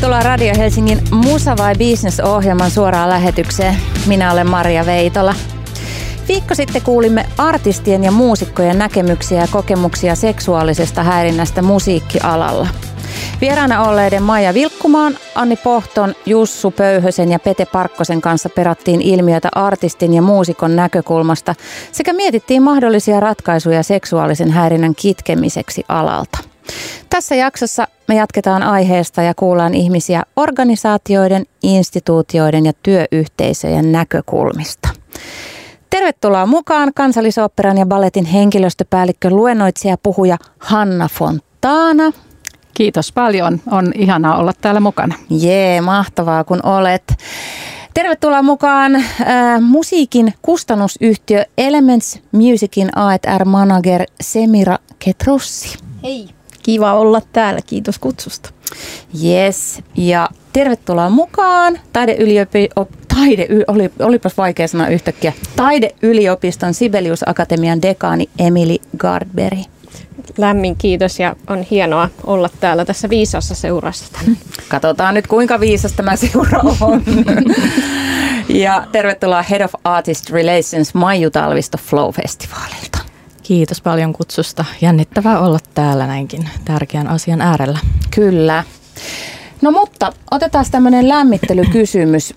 Tervetuloa Radio Helsingin Musa vai Business-ohjelman suoraan lähetykseen. Minä olen Maria Veitola. Viikko sitten kuulimme artistien ja muusikkojen näkemyksiä ja kokemuksia seksuaalisesta häirinnästä musiikkialalla. Vieraana olleiden Maija Vilkkumaan, Anni Pohton, Jussu Pöyhösen ja Pete Parkkosen kanssa perattiin ilmiötä artistin ja muusikon näkökulmasta sekä mietittiin mahdollisia ratkaisuja seksuaalisen häirinnän kitkemiseksi alalta. Tässä jaksossa me jatketaan aiheesta ja kuullaan ihmisiä organisaatioiden, instituutioiden ja työyhteisöjen näkökulmista. Tervetuloa mukaan kansallisoopperan ja balletin henkilöstöpäällikkö luennoitsija puhuja Hanna Fontana. Kiitos paljon. On ihanaa olla täällä mukana. Jee, mahtavaa kun olet. Tervetuloa mukaan äh, musiikin kustannusyhtiö Elements Musicin A&R manager Semira Ketrussi. Hei. Kiva olla täällä, kiitos kutsusta. Yes, ja tervetuloa mukaan taideyliopi... Taide, oli, olipas vaikea sanoa yhtäkkiä. Taideyliopiston Sibelius Akatemian dekaani Emily Gardberg. Lämmin kiitos ja on hienoa olla täällä tässä viisassa seurassa. Katsotaan nyt kuinka viisas tämä seura on. ja tervetuloa Head of Artist Relations Maiju Talvisto Flow-festivaalilta. Kiitos paljon kutsusta. Jännittävää olla täällä näinkin tärkeän asian äärellä. Kyllä. No mutta otetaan tämmöinen lämmittelykysymys,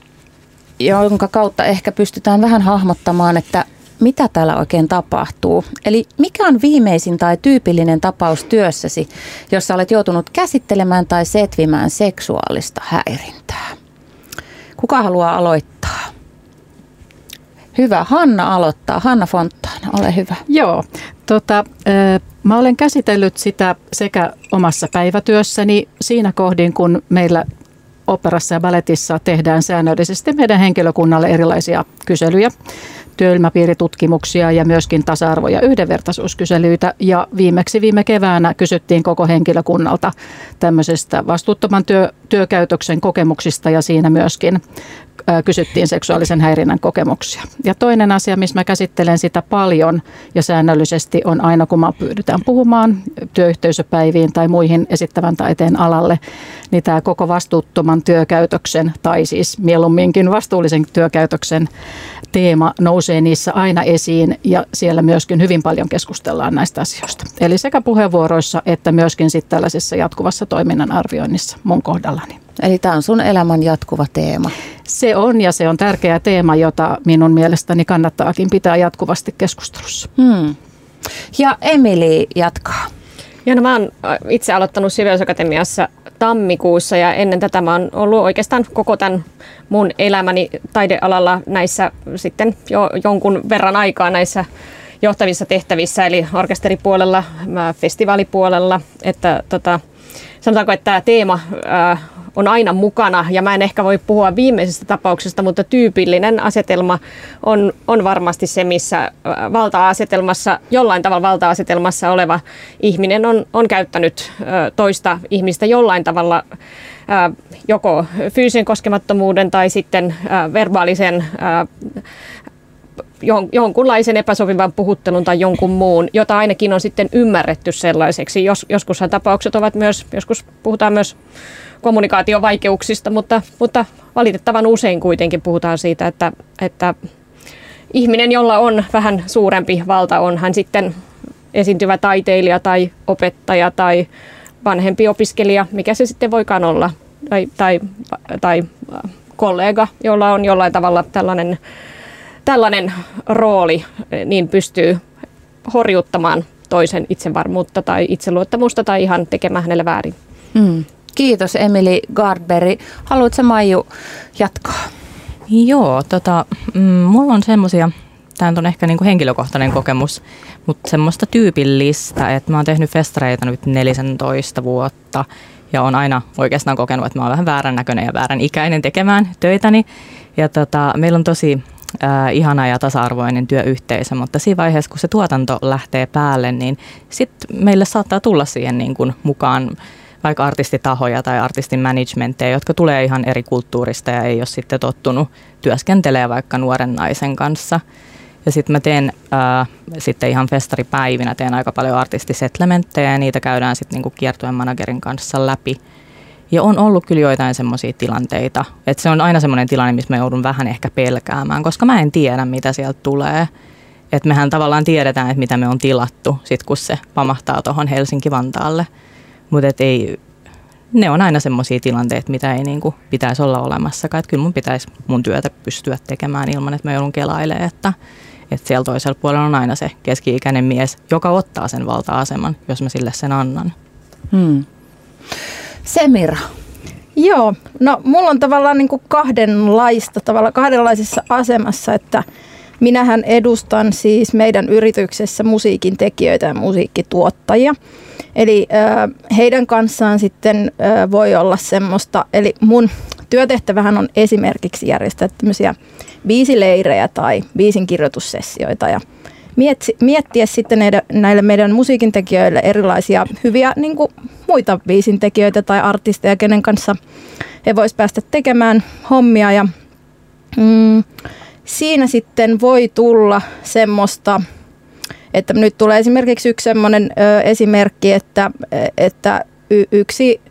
jonka kautta ehkä pystytään vähän hahmottamaan, että mitä täällä oikein tapahtuu. Eli mikä on viimeisin tai tyypillinen tapaus työssäsi, jossa olet joutunut käsittelemään tai setvimään seksuaalista häirintää? Kuka haluaa aloittaa? Hyvä, Hanna aloittaa. Hanna Fontaana, ole hyvä. Joo, tota, mä olen käsitellyt sitä sekä omassa päivätyössäni siinä kohdin, kun meillä operassa ja balletissa tehdään säännöllisesti meidän henkilökunnalle erilaisia kyselyjä työilmapiiritutkimuksia ja myöskin tasa-arvo- ja yhdenvertaisuuskyselyitä. Ja viimeksi viime keväänä kysyttiin koko henkilökunnalta tämmöisestä vastuuttoman työ, työkäytöksen kokemuksista ja siinä myöskin kysyttiin seksuaalisen häirinnän kokemuksia. Ja toinen asia, missä mä käsittelen sitä paljon ja säännöllisesti on aina, kun mä pyydetään puhumaan työyhteisöpäiviin tai muihin esittävän taiteen alalle, niin tämä koko vastuuttoman työkäytöksen tai siis mieluumminkin vastuullisen työkäytöksen teema nousee niissä aina esiin ja siellä myöskin hyvin paljon keskustellaan näistä asioista. Eli sekä puheenvuoroissa että myöskin sitten tällaisessa jatkuvassa toiminnan arvioinnissa mun kohdallani. Eli tämä on sun elämän jatkuva teema. Se on ja se on tärkeä teema, jota minun mielestäni kannattaakin pitää jatkuvasti keskustelussa. Hmm. Ja Emili jatkaa. Ja no mä oon itse aloittanut Siveysakatemiassa tammikuussa ja ennen tätä mä oon ollut oikeastaan koko tämän mun elämäni taidealalla näissä sitten jo jonkun verran aikaa näissä johtavissa tehtävissä, eli orkesteripuolella, festivaalipuolella, että tota, sanotaanko, että tämä teema ää, on aina mukana. Ja mä en ehkä voi puhua viimeisestä tapauksesta, mutta tyypillinen asetelma on, on varmasti se, missä valta-asetelmassa, jollain tavalla valta-asetelmassa oleva ihminen on, on käyttänyt toista ihmistä jollain tavalla joko fyysisen koskemattomuuden tai sitten verbaalisen jonkunlaisen epäsopivan puhuttelun tai jonkun muun, jota ainakin on sitten ymmärretty sellaiseksi. Jos, joskushan tapaukset ovat myös, joskus puhutaan myös kommunikaatiovaikeuksista, mutta, mutta valitettavan usein kuitenkin puhutaan siitä, että, että ihminen, jolla on vähän suurempi valta, on hän sitten esiintyvä taiteilija tai opettaja tai vanhempi opiskelija, mikä se sitten voikaan olla, tai, tai, tai kollega, jolla on jollain tavalla tällainen, tällainen rooli, niin pystyy horjuttamaan toisen itsevarmuutta tai itseluottamusta tai ihan tekemään hänelle väärin. Mm. Kiitos Emili Gardberg. Haluatko Maiju jatkaa? Joo, tota, mm, mulla on semmoisia, tämä on ehkä niinku henkilökohtainen kokemus, mutta semmoista tyypillistä, että mä oon tehnyt festareita nyt 14 vuotta ja on aina oikeastaan kokenut, että mä oon vähän väärän näköinen ja väärän ikäinen tekemään töitäni. Ja tota, meillä on tosi äh, ihana ja tasa-arvoinen työyhteisö, mutta siinä vaiheessa, kun se tuotanto lähtee päälle, niin sitten meille saattaa tulla siihen niin kuin mukaan vaikka artistitahoja tai artistin managementteja, jotka tulee ihan eri kulttuurista ja ei ole sitten tottunut työskentelemään vaikka nuoren naisen kanssa. Ja sitten mä teen äh, sitten ihan festaripäivinä, teen aika paljon artistisetlementtejä ja niitä käydään sitten niinku kiertueen managerin kanssa läpi. Ja on ollut kyllä joitain semmoisia tilanteita, että se on aina semmoinen tilanne, missä mä joudun vähän ehkä pelkäämään, koska mä en tiedä, mitä sieltä tulee. Että mehän tavallaan tiedetään, että mitä me on tilattu, sit kun se pamahtaa tuohon Helsinki-Vantaalle. Mutta ei, ne on aina semmoisia tilanteita, mitä ei niinku pitäisi olla olemassakaan. Että kyllä mun pitäisi mun työtä pystyä tekemään ilman, että mä joudun kelailemaan, että, että siellä toisella puolella on aina se keski-ikäinen mies, joka ottaa sen valta-aseman, jos mä sille sen annan. Hmm. Semira. Joo, no mulla on tavallaan niin kuin kahdenlaista, tavallaan kahdenlaisessa asemassa, että minähän edustan siis meidän yrityksessä musiikin tekijöitä ja musiikkituottajia. Eli äh, heidän kanssaan sitten äh, voi olla semmoista, eli mun työtehtävähän on esimerkiksi järjestää tämmöisiä biisileirejä tai biisinkirjoitussessioita ja mietti, miettiä sitten näille, näille meidän musiikintekijöille erilaisia hyviä niin kuin muita biisintekijöitä tai artisteja, kenen kanssa he vois päästä tekemään hommia. Ja mm, siinä sitten voi tulla semmoista, että nyt tulee esimerkiksi yksi semmoinen ö, esimerkki, että, että y, yksi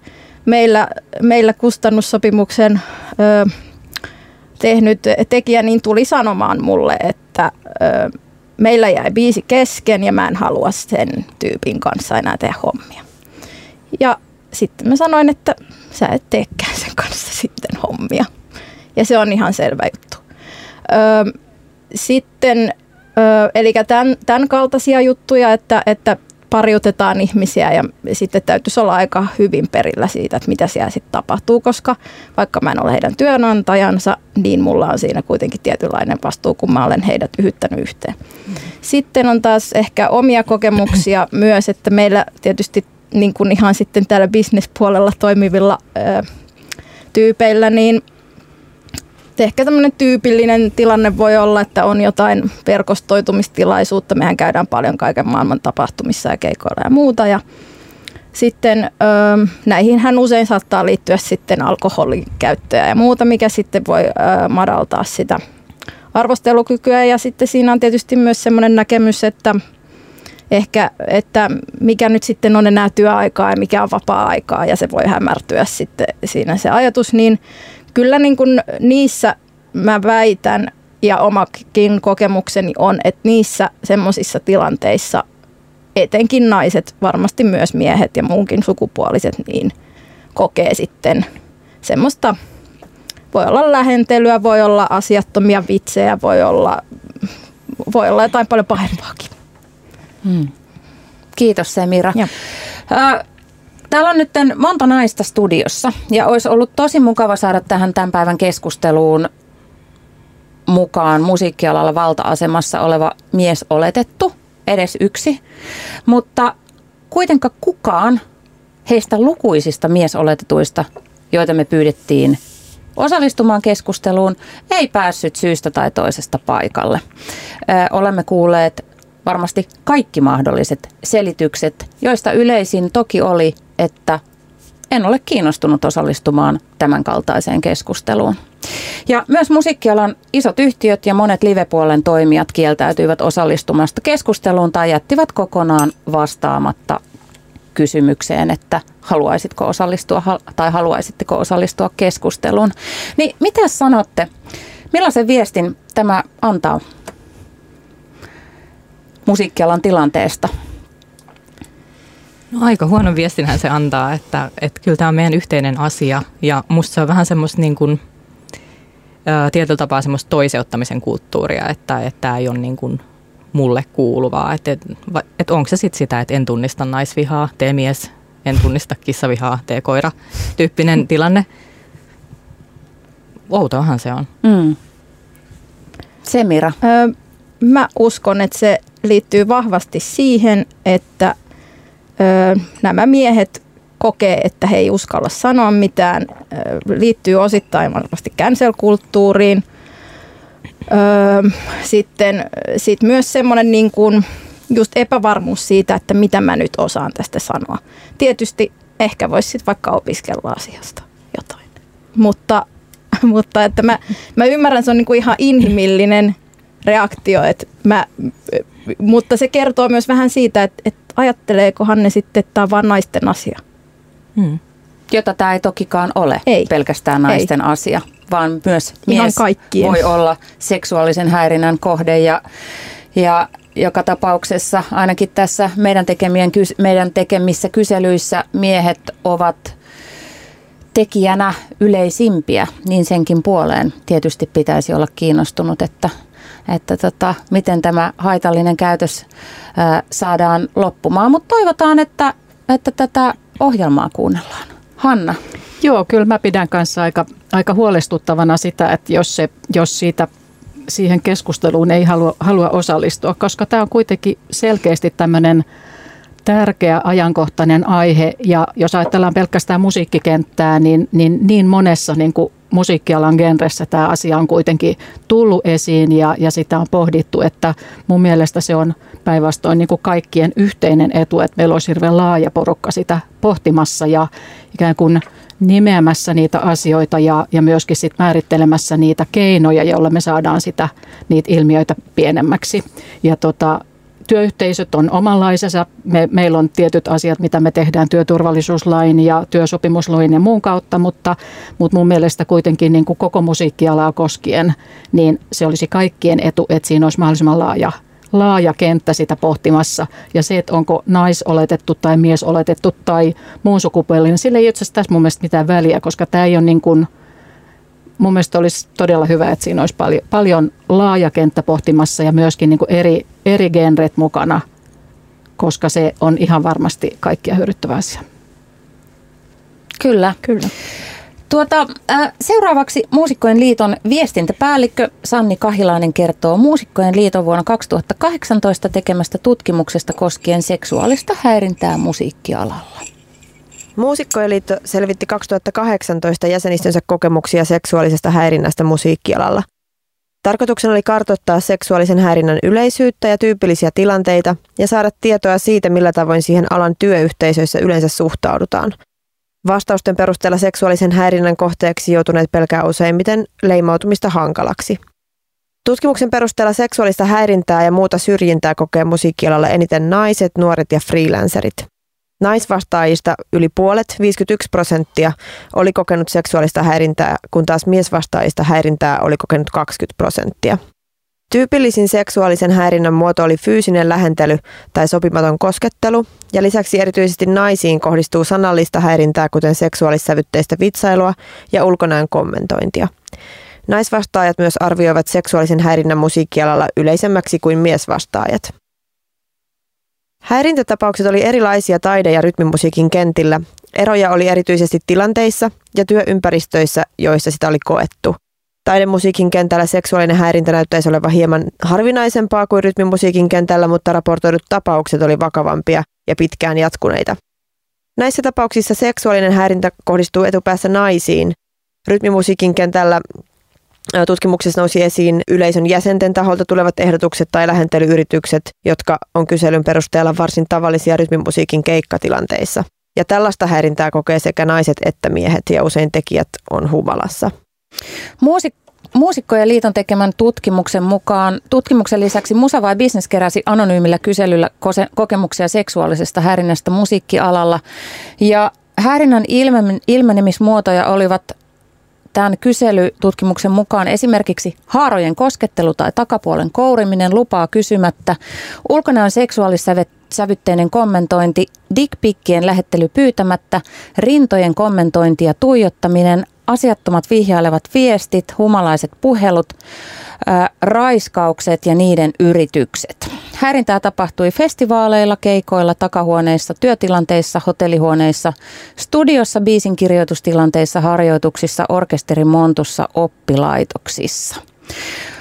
meillä, meillä kustannussopimuksen ö, tehnyt tekijä niin tuli sanomaan mulle, että ö, meillä jäi biisi kesken ja mä en halua sen tyypin kanssa enää tehdä hommia. Ja sitten mä sanoin, että sä et teekään sen kanssa sitten hommia. Ja se on ihan selvä juttu. Öö, sitten, öö, eli tämän, tämän kaltaisia juttuja, että, että pariutetaan ihmisiä ja sitten täytyisi olla aika hyvin perillä siitä, että mitä siellä sitten tapahtuu, koska vaikka mä en ole heidän työnantajansa, niin mulla on siinä kuitenkin tietynlainen vastuu, kun mä olen heidät yhyttänyt yhteen. Sitten on taas ehkä omia kokemuksia myös, että meillä tietysti niin kuin ihan sitten täällä bisnespuolella toimivilla ö, tyypeillä, niin ehkä tämmöinen tyypillinen tilanne voi olla, että on jotain verkostoitumistilaisuutta. Mehän käydään paljon kaiken maailman tapahtumissa ja keikoilla ja muuta. Ja sitten ö, näihin hän usein saattaa liittyä sitten alkoholin käyttöä ja muuta, mikä sitten voi ö, madaltaa sitä arvostelukykyä. Ja sitten siinä on tietysti myös semmoinen näkemys, että ehkä, että mikä nyt sitten on enää työaikaa ja mikä on vapaa-aikaa ja se voi hämärtyä sitten siinä se ajatus, niin kyllä niin kuin niissä mä väitän ja omakin kokemukseni on, että niissä semmoisissa tilanteissa etenkin naiset, varmasti myös miehet ja muunkin sukupuoliset, niin kokee sitten semmoista, voi olla lähentelyä, voi olla asiattomia vitsejä, voi olla, voi olla jotain paljon pahempaakin. Hmm. Kiitos Semira. Ja. Täällä on nyt monta naista studiossa ja olisi ollut tosi mukava saada tähän tämän päivän keskusteluun mukaan musiikkialalla valta-asemassa oleva mies oletettu, edes yksi. Mutta kuitenkaan kukaan heistä lukuisista miesoletetuista, joita me pyydettiin osallistumaan keskusteluun, ei päässyt syystä tai toisesta paikalle. Ö, olemme kuulleet varmasti kaikki mahdolliset selitykset, joista yleisin toki oli, että en ole kiinnostunut osallistumaan tämän kaltaiseen keskusteluun. Ja myös musiikkialan isot yhtiöt ja monet livepuolen toimijat kieltäytyivät osallistumasta keskusteluun tai jättivät kokonaan vastaamatta kysymykseen, että haluaisitko osallistua tai haluaisitteko osallistua keskusteluun. Niin mitä sanotte? Millaisen viestin tämä antaa musiikkialan tilanteesta? No aika huono viestinhän se antaa, että, että kyllä tämä on meidän yhteinen asia ja musta se on vähän semmoista niin kuin, ää, tietyllä tapaa semmoista toiseuttamisen kulttuuria, että, että tämä ei ole niin kuin mulle kuuluvaa. Että, että, että onko se sitten sitä, että en tunnista naisvihaa, tee mies, en tunnista kissavihaa, tee koira tyyppinen tilanne. Outoahan se on. Mm. Semira. Öö, mä uskon, että se liittyy vahvasti siihen, että nämä miehet kokee, että he ei uskalla sanoa mitään, liittyy osittain varmasti cancel-kulttuuriin. Sitten sit myös semmoinen niin kuin just epävarmuus siitä, että mitä mä nyt osaan tästä sanoa. Tietysti ehkä voisi sitten vaikka opiskella asiasta jotain. Mutta, mutta että mä, mä ymmärrän, se on niin kuin ihan inhimillinen reaktio, että mä, mutta se kertoo myös vähän siitä, että, että ajatteleekohan ne sitten, että tämä on vain naisten asia. Hmm. Jota tämä ei tokikaan ole Ei. pelkästään naisten ei. asia, vaan myös Ihan mies kaikkien. voi olla seksuaalisen häirinnän kohde ja, ja joka tapauksessa ainakin tässä meidän, tekemien, meidän tekemissä kyselyissä miehet ovat tekijänä yleisimpiä, niin senkin puoleen tietysti pitäisi olla kiinnostunut, että, että tota, miten tämä haitallinen käytös ää, saadaan loppumaan. Mutta toivotaan, että, että tätä ohjelmaa kuunnellaan. Hanna. Joo, kyllä mä pidän kanssa aika, aika huolestuttavana sitä, että jos, se, jos siitä siihen keskusteluun ei halua, halua osallistua, koska tämä on kuitenkin selkeästi tämmöinen tärkeä ajankohtainen aihe ja jos ajatellaan pelkästään musiikkikenttää, niin niin, niin monessa niin kuin musiikkialan genressä tämä asia on kuitenkin tullut esiin ja, ja sitä on pohdittu, että mun mielestä se on päinvastoin niin kuin kaikkien yhteinen etu, että meillä olisi hirveän laaja porukka sitä pohtimassa ja ikään kuin nimeämässä niitä asioita ja, ja myöskin sit määrittelemässä niitä keinoja, joilla me saadaan sitä, niitä ilmiöitä pienemmäksi. Ja tota, työyhteisöt on omanlaisensa. Me, meillä on tietyt asiat, mitä me tehdään työturvallisuuslain ja työsopimuslain ja muun kautta, mutta, mutta mun mielestä kuitenkin niin kuin koko musiikkialaa koskien, niin se olisi kaikkien etu, että siinä olisi mahdollisimman laaja laaja kenttä sitä pohtimassa. Ja se, että onko naisoletettu tai miesoletettu tai muun sukupuolinen, sillä ei itse asiassa tässä mun mielestä mitään väliä, koska tämä ei ole niin kuin, mun mielestä olisi todella hyvä, että siinä olisi paljon, paljon laaja kenttä pohtimassa ja myöskin niin kuin eri, eri genret mukana, koska se on ihan varmasti kaikkia hyödyttävä asia. Kyllä. Kyllä. Tuota, äh, seuraavaksi Muusikkojen liiton viestintäpäällikkö Sanni Kahilainen kertoo Muusikkojen liiton vuonna 2018 tekemästä tutkimuksesta koskien seksuaalista häirintää musiikkialalla. Muusikkojen liitto selvitti 2018 jäsenistönsä kokemuksia seksuaalisesta häirinnästä musiikkialalla. Tarkoituksena oli kartoittaa seksuaalisen häirinnän yleisyyttä ja tyypillisiä tilanteita ja saada tietoa siitä, millä tavoin siihen alan työyhteisöissä yleensä suhtaudutaan. Vastausten perusteella seksuaalisen häirinnän kohteeksi joutuneet pelkää useimmiten leimautumista hankalaksi. Tutkimuksen perusteella seksuaalista häirintää ja muuta syrjintää kokee musiikkialalla eniten naiset, nuoret ja freelancerit. Naisvastaajista yli puolet, 51 prosenttia, oli kokenut seksuaalista häirintää, kun taas miesvastaajista häirintää oli kokenut 20 prosenttia. Tyypillisin seksuaalisen häirinnän muoto oli fyysinen lähentely tai sopimaton koskettelu, ja lisäksi erityisesti naisiin kohdistuu sanallista häirintää, kuten seksuaalissävytteistä vitsailua ja ulkonäön kommentointia. Naisvastaajat myös arvioivat seksuaalisen häirinnän musiikkialalla yleisemmäksi kuin miesvastaajat. Häirintätapaukset oli erilaisia taide- ja rytmimusiikin kentillä. Eroja oli erityisesti tilanteissa ja työympäristöissä, joissa sitä oli koettu. Taidemusiikin kentällä seksuaalinen häirintä näyttäisi olevan hieman harvinaisempaa kuin rytmimusiikin kentällä, mutta raportoidut tapaukset oli vakavampia ja pitkään jatkuneita. Näissä tapauksissa seksuaalinen häirintä kohdistuu etupäässä naisiin. Rytmimusiikin kentällä tutkimuksessa nousi esiin yleisön jäsenten taholta tulevat ehdotukset tai lähentelyyritykset, jotka on kyselyn perusteella varsin tavallisia rytmimusiikin keikkatilanteissa. Ja tällaista häirintää kokee sekä naiset että miehet ja usein tekijät on humalassa. Muusik- Muusikkojen liiton tekemän tutkimuksen mukaan tutkimuksen lisäksi Musa vai Business keräsi anonyymillä kyselyllä kose- kokemuksia seksuaalisesta häirinnästä musiikkialalla. Ja häirinnän ilmen- ilmenemismuotoja olivat tämän kyselytutkimuksen mukaan esimerkiksi haarojen koskettelu tai takapuolen kouriminen lupaa kysymättä, ulkonäön seksuaalissävytteinen kommentointi, dickpikkien lähettely pyytämättä, rintojen kommentointi ja tuijottaminen, asiattomat vihjailevat viestit, humalaiset puhelut, ää, raiskaukset ja niiden yritykset. Häirintää tapahtui festivaaleilla, keikoilla, takahuoneissa, työtilanteissa, hotellihuoneissa, studiossa, biisin kirjoitustilanteissa, harjoituksissa, orkesterimontussa, oppilaitoksissa.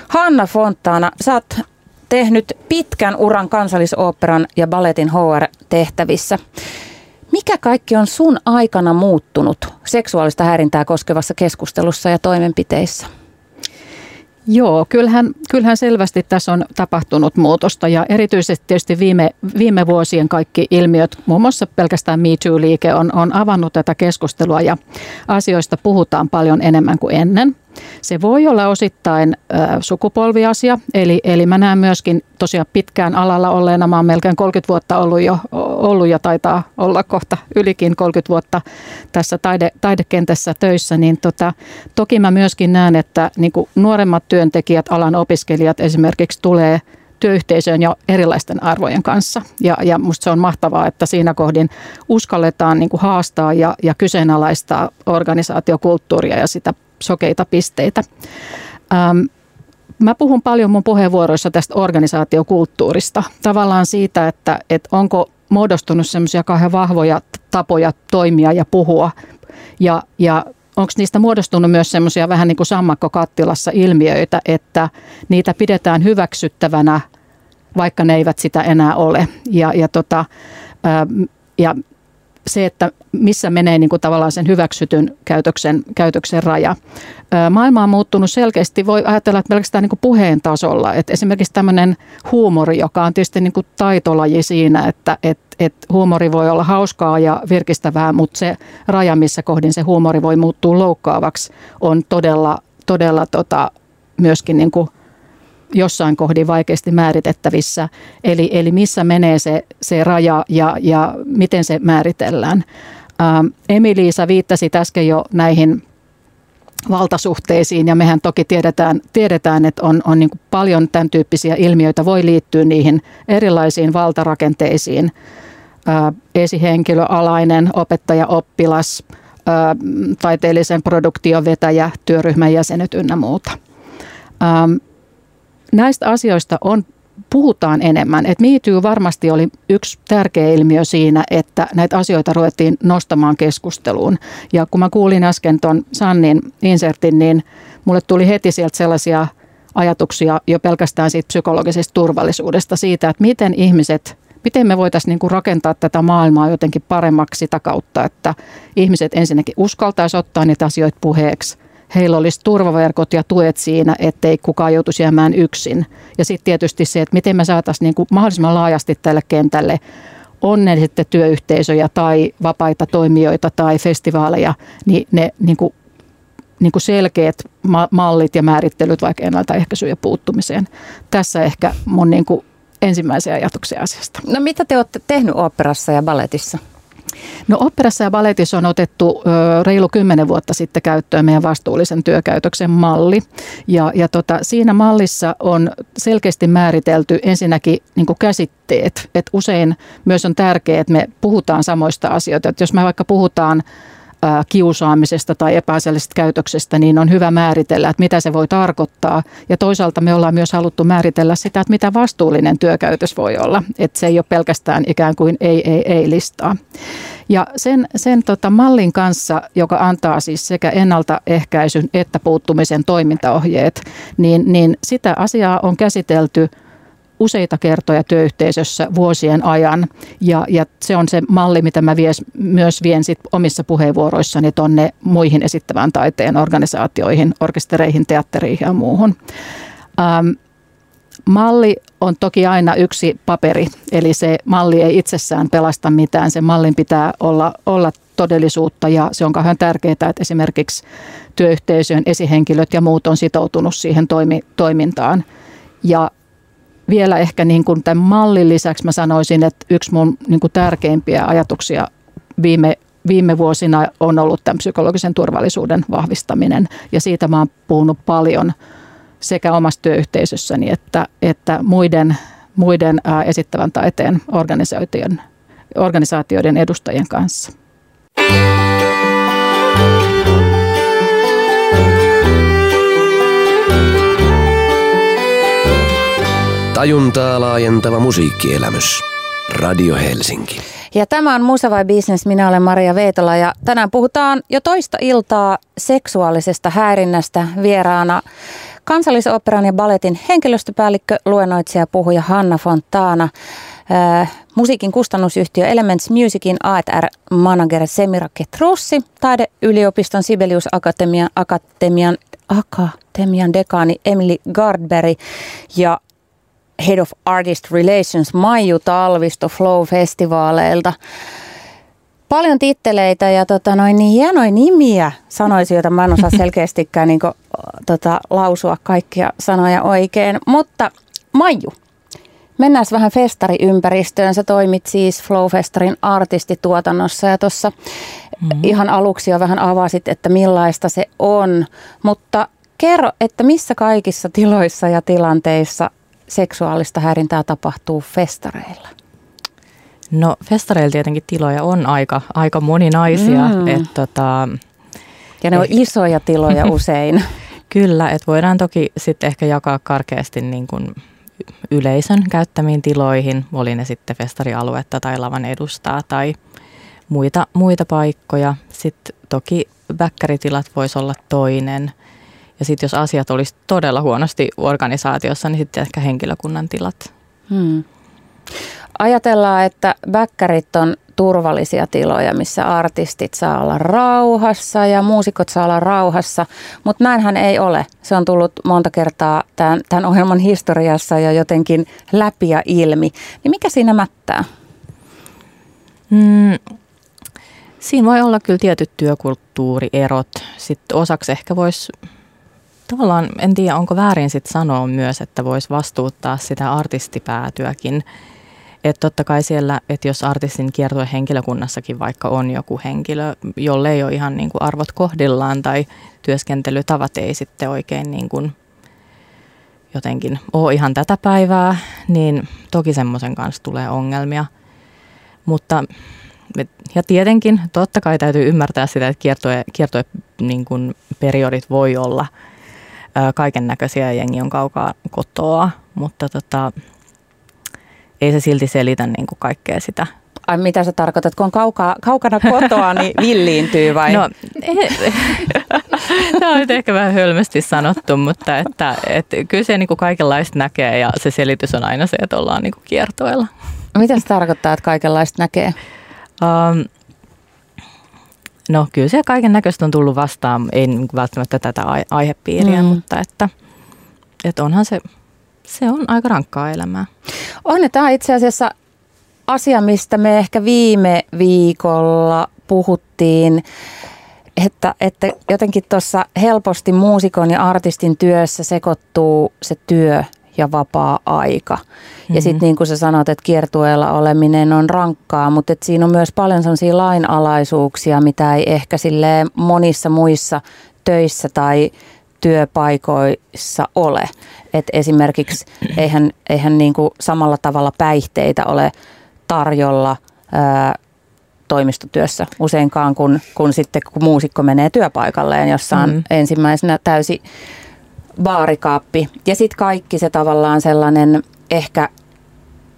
Hanna Fontana, sä oot tehnyt pitkän uran kansallisoopperan ja balletin HR-tehtävissä. Mikä kaikki on sun aikana muuttunut seksuaalista häirintää koskevassa keskustelussa ja toimenpiteissä? Joo, kyllähän, kyllähän selvästi tässä on tapahtunut muutosta ja erityisesti tietysti viime, viime vuosien kaikki ilmiöt, muun muassa pelkästään Me Too-liike on, on avannut tätä keskustelua ja asioista puhutaan paljon enemmän kuin ennen. Se voi olla osittain äh, sukupolviasia, eli, eli mä näen myöskin tosiaan pitkään alalla olleena, mä oon melkein 30 vuotta ollut jo, ollut ja taitaa olla kohta ylikin 30 vuotta tässä taide, taidekentässä töissä, niin tota, toki mä myöskin näen, että niin nuoremmat työntekijät, alan opiskelijat esimerkiksi tulee – työyhteisöön ja erilaisten arvojen kanssa. Ja, ja musta se on mahtavaa, että siinä kohdin uskalletaan niin kuin haastaa ja, ja kyseenalaistaa organisaatiokulttuuria ja sitä sokeita pisteitä. Ähm, Mä puhun paljon mun puheenvuoroissa tästä organisaatiokulttuurista. Tavallaan siitä, että, että onko muodostunut semmoisia kahden vahvoja tapoja toimia ja puhua. Ja, ja onko niistä muodostunut myös semmoisia vähän niin kuin sammakkokattilassa ilmiöitä, että niitä pidetään hyväksyttävänä, vaikka ne eivät sitä enää ole. Ja, ja, tota, ja se, että missä menee niin kuin tavallaan sen hyväksytyn käytöksen, käytöksen raja. Maailma on muuttunut selkeästi, voi ajatella, että pelkästään niin kuin puheen tasolla. Että esimerkiksi tämmöinen huumori, joka on tietysti niin kuin taitolaji siinä, että, että että huumori voi olla hauskaa ja virkistävää, mutta se raja, missä kohdin se huumori voi muuttua loukkaavaksi, on todella, todella tota, myöskin niin kuin jossain kohdin vaikeasti määritettävissä. Eli, eli missä menee se, se raja ja, ja miten se määritellään. Ähm, Emiliisa viittasi äsken jo näihin valtasuhteisiin ja mehän toki tiedetään, tiedetään että on, on niin paljon tämän tyyppisiä ilmiöitä voi liittyä niihin erilaisiin valtarakenteisiin esihenkilö, alainen, opettaja, oppilas, taiteellisen produktion vetäjä, työryhmän jäsenet ynnä muuta. Näistä asioista on puhutaan enemmän. Et MeToo varmasti oli yksi tärkeä ilmiö siinä, että näitä asioita ruvettiin nostamaan keskusteluun. Ja kun mä kuulin äsken tuon Sannin insertin, niin mulle tuli heti sieltä sellaisia ajatuksia jo pelkästään siitä psykologisesta turvallisuudesta, siitä, että miten ihmiset miten me voitaisiin niin kuin rakentaa tätä maailmaa jotenkin paremmaksi sitä kautta, että ihmiset ensinnäkin uskaltaisi ottaa niitä asioita puheeksi. Heillä olisi turvaverkot ja tuet siinä, ettei kukaan joutuisi jäämään yksin. Ja sitten tietysti se, että miten me saataisiin niin kuin mahdollisimman laajasti tälle kentälle on työyhteisöjä tai vapaita toimijoita tai festivaaleja, niin ne niin kuin, niin kuin selkeät mallit ja määrittelyt vaikka ennaltaehkäisyyn ja puuttumiseen. Tässä ehkä mun niin kuin ensimmäisiä ajatuksia asiasta. No mitä te olette tehnyt operassa ja balletissa? No operassa ja balletissa on otettu ö, reilu kymmenen vuotta sitten käyttöön meidän vastuullisen työkäytöksen malli. Ja, ja tota, siinä mallissa on selkeästi määritelty ensinnäkin niin käsitteet. Et usein myös on tärkeää, että me puhutaan samoista asioista. Et jos me vaikka puhutaan kiusaamisesta tai epäasiallisesta käytöksestä, niin on hyvä määritellä, että mitä se voi tarkoittaa. Ja toisaalta me ollaan myös haluttu määritellä sitä, että mitä vastuullinen työkäytös voi olla. Että se ei ole pelkästään ikään kuin ei, ei, ei listaa. Ja sen, sen tota mallin kanssa, joka antaa siis sekä ennaltaehkäisyn että puuttumisen toimintaohjeet, niin, niin sitä asiaa on käsitelty – useita kertoja työyhteisössä vuosien ajan. Ja, ja se on se malli, mitä mä vies, myös vien sit omissa puheenvuoroissani tuonne muihin esittävän taiteen organisaatioihin, orkestereihin, teattereihin ja muuhun. Ähm, malli on toki aina yksi paperi, eli se malli ei itsessään pelasta mitään. Se mallin pitää olla, olla todellisuutta ja se on kauhean tärkeää, että esimerkiksi työyhteisöjen esihenkilöt ja muut on sitoutunut siihen toimi, toimintaan. Ja vielä ehkä niin kuin tämän mallin lisäksi mä sanoisin, että yksi mun niin kuin tärkeimpiä ajatuksia viime, viime vuosina on ollut tämän psykologisen turvallisuuden vahvistaminen. Ja siitä mä oon puhunut paljon sekä omassa työyhteisössäni että, että muiden, muiden esittävän taiteen organisaatioiden, organisaatioiden edustajien kanssa. Tajuntaa laajentava musiikkielämys. Radio Helsinki. Ja tämä on Musa vai Business. Minä olen Maria Veitola ja tänään puhutaan jo toista iltaa seksuaalisesta häirinnästä vieraana kansallisoperan ja balletin henkilöstöpäällikkö, luennoitsija, puhuja Hanna Fontana. Äh, musiikin kustannusyhtiö Elements Musicin AR-manager Semira Ketrussi, taideyliopiston Sibelius Akatemian, Akatemian, Akatemian dekaani Emily Gardberg ja Head of Artist Relations Maiju Talvisto Flow-festivaaleilta. Paljon titteleitä ja tota, noin, niin hienoja nimiä sanoisin, joita mä en osaa selkeästikään niin kuin, tota, lausua kaikkia sanoja oikein. Mutta Maiju, mennään vähän festariympäristöön. Sä toimit siis Flow-festarin artistituotannossa ja tuossa mm-hmm. ihan aluksi jo vähän avasit, että millaista se on. Mutta kerro, että missä kaikissa tiloissa ja tilanteissa seksuaalista häirintää tapahtuu festareilla? No festareilla tietenkin tiloja on aika, aika moninaisia. Mm. Et, tota, ja ne on eh, isoja tiloja usein. Kyllä, että voidaan toki sitten ehkä jakaa karkeasti niin kuin yleisön käyttämiin tiloihin, oli ne sitten festarialuetta tai lavan edustaa tai muita, muita paikkoja. Sitten toki väkkäritilat voisi olla toinen. Ja sitten jos asiat olisi todella huonosti organisaatiossa, niin sitten ehkä henkilökunnan tilat. Hmm. Ajatellaan, että väkkärit on turvallisia tiloja, missä artistit saa olla rauhassa ja muusikot saa olla rauhassa, mutta näinhän ei ole. Se on tullut monta kertaa tämän, tämän ohjelman historiassa ja jotenkin läpi ja ilmi. Niin mikä siinä mättää? Mm, siinä voi olla kyllä tietyt työkulttuurierot. Sitten osaksi ehkä voisi tavallaan, en tiedä onko väärin sitten sanoa myös, että voisi vastuuttaa sitä artistipäätyäkin että totta kai siellä, että jos artistin kiertue henkilökunnassakin vaikka on joku henkilö, jolle ei ole ihan niin kuin arvot kohdillaan tai työskentelytavat ei sitten oikein niin kuin jotenkin ole ihan tätä päivää, niin toki semmoisen kanssa tulee ongelmia. Mutta ja tietenkin totta kai täytyy ymmärtää sitä, että kiertue, kiertue niin kuin periodit voi olla kaiken näköisiä jengi on kaukaa kotoa, mutta tota, ei se silti selitä niin kuin kaikkea sitä. Ai mitä sä tarkoitat, kun on kauka, kaukana kotoa, niin villiintyy vai? No, tämä on nyt ehkä vähän hölmästi sanottu, mutta että, että kyllä se niin kuin kaikenlaista näkee ja se selitys on aina se, että ollaan niin kuin kiertoilla. Mitä se tarkoittaa, että kaikenlaista näkee? Um, no kyllä se kaiken näköistä on tullut vastaan, ei niin välttämättä tätä aihepiiriä, mm. mutta että, että onhan se se on aika rankkaa elämää. On, tämä on itse asiassa asia, mistä me ehkä viime viikolla puhuttiin, että, että jotenkin tuossa helposti muusikon ja artistin työssä sekoittuu se työ ja vapaa-aika. Mm-hmm. Ja sitten niin kuin sä sanot, että kiertueella oleminen on rankkaa, mutta et siinä on myös paljon sellaisia lainalaisuuksia, mitä ei ehkä monissa muissa töissä tai työpaikoissa ole. Et esimerkiksi eihän, eihän niin kuin samalla tavalla päihteitä ole tarjolla ää, toimistotyössä useinkaan, kun, kun sitten kun muusikko menee työpaikalleen, jossa on mm. ensimmäisenä täysi baarikaappi. Ja sitten kaikki se tavallaan sellainen ehkä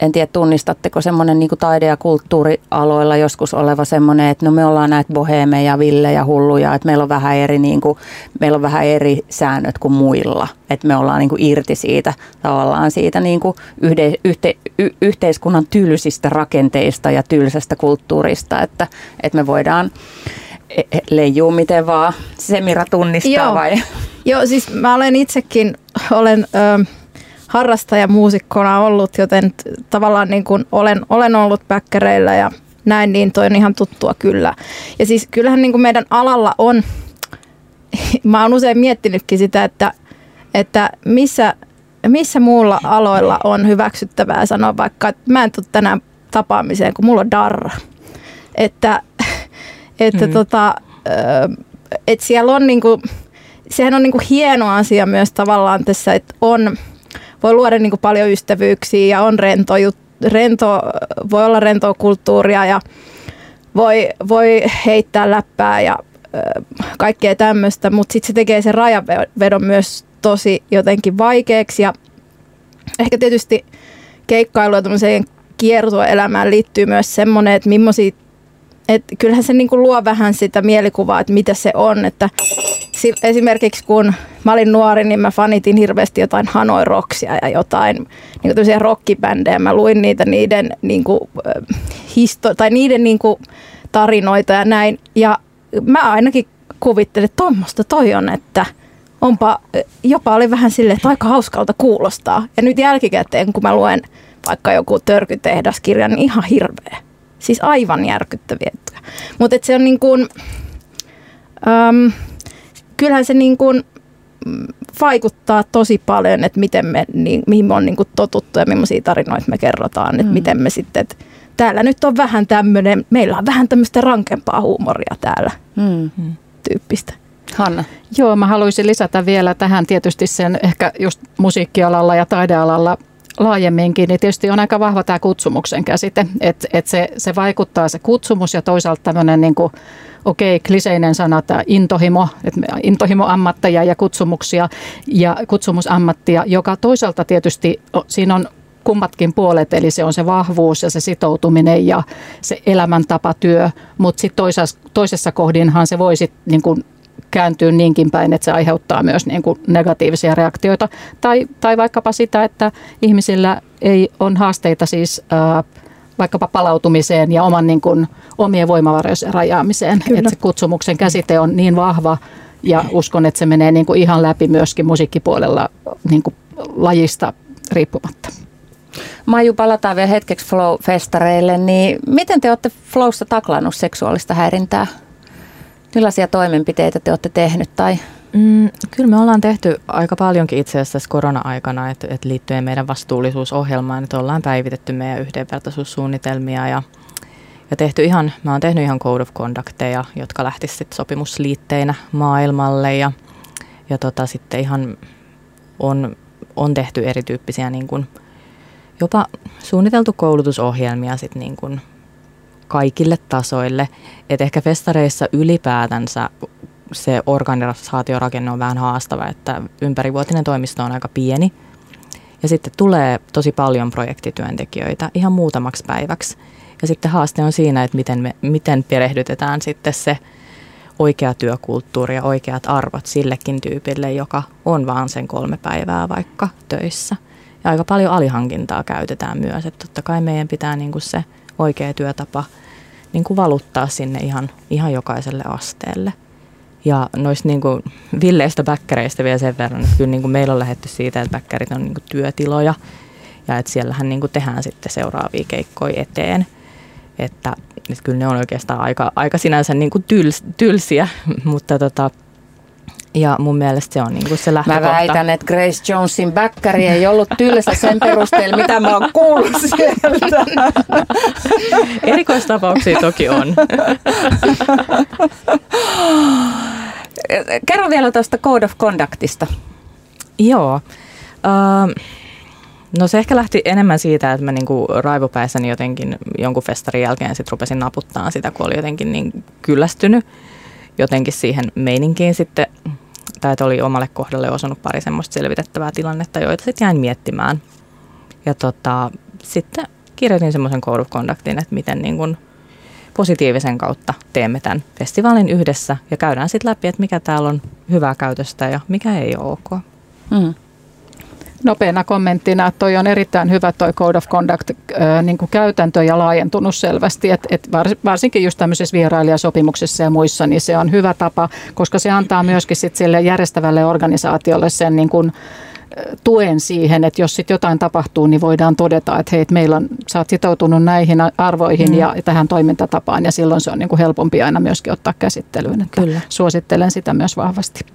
en tiedä tunnistatteko semmoinen niin taide- ja kulttuurialoilla joskus oleva semmoinen, että no me ollaan näitä bohemeja, villejä, hulluja, että meillä on vähän eri, niin kuin, meillä on vähän eri säännöt kuin muilla, että me ollaan niin kuin irti siitä tavallaan siitä niin kuin yhde, yhte, y, yhteiskunnan tylsistä rakenteista ja tylsästä kulttuurista, että, että me voidaan leijuu miten vaan. Semira tunnistaa Joo. vai? Joo, siis mä olen itsekin, olen... Ö, harrastajamuusikkona ollut, joten tavallaan niin kuin olen, olen ollut päkkäreillä ja näin, niin toi on ihan tuttua kyllä. Ja siis kyllähän niin kuin meidän alalla on, mä oon usein miettinytkin sitä, että, että missä, missä muulla aloilla on hyväksyttävää sanoa vaikka, että mä en tule tänään tapaamiseen, kun mulla on darra. Että, että mm. tota, että siellä on niinku, sehän on niinku hieno asia myös tavallaan tässä, että on voi luoda niin kuin paljon ystävyyksiä ja on rento, rento, voi olla rentoa kulttuuria ja voi, voi heittää läppää ja kaikkea tämmöistä, mutta sitten se tekee sen rajavedon myös tosi jotenkin vaikeaksi ja ehkä tietysti keikkailu ja kiertoelämään liittyy myös semmoinen, että millaisia et kyllähän se niinku luo vähän sitä mielikuvaa, että mitä se on. Että esimerkiksi kun mä olin nuori, niin mä fanitin hirveästi jotain Hanoi Rocksia ja jotain niin kuin rockibändejä. Mä luin niitä niiden, niin kuin, histo- tai niiden niin kuin, tarinoita ja näin. Ja mä ainakin kuvittelin, että tuommoista toi on, että onpa, jopa oli vähän silleen, että aika hauskalta kuulostaa. Ja nyt jälkikäteen, kun mä luen vaikka joku törkytehdaskirja, niin ihan hirveä. Siis aivan järkyttäviä. Mutta se on niin kuin, äm, kyllähän se niin kuin mm, vaikuttaa tosi paljon, että miten me, niin, mihin me on niin kuin totuttu ja millaisia tarinoita me kerrotaan, että mm. miten me sitten, että täällä nyt on vähän tämmöinen, meillä on vähän tämmöistä rankempaa huumoria täällä mm. tyyppistä. Hanna. Joo, mä haluaisin lisätä vielä tähän tietysti sen ehkä just musiikkialalla ja taidealalla laajemminkin, niin tietysti on aika vahva tämä kutsumuksen käsite, että et se, se vaikuttaa se kutsumus ja toisaalta tämmöinen niin kuin, okei, okay, kliseinen sana, tämä intohimo, että intohimoammatteja ja kutsumuksia ja kutsumusammattia, joka toisaalta tietysti, siinä on kummatkin puolet, eli se on se vahvuus ja se sitoutuminen ja se elämäntapatyö, mutta sitten toisessa, kohdinhan se voi sitten niin kuin kääntyä niinkin päin, että se aiheuttaa myös niin kuin negatiivisia reaktioita. Tai, tai vaikkapa sitä, että ihmisillä ei on haasteita siis ää, vaikkapa palautumiseen ja oman niin kuin, omien voimavarojen rajaamiseen. Kyllä. Että se kutsumuksen käsite on niin vahva ja uskon, että se menee niin kuin ihan läpi myöskin musiikkipuolella niin kuin lajista riippumatta. Maiju, palataan vielä hetkeksi Flow-festareille, niin miten te olette Flowssa taklannut seksuaalista häirintää? Millaisia toimenpiteitä te olette tehnyt tai? Mm, kyllä me ollaan tehty aika paljonkin itse asiassa korona-aikana, että, että liittyen meidän vastuullisuusohjelmaan, että ollaan päivitetty meidän yhdenvertaisuussuunnitelmia ja, ja tehty ihan, mä oon tehnyt ihan code of conducteja, jotka lähtisivät sitten sopimusliitteinä maailmalle ja, ja tota, sitten ihan on, on tehty erityyppisiä niin kuin, jopa suunniteltu koulutusohjelmia sitten niin kuin kaikille tasoille. Et ehkä festareissa ylipäätänsä se organisaatiorakenne on vähän haastava, että ympärivuotinen toimisto on aika pieni. Ja sitten tulee tosi paljon projektityöntekijöitä ihan muutamaksi päiväksi. Ja sitten haaste on siinä, että miten, me, miten perehdytetään sitten se oikea työkulttuuri ja oikeat arvot sillekin tyypille, joka on vaan sen kolme päivää vaikka töissä. Ja aika paljon alihankintaa käytetään myös, että totta kai meidän pitää niin kuin se oikea työtapa niin kuin valuttaa sinne ihan, ihan jokaiselle asteelle. Ja noista niin kuin villeistä bäkkäreistä vielä sen verran, että kyllä niin kuin meillä on lähetty siitä, että bäkkärit on niin kuin työtiloja ja että siellähän niin kuin tehdään sitten seuraavia keikkoja eteen. Että, että kyllä ne on oikeastaan aika, aika sinänsä niin kuin tyls, tylsiä, mutta tota, ja mun mielestä se on niin kuin se lähtökohta. Mä väitän, että Grace Jonesin bäkkäri ei ollut tylsä sen perusteella, mitä mä oon kuullut sieltä. Erikoistapauksia toki on. Kerro vielä tuosta Code of Conductista. Joo. Uh, no se ehkä lähti enemmän siitä, että mä niinku raivopäissäni jotenkin jonkun festarin jälkeen sit rupesin naputtaa sitä, kun oli jotenkin niin kyllästynyt jotenkin siihen meininkiin sitten tai että oli omalle kohdalle osunut pari semmoista selvitettävää tilannetta, joita sitten jäin miettimään. Ja tota, sitten kirjoitin semmoisen code että miten niin kun positiivisen kautta teemme tämän festivaalin yhdessä ja käydään sitten läpi, että mikä täällä on hyvää käytöstä ja mikä ei ole ok. Mm nopeana kommenttina, että toi on erittäin hyvä toi Code of Conduct äh, niin kuin käytäntö ja laajentunut selvästi, että et varsinkin just tämmöisessä vierailijasopimuksessa ja muissa, niin se on hyvä tapa, koska se antaa myöskin sit sille järjestävälle organisaatiolle sen niin kuin, tuen siihen, että jos sitten jotain tapahtuu, niin voidaan todeta, että hei, meillä on, sä oot sitoutunut näihin arvoihin mm. ja tähän toimintatapaan ja silloin se on niin kuin helpompi aina myöskin ottaa käsittelyyn. Että Kyllä. Suosittelen sitä myös vahvasti.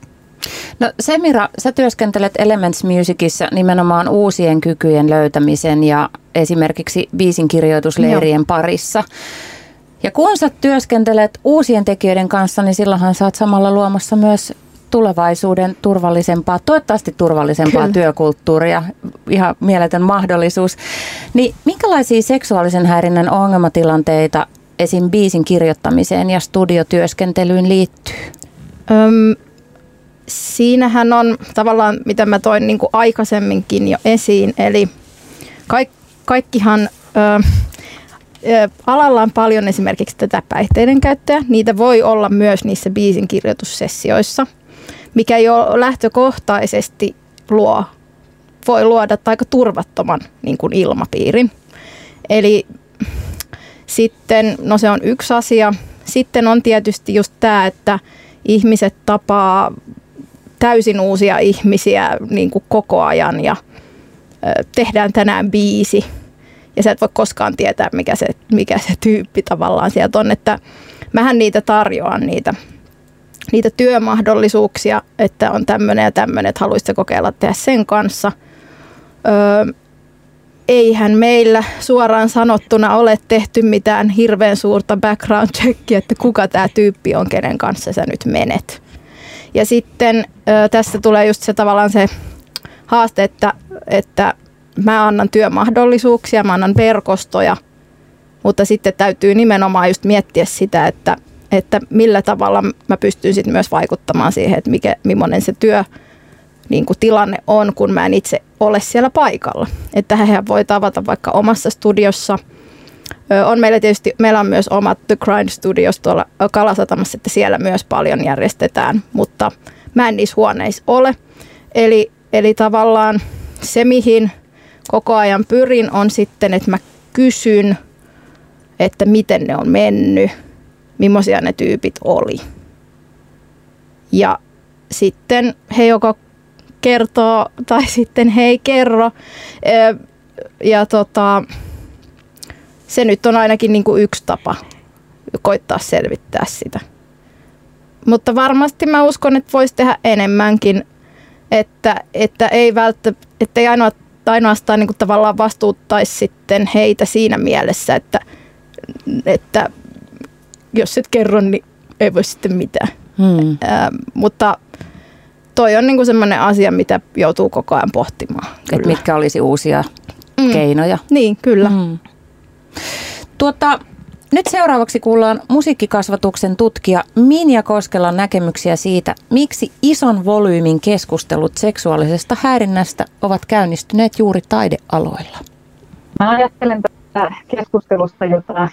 No Semira, sä työskentelet Elements Musicissa nimenomaan uusien kykyjen löytämisen ja esimerkiksi biisin kirjoitusleirien Joo. parissa. Ja kun sä työskentelet uusien tekijöiden kanssa, niin silloinhan sä oot samalla luomassa myös tulevaisuuden turvallisempaa, toivottavasti turvallisempaa Kyllä. työkulttuuria, ihan mieletön mahdollisuus. Niin minkälaisia seksuaalisen häirinnän ongelmatilanteita esim. biisin kirjoittamiseen ja studiotyöskentelyyn liittyy? Öm, siinähän on tavallaan, mitä mä toin niin kuin aikaisemminkin jo esiin, eli kaik, kaikkihan... Ö, alalla on paljon esimerkiksi tätä päihteiden käyttöä. Niitä voi olla myös niissä biisin kirjoitussessioissa, mikä jo lähtökohtaisesti luo, voi luoda aika turvattoman niin kuin ilmapiirin. Eli sitten, no se on yksi asia. Sitten on tietysti just tämä, että ihmiset tapaa täysin uusia ihmisiä niin kuin koko ajan ja tehdään tänään biisi. Ja sä et voi koskaan tietää, mikä se, mikä se tyyppi tavallaan sieltä on. Että mähän niitä tarjoan niitä, niitä työmahdollisuuksia, että on tämmöinen ja tämmöinen, että haluaisitte kokeilla tehdä sen kanssa. Öö, eihän meillä suoraan sanottuna ole tehty mitään hirveän suurta background checkia, että kuka tämä tyyppi on, kenen kanssa sä nyt menet. Ja sitten tässä tulee just se tavallaan se haaste, että, että mä annan työmahdollisuuksia, mä annan verkostoja, mutta sitten täytyy nimenomaan just miettiä sitä, että, että millä tavalla mä pystyn sitten myös vaikuttamaan siihen, että mikä, millainen se työ niin kuin tilanne on, kun mä en itse ole siellä paikalla. Että he voi tavata vaikka omassa studiossa. On meillä tietysti, meillä on myös omat The Grind Studios tuolla Kalasatamassa, että siellä myös paljon järjestetään, mutta mä en niissä huoneissa ole. Eli, eli tavallaan se, mihin koko ajan pyrin, on sitten, että mä kysyn, että miten ne on mennyt, millaisia ne tyypit oli. Ja sitten he joko kertoo tai sitten he ei kerro. Ja tota, se nyt on ainakin niin kuin yksi tapa koittaa selvittää sitä. Mutta varmasti mä uskon, että voisi tehdä enemmänkin, että, että ei välttämättä, että ei ainoa, ainoastaan niin kuin tavallaan vastuuttaisi sitten heitä siinä mielessä, että, että jos et kerro, niin ei voi sitten mitään. Hmm. Äh, mutta toi on niinku semmoinen asia, mitä joutuu koko ajan pohtimaan. Et mitkä olisi uusia mm. keinoja. Niin, kyllä. Mm. Tuota, nyt seuraavaksi kuullaan musiikkikasvatuksen tutkija Minja Koskelan näkemyksiä siitä, miksi ison volyymin keskustelut seksuaalisesta häirinnästä ovat käynnistyneet juuri taidealoilla. Mä ajattelen tästä keskustelusta, jota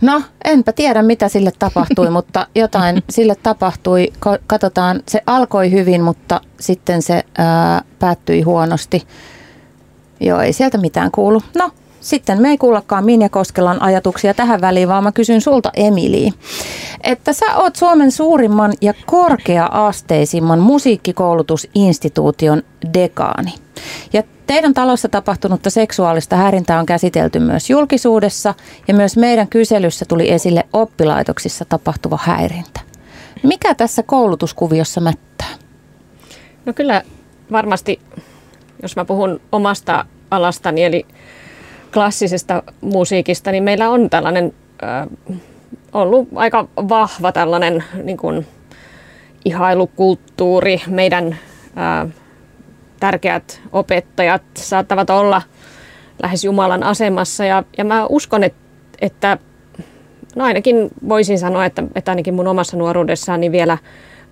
No, enpä tiedä mitä sille tapahtui, mutta jotain sille tapahtui. Katsotaan, se alkoi hyvin, mutta sitten se ää, päättyi huonosti. Joo, ei sieltä mitään kuulu. No, sitten me ei kuullakaan Minja Koskelan ajatuksia tähän väliin, vaan mä kysyn sulta Emili, että sä oot Suomen suurimman ja korkea-asteisimman musiikkikoulutusinstituution dekaani. Ja teidän talossa tapahtunutta seksuaalista häirintää on käsitelty myös julkisuudessa ja myös meidän kyselyssä tuli esille oppilaitoksissa tapahtuva häirintä. Mikä tässä koulutuskuviossa mättää? No kyllä varmasti, jos mä puhun omasta alastani, eli klassisesta musiikista, niin meillä on tällainen äh, ollut aika vahva tällainen niin kuin, ihailukulttuuri. Meidän äh, tärkeät opettajat saattavat olla lähes Jumalan asemassa ja, ja mä uskon, että, no ainakin voisin sanoa, että, että ainakin mun omassa nuoruudessaan niin vielä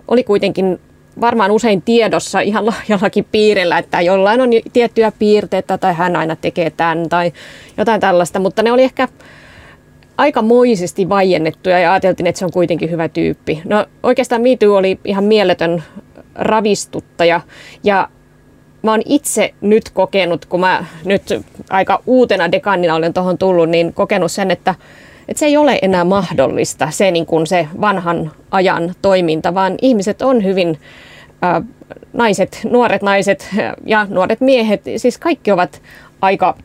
oli kuitenkin varmaan usein tiedossa ihan jollakin piirillä, että jollain on tiettyjä piirteitä tai hän aina tekee tämän tai jotain tällaista, mutta ne oli ehkä aikamoisesti vaiennettuja ja ajateltiin, että se on kuitenkin hyvä tyyppi. No oikeastaan Me oli ihan mieletön ravistuttaja ja mä oon itse nyt kokenut, kun mä nyt aika uutena dekanina olen tuohon tullut, niin kokenut sen, että, että se ei ole enää mahdollista, se, niin kuin se vanhan ajan toiminta, vaan ihmiset on hyvin, naiset, nuoret naiset ja nuoret miehet, siis kaikki ovat aika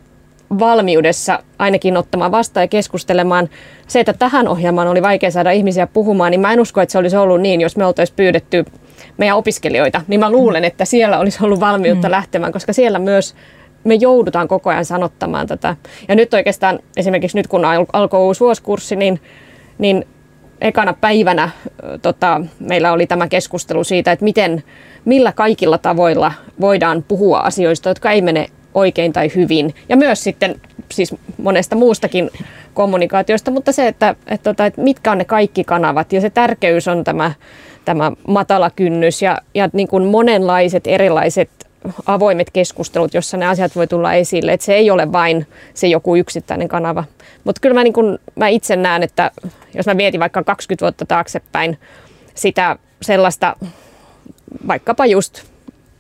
valmiudessa ainakin ottamaan vastaan ja keskustelemaan. Se, että tähän ohjelmaan oli vaikea saada ihmisiä puhumaan, niin mä en usko, että se olisi ollut niin, jos me oltaisiin pyydetty meidän opiskelijoita, niin mä luulen, että siellä olisi ollut valmiutta mm. lähtemään, koska siellä myös me joudutaan koko ajan sanottamaan tätä. Ja nyt oikeastaan esimerkiksi nyt kun alkoi uusi vuosikurssi, niin, niin ekana päivänä tota, meillä oli tämä keskustelu siitä, että miten, millä kaikilla tavoilla voidaan puhua asioista, jotka ei mene oikein tai hyvin. Ja myös sitten siis monesta muustakin kommunikaatiosta, mutta se, että, että, tota, että mitkä on ne kaikki kanavat ja se tärkeys on tämä tämä matala kynnys ja, ja niin kuin monenlaiset erilaiset avoimet keskustelut, jossa ne asiat voi tulla esille. Että se ei ole vain se joku yksittäinen kanava. Mutta kyllä mä, niin kun, mä itse näen, että jos mä mietin vaikka 20 vuotta taaksepäin sitä sellaista vaikkapa just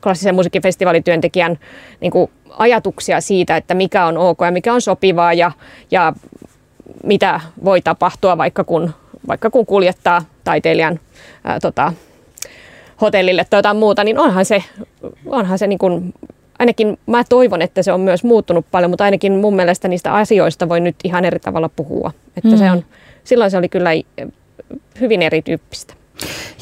klassisen musiikkifestivalityöntekijän niin ajatuksia siitä, että mikä on ok ja mikä on sopivaa ja, ja mitä voi tapahtua vaikka kun, vaikka kun kuljettaa taiteilijan ää, tota, hotellille tai jotain muuta, niin onhan se, onhan se niin kuin, ainakin mä toivon, että se on myös muuttunut paljon, mutta ainakin mun mielestä niistä asioista voi nyt ihan eri tavalla puhua. Että mm. se on, silloin se oli kyllä hyvin erityyppistä.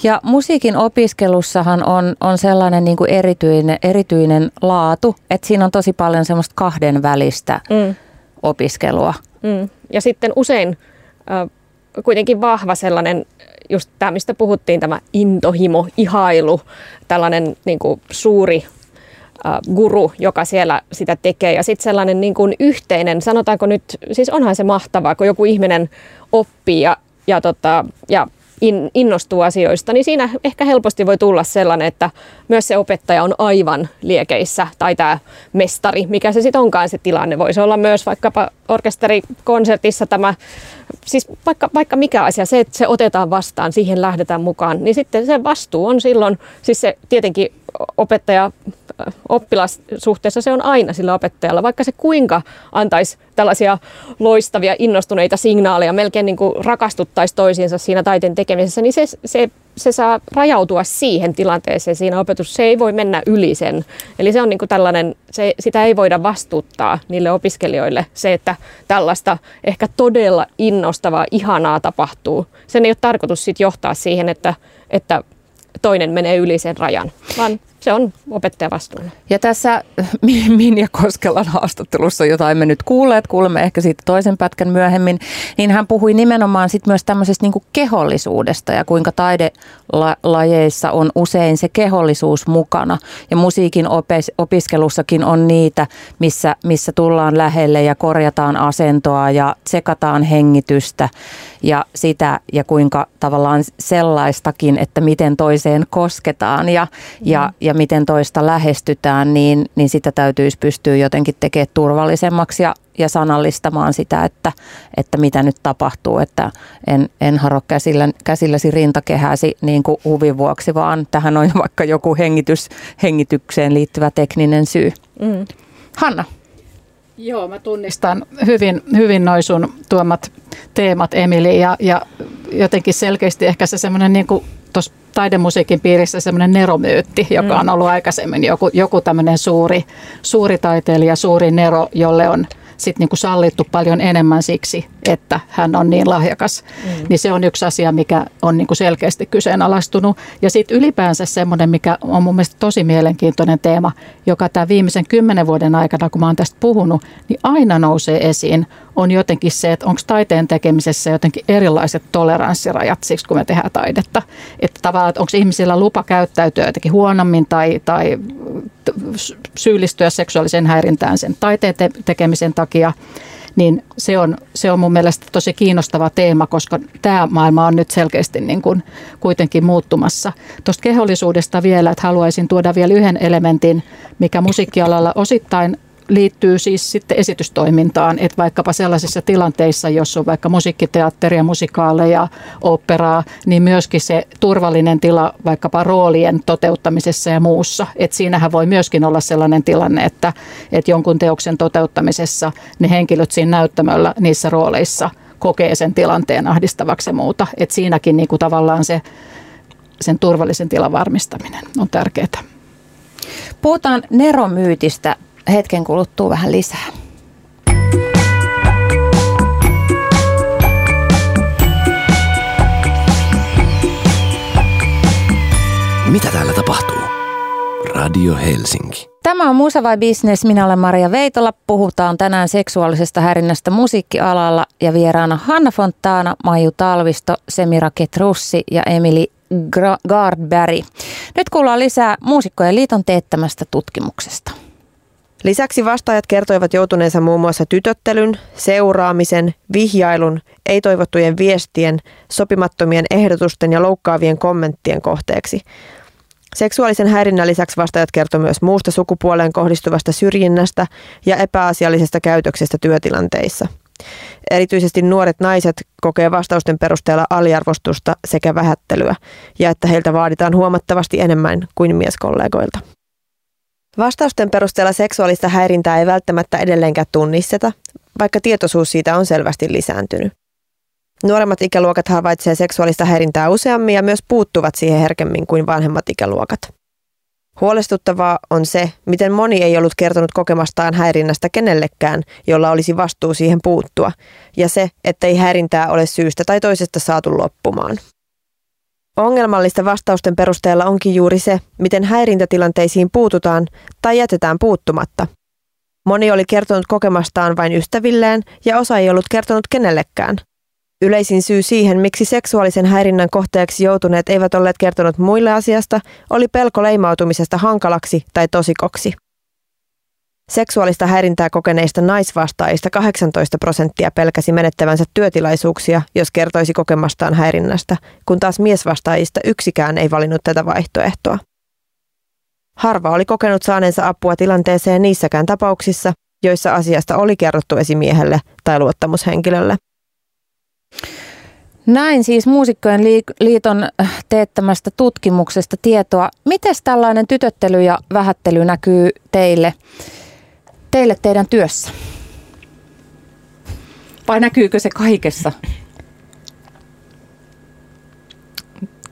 Ja musiikin opiskelussahan on, on sellainen niin kuin erityinen, erityinen laatu, että siinä on tosi paljon semmoista kahden välistä mm. opiskelua. Mm. Ja sitten usein äh, kuitenkin vahva sellainen, just tämä mistä puhuttiin, tämä intohimo, ihailu, tällainen niin kuin suuri äh, guru, joka siellä sitä tekee. Ja sitten sellainen niin kuin yhteinen, sanotaanko nyt, siis onhan se mahtavaa, kun joku ihminen oppii ja, ja, tota, ja in, innostuu asioista, niin siinä ehkä helposti voi tulla sellainen, että myös se opettaja on aivan liekeissä, tai tämä mestari, mikä se sitten onkaan se tilanne. Voisi olla myös vaikkapa orkesterikonsertissa tämä, siis vaikka, vaikka mikä asia, se, että se otetaan vastaan, siihen lähdetään mukaan, niin sitten se vastuu on silloin, siis se tietenkin opettaja oppilassuhteessa se on aina sillä opettajalla, vaikka se kuinka antaisi tällaisia loistavia, innostuneita signaaleja, melkein niin kuin rakastuttaisi toisiinsa siinä taiteen tekemisessä, niin se, se, se saa rajautua siihen tilanteeseen siinä opetus. Se ei voi mennä yli sen. Eli se on niin kuin tällainen, se, sitä ei voida vastuuttaa niille opiskelijoille, se, että tällaista ehkä todella innostavaa, ihanaa tapahtuu. Sen ei ole tarkoitus sit johtaa siihen, että, että toinen menee yli sen rajan, vaan se on opettajan vastuulla. Ja tässä Minja Koskelan haastattelussa, jota emme nyt kuulleet, kuulemme ehkä siitä toisen pätkän myöhemmin, niin hän puhui nimenomaan sit myös tämmöisestä niin kehollisuudesta ja kuinka taidelajeissa on usein se kehollisuus mukana. Ja musiikin opes- opiskelussakin on niitä, missä, missä tullaan lähelle ja korjataan asentoa ja tsekataan hengitystä ja sitä ja kuinka tavallaan sellaistakin, että miten toiseen kosketaan ja, ja, ja miten toista lähestytään, niin, niin sitä täytyisi pystyä jotenkin tekemään turvallisemmaksi ja, ja sanallistamaan sitä, että, että mitä nyt tapahtuu, että en, en haro käsillä, käsilläsi rintakehäsi niin kuin huvin vuoksi, vaan tähän on vaikka joku hengitys, hengitykseen liittyvä tekninen syy. Mm. Hanna. Joo, mä tunnistan hyvin, hyvin noin sun tuomat teemat, Emili, ja, ja jotenkin selkeästi ehkä se semmoinen niin kuin tuossa taidemusiikin piirissä semmoinen neromyytti, joka mm. on ollut aikaisemmin joku, joku tämmöinen suuri, suuri taiteilija, suuri nero, jolle on sitten niinku sallittu paljon enemmän siksi, että hän on niin lahjakas. Mm. Niin se on yksi asia, mikä on niinku selkeästi kyseenalaistunut. Ja sitten ylipäänsä semmoinen, mikä on mun mielestä tosi mielenkiintoinen teema, joka tämä viimeisen kymmenen vuoden aikana, kun mä oon tästä puhunut, niin aina nousee esiin, on jotenkin se, että onko taiteen tekemisessä jotenkin erilaiset toleranssirajat siksi, kun me tehdään taidetta. Että tavallaan, että onko ihmisillä lupa käyttäytyä jotenkin huonommin tai, tai syyllistyä seksuaaliseen häirintään sen taiteen te- tekemisen takia, niin se on, se on mun mielestä tosi kiinnostava teema, koska tämä maailma on nyt selkeästi niin kuin kuitenkin muuttumassa. Tuosta kehollisuudesta vielä, että haluaisin tuoda vielä yhden elementin, mikä musiikkialalla osittain liittyy siis sitten esitystoimintaan, että vaikkapa sellaisissa tilanteissa, jos on vaikka musiikkiteatteria, musikaaleja, operaa, niin myöskin se turvallinen tila vaikkapa roolien toteuttamisessa ja muussa. Että siinähän voi myöskin olla sellainen tilanne, että, että jonkun teoksen toteuttamisessa ne henkilöt siinä näyttämöllä niissä rooleissa kokee sen tilanteen ahdistavaksi ja muuta. Että siinäkin niin kuin tavallaan se, sen turvallisen tilan varmistaminen on tärkeää. Puhutaan neromyytistä hetken kuluttua vähän lisää. Mitä täällä tapahtuu? Radio Helsinki. Tämä on Musa vai Business. Minä olen Maria Veitola. Puhutaan tänään seksuaalisesta häirinnästä musiikkialalla ja vieraana Hanna Fontana, Maiju Talvisto, Semira Ketrussi ja Emili Gardberg. Nyt kuullaan lisää Muusikkojen liiton teettämästä tutkimuksesta. Lisäksi vastaajat kertoivat joutuneensa muun muassa tytöttelyn, seuraamisen, vihjailun, ei-toivottujen viestien, sopimattomien ehdotusten ja loukkaavien kommenttien kohteeksi. Seksuaalisen häirinnän lisäksi vastaajat kertoi myös muusta sukupuoleen kohdistuvasta syrjinnästä ja epäasiallisesta käytöksestä työtilanteissa. Erityisesti nuoret naiset kokee vastausten perusteella aliarvostusta sekä vähättelyä ja että heiltä vaaditaan huomattavasti enemmän kuin mieskollegoilta. Vastausten perusteella seksuaalista häirintää ei välttämättä edelleenkään tunnisteta, vaikka tietoisuus siitä on selvästi lisääntynyt. Nuoremmat ikäluokat havaitsee seksuaalista häirintää useammin ja myös puuttuvat siihen herkemmin kuin vanhemmat ikäluokat. Huolestuttavaa on se, miten moni ei ollut kertonut kokemastaan häirinnästä kenellekään, jolla olisi vastuu siihen puuttua, ja se, ettei häirintää ole syystä tai toisesta saatu loppumaan. Ongelmallista vastausten perusteella onkin juuri se, miten häirintätilanteisiin puututaan tai jätetään puuttumatta. Moni oli kertonut kokemastaan vain ystävilleen ja osa ei ollut kertonut kenellekään. Yleisin syy siihen, miksi seksuaalisen häirinnän kohteeksi joutuneet eivät olleet kertonut muille asiasta, oli pelko leimautumisesta hankalaksi tai tosikoksi. Seksuaalista häirintää kokeneista naisvastaajista 18 prosenttia pelkäsi menettävänsä työtilaisuuksia, jos kertoisi kokemastaan häirinnästä, kun taas miesvastaajista yksikään ei valinnut tätä vaihtoehtoa. Harva oli kokenut saaneensa apua tilanteeseen niissäkään tapauksissa, joissa asiasta oli kerrottu esimiehelle tai luottamushenkilölle. Näin siis Muusikkojen liiton äh, teettämästä tutkimuksesta tietoa. Miten tällainen tytöttely ja vähättely näkyy teille, teille teidän työssä? Vai näkyykö se kaikessa?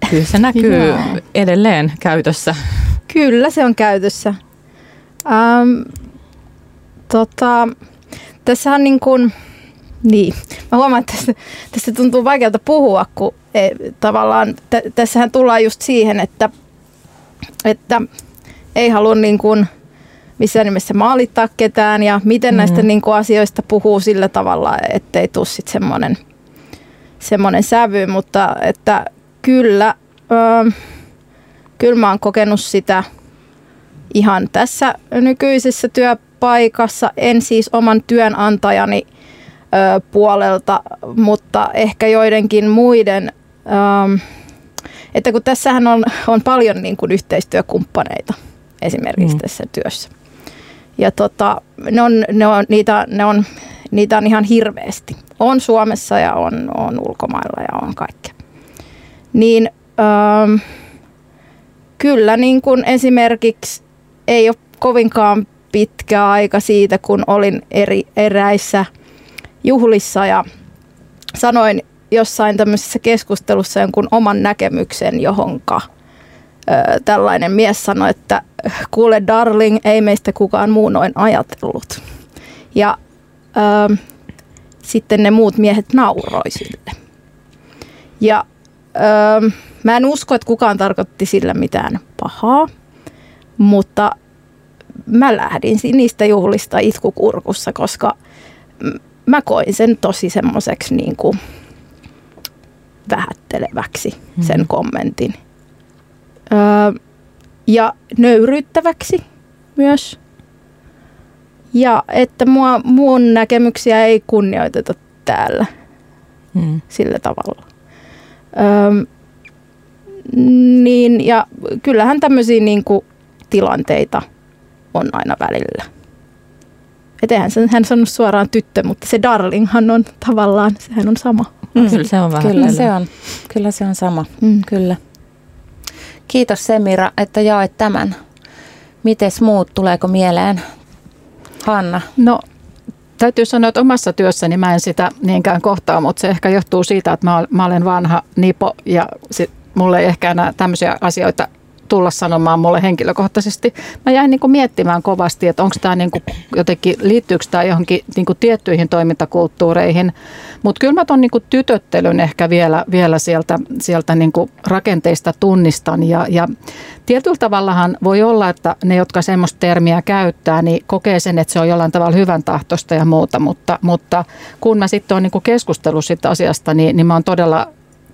Kyllä se näkyy edelleen käytössä. Kyllä se on käytössä. Ähm, tota, tässä on niin kuin, niin. Mä huomaan, että tästä, tästä tuntuu vaikealta puhua, kun e, tavallaan t- tässähän tullaan just siihen, että, että ei halua niin kuin missään nimessä maalittaa ketään ja miten mm. näistä niin kuin asioista puhuu sillä tavalla, ettei tule sitten semmoinen, semmoinen sävy, mutta että kyllä, ö, kyllä mä oon kokenut sitä ihan tässä nykyisessä työpaikassa, en siis oman työnantajani puolelta, mutta ehkä joidenkin muiden, että kun tässähän on, on paljon niin kuin yhteistyökumppaneita esimerkiksi mm. tässä työssä. Ja tota, ne on, ne on, niitä, ne on, niitä on ihan hirveästi. On Suomessa ja on, on ulkomailla ja on kaikkea. Niin ähm, kyllä niin kuin esimerkiksi ei ole kovinkaan pitkä aika siitä, kun olin eri eräissä – juhlissa ja sanoin jossain tämmöisessä keskustelussa jonkun oman näkemyksen, johonka tällainen mies sanoi, että kuule darling, ei meistä kukaan muu noin ajatellut. Ja ö, sitten ne muut miehet nauroi sille. Ja ö, mä en usko, että kukaan tarkoitti sillä mitään pahaa, mutta mä lähdin niistä juhlista itkukurkussa, koska mä koin sen tosi semmoiseksi niin kuin vähätteleväksi mm. sen kommentin. Öö, ja nöyryttäväksi myös. Ja että mua, mun näkemyksiä ei kunnioiteta täällä mm. sillä tavalla. Öö, niin, ja kyllähän tämmöisiä niin kuin, tilanteita on aina välillä. Et eihän sen, hän sanonut suoraan tyttö, mutta se darlinghan on tavallaan, sehän on sama. Mm. Kyllä se on vähän. Kyllä se on, kyllä se on sama, mm. kyllä. Kiitos Semira, että jaoit tämän. Mites muut, tuleeko mieleen? Hanna? No täytyy sanoa, että omassa työssäni mä en sitä niinkään kohtaa, mutta se ehkä johtuu siitä, että mä, olen vanha nipo ja sit mulle ei ehkä enää tämmöisiä asioita tulla sanomaan mulle henkilökohtaisesti. Mä jäin niin kuin miettimään kovasti, että onko tämä niin jotenkin, liittyykö tämä johonkin niin kuin tiettyihin toimintakulttuureihin. Mutta kyllä mä tuon niin tytöttelyn ehkä vielä, vielä sieltä, sieltä niin kuin rakenteista tunnistan. Ja, ja tietyllä tavallahan voi olla, että ne, jotka semmoista termiä käyttää, niin kokee sen, että se on jollain tavalla hyvän tahtosta ja muuta. Mutta, mutta kun mä sitten olen niin keskustellut siitä asiasta, niin, niin mä oon todella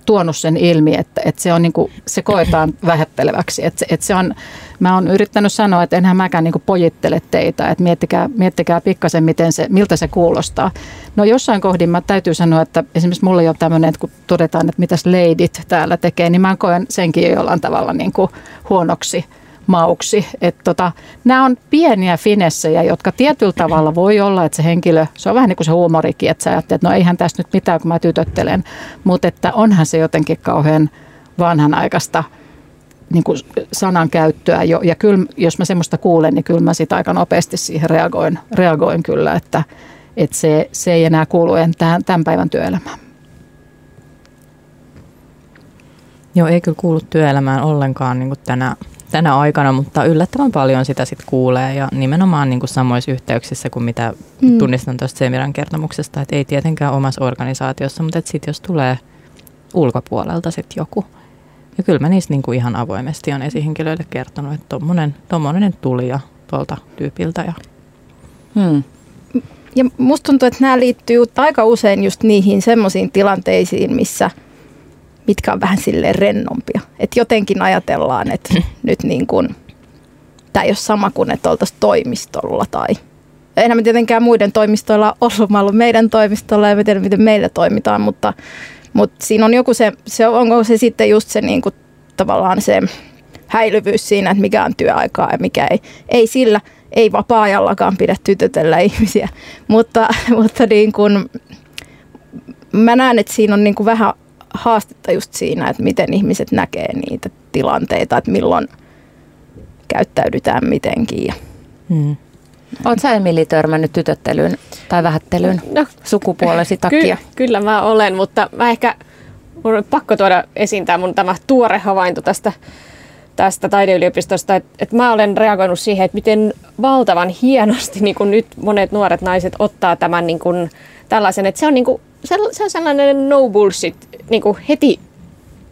tuonut sen ilmi, että, että se, on niin kuin, se koetaan vähätteleväksi. Että, että se on, mä oon yrittänyt sanoa, että enhän mäkään niin kuin pojittele teitä, että miettikää, miettikää pikkasen, miten se, miltä se kuulostaa. No jossain kohdin mä täytyy sanoa, että esimerkiksi mulla ei ole tämmöinen, että kun todetaan, että mitäs leidit täällä tekee, niin mä koen senkin jollain tavalla niin kuin huonoksi mauksi. Tota, nämä on pieniä finessejä, jotka tietyllä tavalla voi olla, että se henkilö, se on vähän niin kuin se huumorikin, että sä ajattelet, että no eihän tässä nyt mitään, kun mä tytöttelen. Mutta että onhan se jotenkin kauhean vanhanaikaista niin kuin sanankäyttöä jo. Ja kyllä, jos mä semmoista kuulen, niin kyllä mä sitä aika nopeasti siihen reagoin, reagoin kyllä, että, että se, se ei enää kuulu tähän, tämän päivän työelämään. Joo, ei kyllä kuulu työelämään ollenkaan niin kuin tänä tänä aikana, mutta yllättävän paljon sitä sitten kuulee ja nimenomaan niin kuin samoissa yhteyksissä kuin mitä mm. tunnistan tuosta Semiran kertomuksesta, että ei tietenkään omassa organisaatiossa, mutta sitten jos tulee ulkopuolelta sitten joku Ja kyllä mä niistä niin kuin ihan avoimesti on esihenkilöille kertonut, että tommonen, tommonen tuli ja tuolta tyypiltä. Ja... Hmm. Ja musta tuntuu, että nämä liittyy aika usein just niihin semmoisiin tilanteisiin, missä mitkä on vähän silleen rennompia. Että jotenkin ajatellaan, että nyt niin kuin, tämä ei ole sama kuin, että oltaisiin toimistolla tai Eihän me tietenkään muiden toimistoilla ollut, mä ollut meidän toimistolla ja mä tiedän, miten meillä toimitaan, mutta, mutta siinä on joku se, se onko se sitten just se niin kuin, tavallaan se häilyvyys siinä, että mikä on työaikaa ja mikä ei. Ei sillä, ei vapaa-ajallakaan pidä tytötellä ihmisiä, mutta, mutta niin kuin, mä näen, että siinä on niin kuin vähän haastetta just siinä, että miten ihmiset näkee niitä tilanteita, että milloin käyttäydytään mitenkin. Hmm. Oletko sä Emili törmännyt tytöttelyyn tai vähättelyyn no, sukupuolesi takia? Ky- kyllä mä olen, mutta mä ehkä mun on pakko tuoda esiin tämä mun tämä tuore havainto tästä, tästä taideyliopistosta, että, että mä olen reagoinut siihen, että miten valtavan hienosti niin kuin nyt monet nuoret naiset ottaa tämän niin kuin, tällaisen, että se on, niin kuin, se, se on sellainen no bullshit niin kuin heti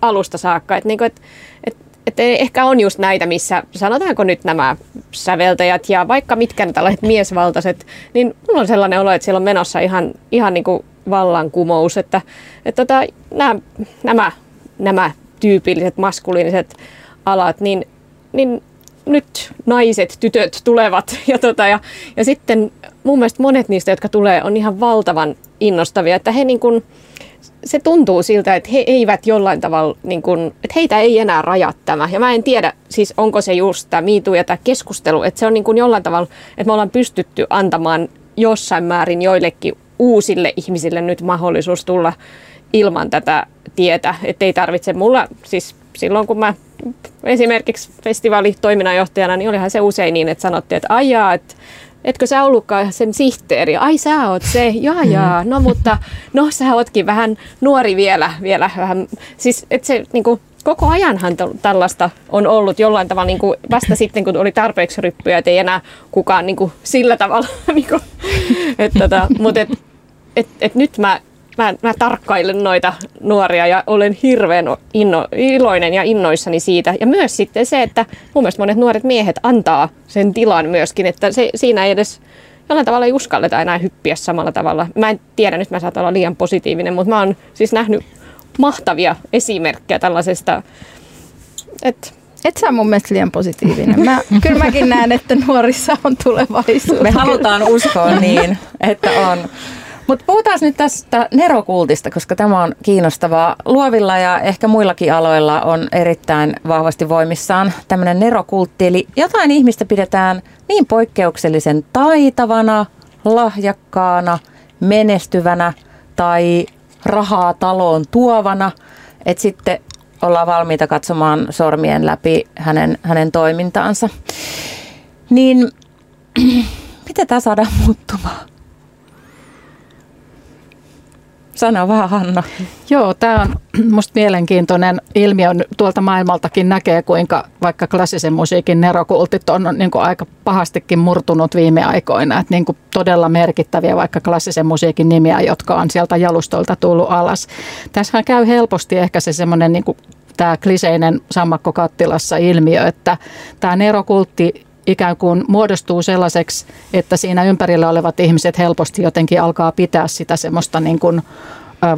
alusta saakka, että, niin kuin, että, että että ehkä on just näitä, missä sanotaanko nyt nämä säveltäjät ja vaikka mitkä ne tällaiset miesvaltaiset, niin mulla on sellainen olo, että siellä on menossa ihan, ihan niin kuin vallankumous, että, että tota, nämä, nämä, nämä tyypilliset maskuliiniset alat, niin, niin nyt naiset, tytöt tulevat. Ja, tota, ja, ja sitten mun mielestä monet niistä, jotka tulee, on ihan valtavan innostavia, että he niin kuin, se tuntuu siltä, että he eivät jollain tavalla, niin kuin, että heitä ei enää rajat tämä. Ja mä en tiedä, siis onko se just tämä miitu ja tämä keskustelu, että se on niin kuin jollain tavalla, että me ollaan pystytty antamaan jossain määrin joillekin uusille ihmisille nyt mahdollisuus tulla ilman tätä tietä. Että ei tarvitse mulla, siis silloin kun mä esimerkiksi festivaalitoiminnanjohtajana, niin olihan se usein niin, että sanottiin, että ajaa, että Etkö sä ollutkaan sen sihteeri? Ai sä oot se, jaa jaa, no mutta no sä ootkin vähän nuori vielä, vielä vähän. Siis et se niinku, koko ajanhan tällaista on ollut jollain tavalla niinku, vasta sitten, kun oli tarpeeksi ryppyjä, että ei enää kukaan niinku, sillä tavalla. niinku, et, tota, mutta et, et, et nyt mä mä, mä tarkkailen noita nuoria ja olen hirveän inno, iloinen ja innoissani siitä. Ja myös sitten se, että mun mielestä monet nuoret miehet antaa sen tilan myöskin, että se, siinä ei edes jollain tavalla ei uskalleta enää hyppiä samalla tavalla. Mä en tiedä, nyt mä saatan olla liian positiivinen, mutta mä oon siis nähnyt mahtavia esimerkkejä tällaisesta, että et sä mun mielestä liian positiivinen. Mä, kyllä mäkin näen, että nuorissa on tulevaisuus. Me halutaan uskoa niin, että on. Mutta puhutaan nyt tästä nerokultista, koska tämä on kiinnostavaa. Luovilla ja ehkä muillakin aloilla on erittäin vahvasti voimissaan tämmöinen nerokultti. Eli jotain ihmistä pidetään niin poikkeuksellisen taitavana, lahjakkaana, menestyvänä tai rahaa taloon tuovana, että sitten ollaan valmiita katsomaan sormien läpi hänen, hänen toimintaansa. Niin miten tämä saadaan muuttumaan? Sano vaan Hanna. Joo, tämä on musta mielenkiintoinen ilmiö. Tuolta maailmaltakin näkee, kuinka vaikka klassisen musiikin nerokultit on niin kuin aika pahastikin murtunut viime aikoina. Että niin kuin todella merkittäviä vaikka klassisen musiikin nimiä, jotka on sieltä jalustolta tullut alas. Tässähän käy helposti ehkä se semmoinen niin tämä kliseinen sammakko kattilassa ilmiö, että tämä nerokultti ikään kuin muodostuu sellaiseksi, että siinä ympärillä olevat ihmiset helposti jotenkin alkaa pitää sitä semmoista niin kuin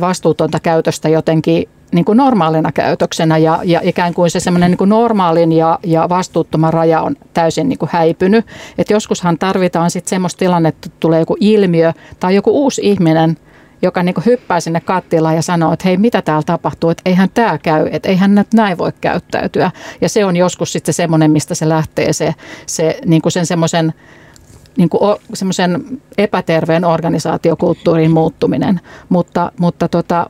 vastuutonta käytöstä jotenkin niin kuin normaalina käytöksenä ja, ja ikään kuin se semmoinen niin normaalin ja, ja vastuuttoman raja on täysin niin kuin häipynyt. Et joskushan tarvitaan sitten semmoista tilannetta, että tulee joku ilmiö tai joku uusi ihminen – joka niin hyppää sinne kattilaan ja sanoo, että hei, mitä täällä tapahtuu, että eihän tämä käy, että eihän nyt näin voi käyttäytyä. Ja se on joskus sitten semmoinen, mistä se lähtee se, se niin kuin sen semmoisen niin kuin semmoisen epäterveen organisaatiokulttuurin muuttuminen. Mutta, mutta tota,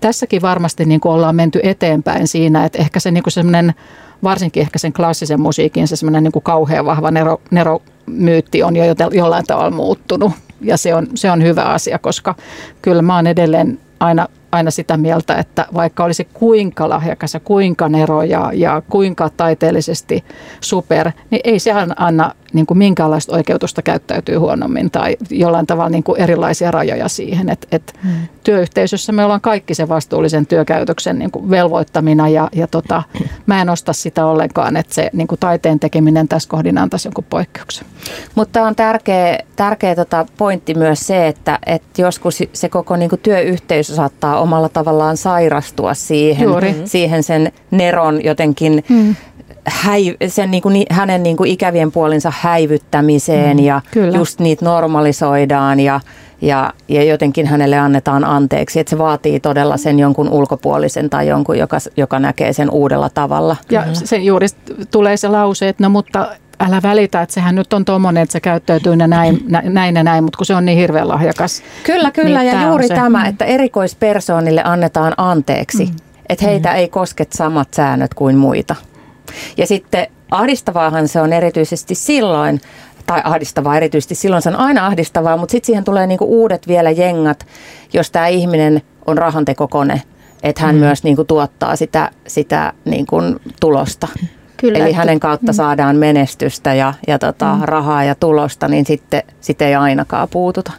tässäkin varmasti niin kuin ollaan menty eteenpäin siinä, että ehkä se niin kuin semmoinen, varsinkin ehkä sen klassisen musiikin se semmoinen niin kuin kauhean vahva nero, neromyytti on jo jollain tavalla muuttunut ja se on, se on hyvä asia, koska kyllä mä oon edelleen aina, aina sitä mieltä, että vaikka olisi kuinka lahjakas ja kuinka nero ja, ja kuinka taiteellisesti super, niin ei se anna niin kuin minkäänlaista oikeutusta käyttäytyy huonommin tai jollain tavalla niin kuin erilaisia rajoja siihen. Et, et hmm. Työyhteisössä me ollaan kaikki se vastuullisen työkäytöksen niin kuin velvoittamina ja, ja tota, mä en osta sitä ollenkaan, että se niin kuin taiteen tekeminen tässä kohdin antaisi jonkun poikkeuksen. Mutta on tärkeä, tärkeä tota pointti myös se, että, että joskus se koko niin kuin työyhteisö saattaa omalla tavallaan sairastua siihen, Juuri. siihen sen neron jotenkin hmm häi, sen niin kuin, hänen niin kuin ikävien puolinsa häivyttämiseen mm, ja kyllä. just niitä normalisoidaan ja, ja, ja jotenkin hänelle annetaan anteeksi. Että se vaatii todella sen jonkun ulkopuolisen tai jonkun, joka, joka näkee sen uudella tavalla. Ja kyllä. se juuri tulee se lause, että no mutta älä välitä, että sehän nyt on tuommoinen, että se käyttäytyy näin, näin ja näin, mutta kun se on niin hirveän lahjakas. Kyllä, kyllä niin ja juuri tämä, että erikoispersoonille annetaan anteeksi. Mm. Että heitä mm. ei kosket samat säännöt kuin muita. Ja sitten ahdistavaahan se on erityisesti silloin, tai ahdistavaa erityisesti silloin se on aina ahdistavaa, mutta sitten siihen tulee niinku uudet vielä jengat, jos tämä ihminen on rahantekokone, että hän mm. myös niinku tuottaa sitä, sitä niinku tulosta. Kyllä, Eli että, hänen kautta mm. saadaan menestystä ja, ja tota, mm. rahaa ja tulosta, niin sitten sit ei ainakaan puututa.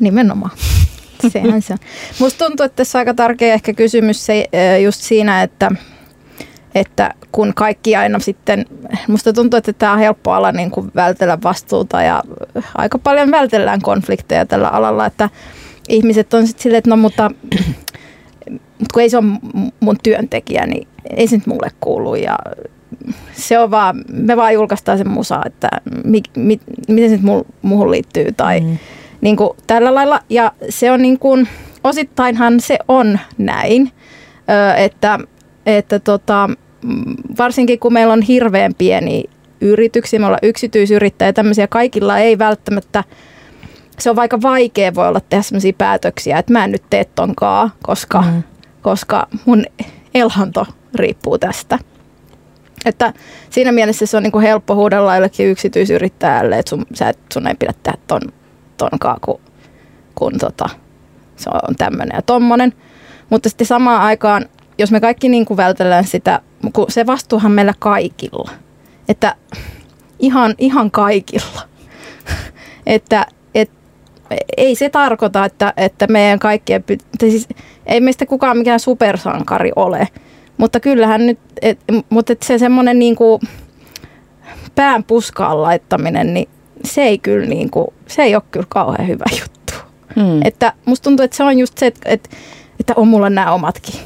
Nimenomaan. Sehän se on. Musta tuntuu, että tässä on aika tärkeä ehkä kysymys se, just siinä, että että kun kaikki aina sitten, musta tuntuu, että tämä on helppo ala niin kuin vältellä vastuuta ja aika paljon vältellään konflikteja tällä alalla, että ihmiset on sitten silleen, että no mutta, mutta kun ei se ole mun työntekijä, niin ei se nyt mulle kuulu ja se on vaan, me vaan julkaistaan sen musa, että mi, mi, miten se nyt muuhun liittyy tai mm. niin kuin tällä lailla ja se on niin kuin, osittainhan se on näin, että että tota, varsinkin kun meillä on hirveän pieni yrityksiä, me ollaan yksityisyrittäjä, tämmöisiä kaikilla ei välttämättä, se on vaikka vaikea voi olla tehdä sellaisia päätöksiä, että mä en nyt tee tonkaa, koska, mm. koska mun elhanto riippuu tästä. Että siinä mielessä se on niin kuin helppo huudella jollekin yksityisyrittäjälle, että sun, sä et, sun ei pidä tehdä ton, tonkaa, kun, kun tota, se on tämmöinen ja tommonen. Mutta sitten samaan aikaan jos me kaikki niin kuin vältellään sitä, kun se vastuuhan meillä kaikilla. Että ihan, ihan kaikilla. että et, ei se tarkoita, että, että meidän kaikkien, siis ei meistä kukaan mikään supersankari ole. Mutta kyllähän nyt, et, mutta et se semmoinen niin kuin pään puskaan laittaminen, niin se ei kyllä niin kuin, se ei ole kyllä kauhean hyvä juttu. Hmm. Että musta tuntuu, että se on just se, että, että, että on mulla nämä omatkin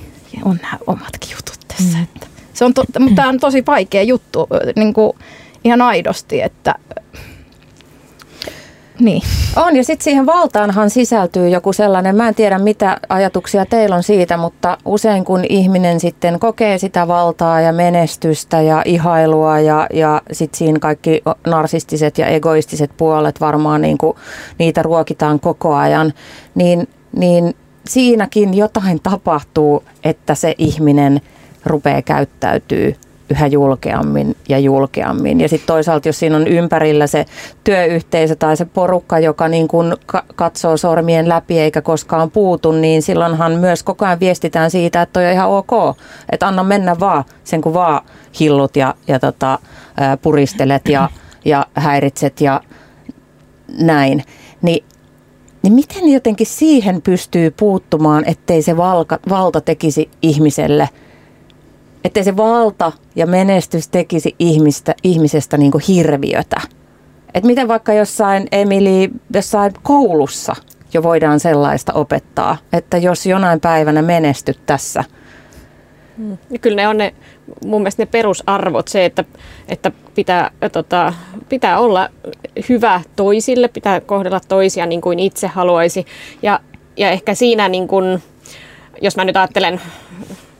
on nämä omatkin jutut tässä. Mm. Että se on to, mutta tämä on tosi vaikea juttu niin kuin ihan aidosti, että niin. On, ja sitten siihen valtaanhan sisältyy joku sellainen, mä en tiedä mitä ajatuksia teillä on siitä, mutta usein kun ihminen sitten kokee sitä valtaa ja menestystä ja ihailua ja, ja sitten siinä kaikki narsistiset ja egoistiset puolet varmaan niin kuin niitä ruokitaan koko ajan, niin, niin siinäkin jotain tapahtuu, että se ihminen rupeaa käyttäytyy yhä julkeammin ja julkeammin. Ja sitten toisaalta, jos siinä on ympärillä se työyhteisö tai se porukka, joka niin kun katsoo sormien läpi eikä koskaan puutu, niin silloinhan myös koko ajan viestitään siitä, että toi on ihan ok, että anna mennä vaan sen kun vaan hillut ja, ja tota, puristelet ja, ja häiritset ja näin. Niin niin miten jotenkin siihen pystyy puuttumaan, ettei se valka, valta tekisi ihmiselle, ettei se valta ja menestys tekisi ihmistä, ihmisestä niin kuin hirviötä? Et miten vaikka jossain, Emili, jossain koulussa jo voidaan sellaista opettaa, että jos jonain päivänä menestyt tässä – Mm. Kyllä ne on ne, mun mielestä ne perusarvot, se, että, että pitää, tota, pitää olla hyvä toisille, pitää kohdella toisia niin kuin itse haluaisi. Ja, ja ehkä siinä, niin kuin, jos mä nyt ajattelen,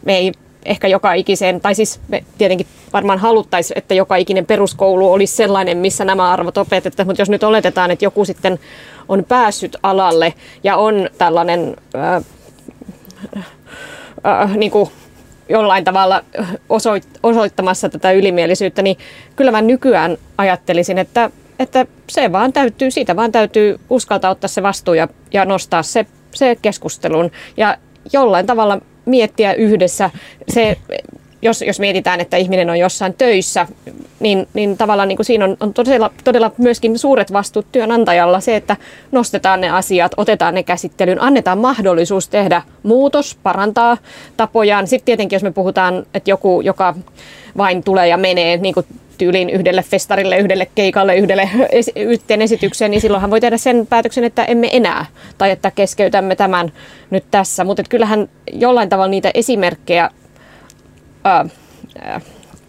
me ei ehkä joka ikiseen, tai siis me tietenkin varmaan haluttaisiin, että joka ikinen peruskoulu olisi sellainen, missä nämä arvot opetetaan, mutta jos nyt oletetaan, että joku sitten on päässyt alalle ja on tällainen äh, äh, niin kuin jollain tavalla osoit, osoittamassa tätä ylimielisyyttä, niin kyllä mä nykyään ajattelisin, että, että se vaan täytyy, siitä vaan täytyy uskaltaa ottaa se vastuu ja, ja nostaa se, se keskustelun. Ja jollain tavalla miettiä yhdessä se, jos, jos mietitään, että ihminen on jossain töissä, niin, niin tavallaan niin kuin siinä on, on todella, todella myöskin suuret vastuut työnantajalla se, että nostetaan ne asiat, otetaan ne käsittelyyn, annetaan mahdollisuus tehdä muutos, parantaa tapojaan. Sitten tietenkin, jos me puhutaan, että joku, joka vain tulee ja menee, niin kuin tyyliin yhdelle festarille, yhdelle keikalle, yhdelle es- yhteen esitykseen, niin silloinhan voi tehdä sen päätöksen, että emme enää, tai että keskeytämme tämän nyt tässä. Mutta kyllähän jollain tavalla niitä esimerkkejä ää, ää,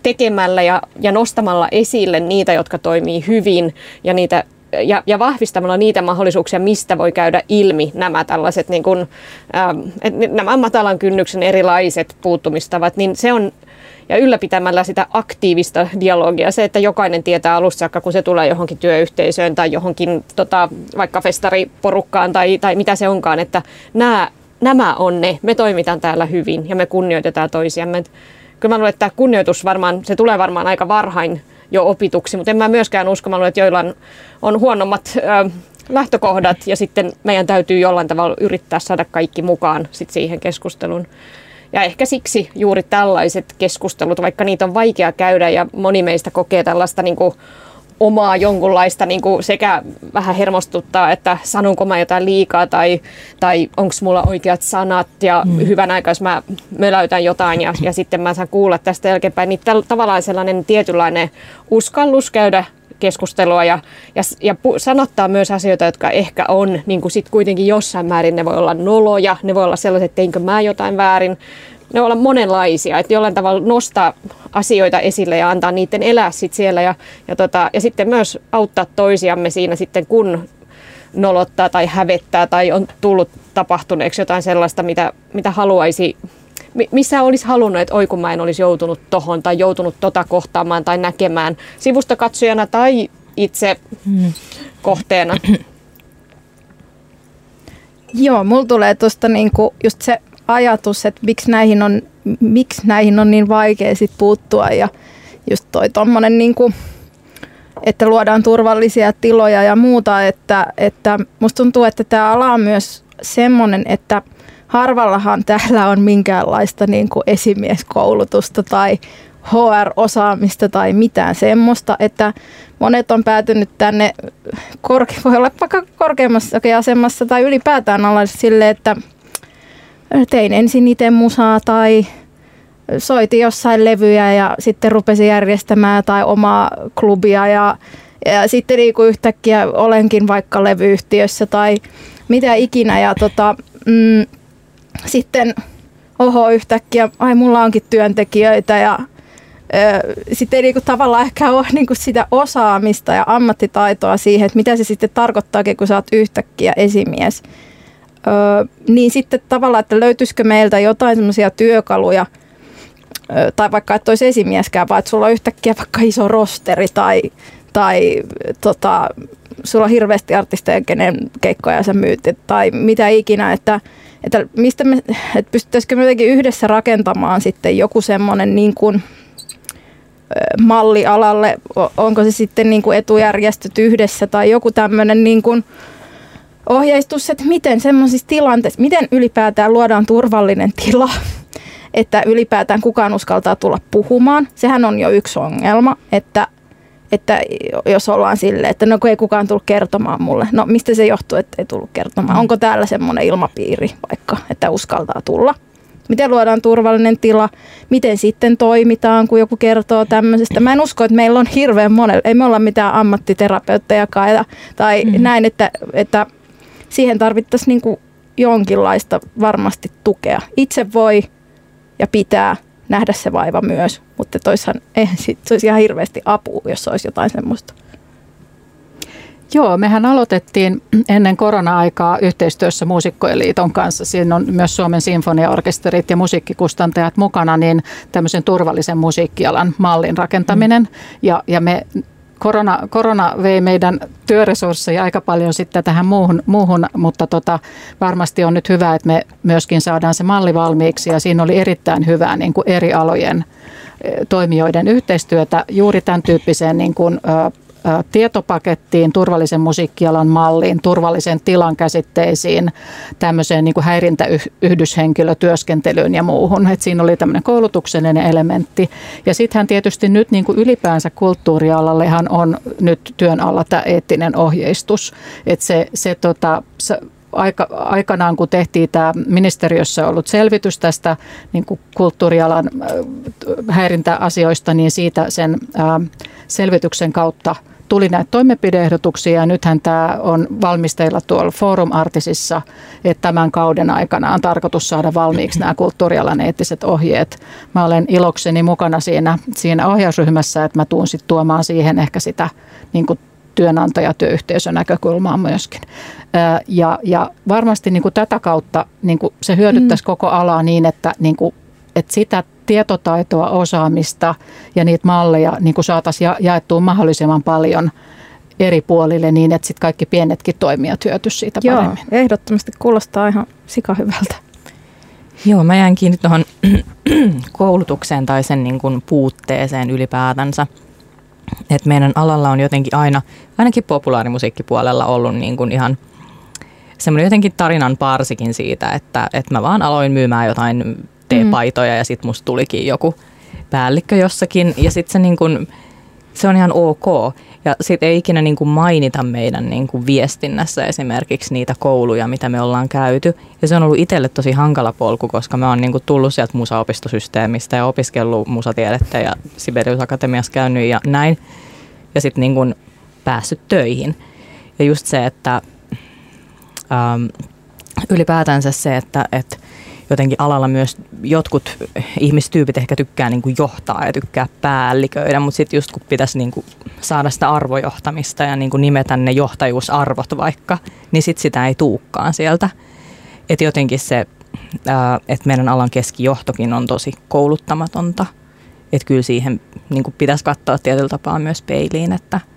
tekemällä ja, ja nostamalla esille niitä, jotka toimii hyvin ja niitä ja, ja vahvistamalla niitä mahdollisuuksia, mistä voi käydä ilmi nämä tällaiset niin kuin, ähm, nämä matalan kynnyksen erilaiset puuttumistavat, niin se on ja ylläpitämällä sitä aktiivista dialogia, se, että jokainen tietää alusta saakka, kun se tulee johonkin työyhteisöön tai johonkin tota, vaikka festariporukkaan tai, tai mitä se onkaan, että nämä, nämä on ne, me toimitaan täällä hyvin ja me kunnioitetaan toisiamme. Kyllä mä luulen, että kunnioitus varmaan, se tulee varmaan aika varhain jo opituksi, mutta en mä myöskään usko, mä luulen, että joilla on, on huonommat ö, lähtökohdat ja sitten meidän täytyy jollain tavalla yrittää saada kaikki mukaan sit siihen keskusteluun. Ja ehkä siksi juuri tällaiset keskustelut, vaikka niitä on vaikea käydä ja moni meistä kokee tällaista niin kuin omaa jonkunlaista niin kuin sekä vähän hermostuttaa, että sanonko mä jotain liikaa tai, tai onko mulla oikeat sanat ja mm. hyvän aikaa, jos mä möläytän jotain ja, ja sitten mä saan kuulla tästä jälkeenpäin, niin täl, tavallaan sellainen tietynlainen uskallus käydä keskustelua ja, ja, ja pu- sanottaa myös asioita, jotka ehkä on niin kuin sit kuitenkin jossain määrin, ne voi olla noloja, ne voi olla sellaiset, että teinkö mä jotain väärin, ne voi olla monenlaisia, että jollain tavalla nostaa asioita esille ja antaa niiden elää sit siellä ja, ja, tota, ja sitten myös auttaa toisiamme siinä sitten, kun nolottaa tai hävettää tai on tullut tapahtuneeksi jotain sellaista, mitä, mitä haluaisi missä olisi halunnut, että oi kun mä en olisi joutunut tohon tai joutunut tota kohtaamaan tai näkemään sivusta katsojana tai itse mm. kohteena. Joo, mulla tulee tuosta niinku just se ajatus, että miksi näihin on, miksi näihin on niin vaikea sit puuttua ja just toi tommonen niinku, että luodaan turvallisia tiloja ja muuta, että, että musta tuntuu, että tämä ala on myös semmoinen, että harvallahan täällä on minkäänlaista niin kuin esimieskoulutusta tai HR-osaamista tai mitään semmoista, että monet on päätynyt tänne, korke- voi olla vaikka korkeammassakin asemassa tai ylipäätään alla sille, että tein ensin itse musaa tai soitin jossain levyjä ja sitten rupesin järjestämään tai omaa klubia ja, ja sitten niin kuin yhtäkkiä olenkin vaikka levyyhtiössä tai mitä ikinä. Ja tota, mm, sitten oho yhtäkkiä, ai mulla onkin työntekijöitä ja sitten ei niinku tavallaan ehkä ole niinku sitä osaamista ja ammattitaitoa siihen, että mitä se sitten tarkoittaa, kun sä oot yhtäkkiä esimies. Öö, niin sitten tavallaan, että löytyisikö meiltä jotain semmoisia työkaluja, öö, tai vaikka et olisi esimieskään, vaan että sulla on yhtäkkiä vaikka iso rosteri tai, tai tota, sulla on hirveästi artisteja, kenen keikkoja sä myyt, tai mitä ikinä, että, että mistä me, että pystyttäisikö me jotenkin yhdessä rakentamaan sitten joku semmoinen niin kuin, mallialalle, onko se sitten niin kuin etujärjestöt yhdessä tai joku tämmöinen niin kuin ohjeistus, että miten semmoisissa tilanteissa, miten ylipäätään luodaan turvallinen tila, että ylipäätään kukaan uskaltaa tulla puhumaan. Sehän on jo yksi ongelma, että, että jos ollaan silleen, että no kun ei kukaan tullut kertomaan mulle. No mistä se johtuu, että ei tullut kertomaan? Onko täällä semmoinen ilmapiiri vaikka, että uskaltaa tulla? Miten luodaan turvallinen tila? Miten sitten toimitaan, kun joku kertoo tämmöisestä? Mä en usko, että meillä on hirveän monella, ei me olla mitään ammattiterapeuttejakaan tai mm-hmm. näin, että, että siihen tarvittaisiin niin jonkinlaista varmasti tukea. Itse voi ja pitää nähdä se vaiva myös, mutta toisaan eihän sit, se olisi ihan hirveästi apua, jos olisi jotain semmoista. Joo, mehän aloitettiin ennen korona-aikaa yhteistyössä Muusikkojen liiton kanssa. Siinä on myös Suomen sinfoniaorkesterit ja musiikkikustantajat mukana, niin tämmöisen turvallisen musiikkialan mallin rakentaminen. Mm. Ja, ja me korona, korona vei meidän työresursseja aika paljon sitten tähän muuhun, muuhun mutta tota, varmasti on nyt hyvä, että me myöskin saadaan se malli valmiiksi ja siinä oli erittäin hyvää niin kuin eri alojen e, toimijoiden yhteistyötä juuri tämän tyyppiseen niin kuin, tietopakettiin, turvallisen musiikkialan malliin, turvallisen tilan käsitteisiin, tämmöiseen niin kuin häirintäyhdyshenkilötyöskentelyyn ja muuhun. Et siinä oli tämmöinen koulutuksellinen elementti. Ja sittenhän tietysti nyt niin kuin ylipäänsä kulttuurialallehan on nyt työn alla tämä eettinen ohjeistus. Että se, se, tota, aika, aikanaan, kun tehtiin tämä ministeriössä ollut selvitys tästä niin kuin kulttuurialan häirintäasioista, niin siitä sen ää, selvityksen kautta tuli näitä toimenpideehdotuksia ja nythän tämä on valmisteilla tuolla Forum Artisissa, että tämän kauden aikana on tarkoitus saada valmiiksi nämä kulttuurialan eettiset ohjeet. Mä olen ilokseni mukana siinä, siinä ohjausryhmässä, että mä tuun sitten tuomaan siihen ehkä sitä niin kuin työnantaja-työyhteisön näkökulmaa myöskin. Ja, ja varmasti niin kuin tätä kautta niin kuin se hyödyttäisi mm. koko alaa niin, että, niin kuin, että sitä tietotaitoa, osaamista ja niitä malleja niin kuin saataisiin ja, jaettua mahdollisimman paljon eri puolille niin, että sitten kaikki pienetkin toimijat hyötyisivät siitä Joo, paremmin. ehdottomasti kuulostaa ihan sikahyvältä. Joo, mä jäin kiinni tuohon koulutukseen tai sen niin kuin puutteeseen ylipäätänsä. Et meidän alalla on jotenkin aina, ainakin populaarimusiikkipuolella ollut niin kuin ihan semmoinen jotenkin tarinan parsikin siitä, että, että mä vaan aloin myymään jotain teepaitoja mm. ja sitten musta tulikin joku päällikkö jossakin ja sitten se niin kuin, se on ihan ok. Ja sitten ei ikinä niin kuin mainita meidän niin kuin viestinnässä esimerkiksi niitä kouluja, mitä me ollaan käyty. Ja se on ollut itselle tosi hankala polku, koska mä oon niin kuin tullut sieltä musaopistosysteemistä ja opiskellut musatiedettä ja Sibelius Akatemiassa käynyt ja näin. Ja sitten niin kuin päässyt töihin. Ja just se, että ähm, ylipäätänsä se, että, että jotenkin alalla myös jotkut ihmistyypit ehkä tykkää niin kuin johtaa ja tykkää päälliköidä, mutta sitten just kun pitäisi niin kuin saada sitä arvojohtamista ja niin kuin nimetä ne johtajuusarvot vaikka, niin sitten sitä ei tuukkaan sieltä. Että jotenkin se, että meidän alan keskijohtokin on tosi kouluttamatonta. Että kyllä siihen niin kuin pitäisi katsoa tietyllä tapaa myös peiliin, että –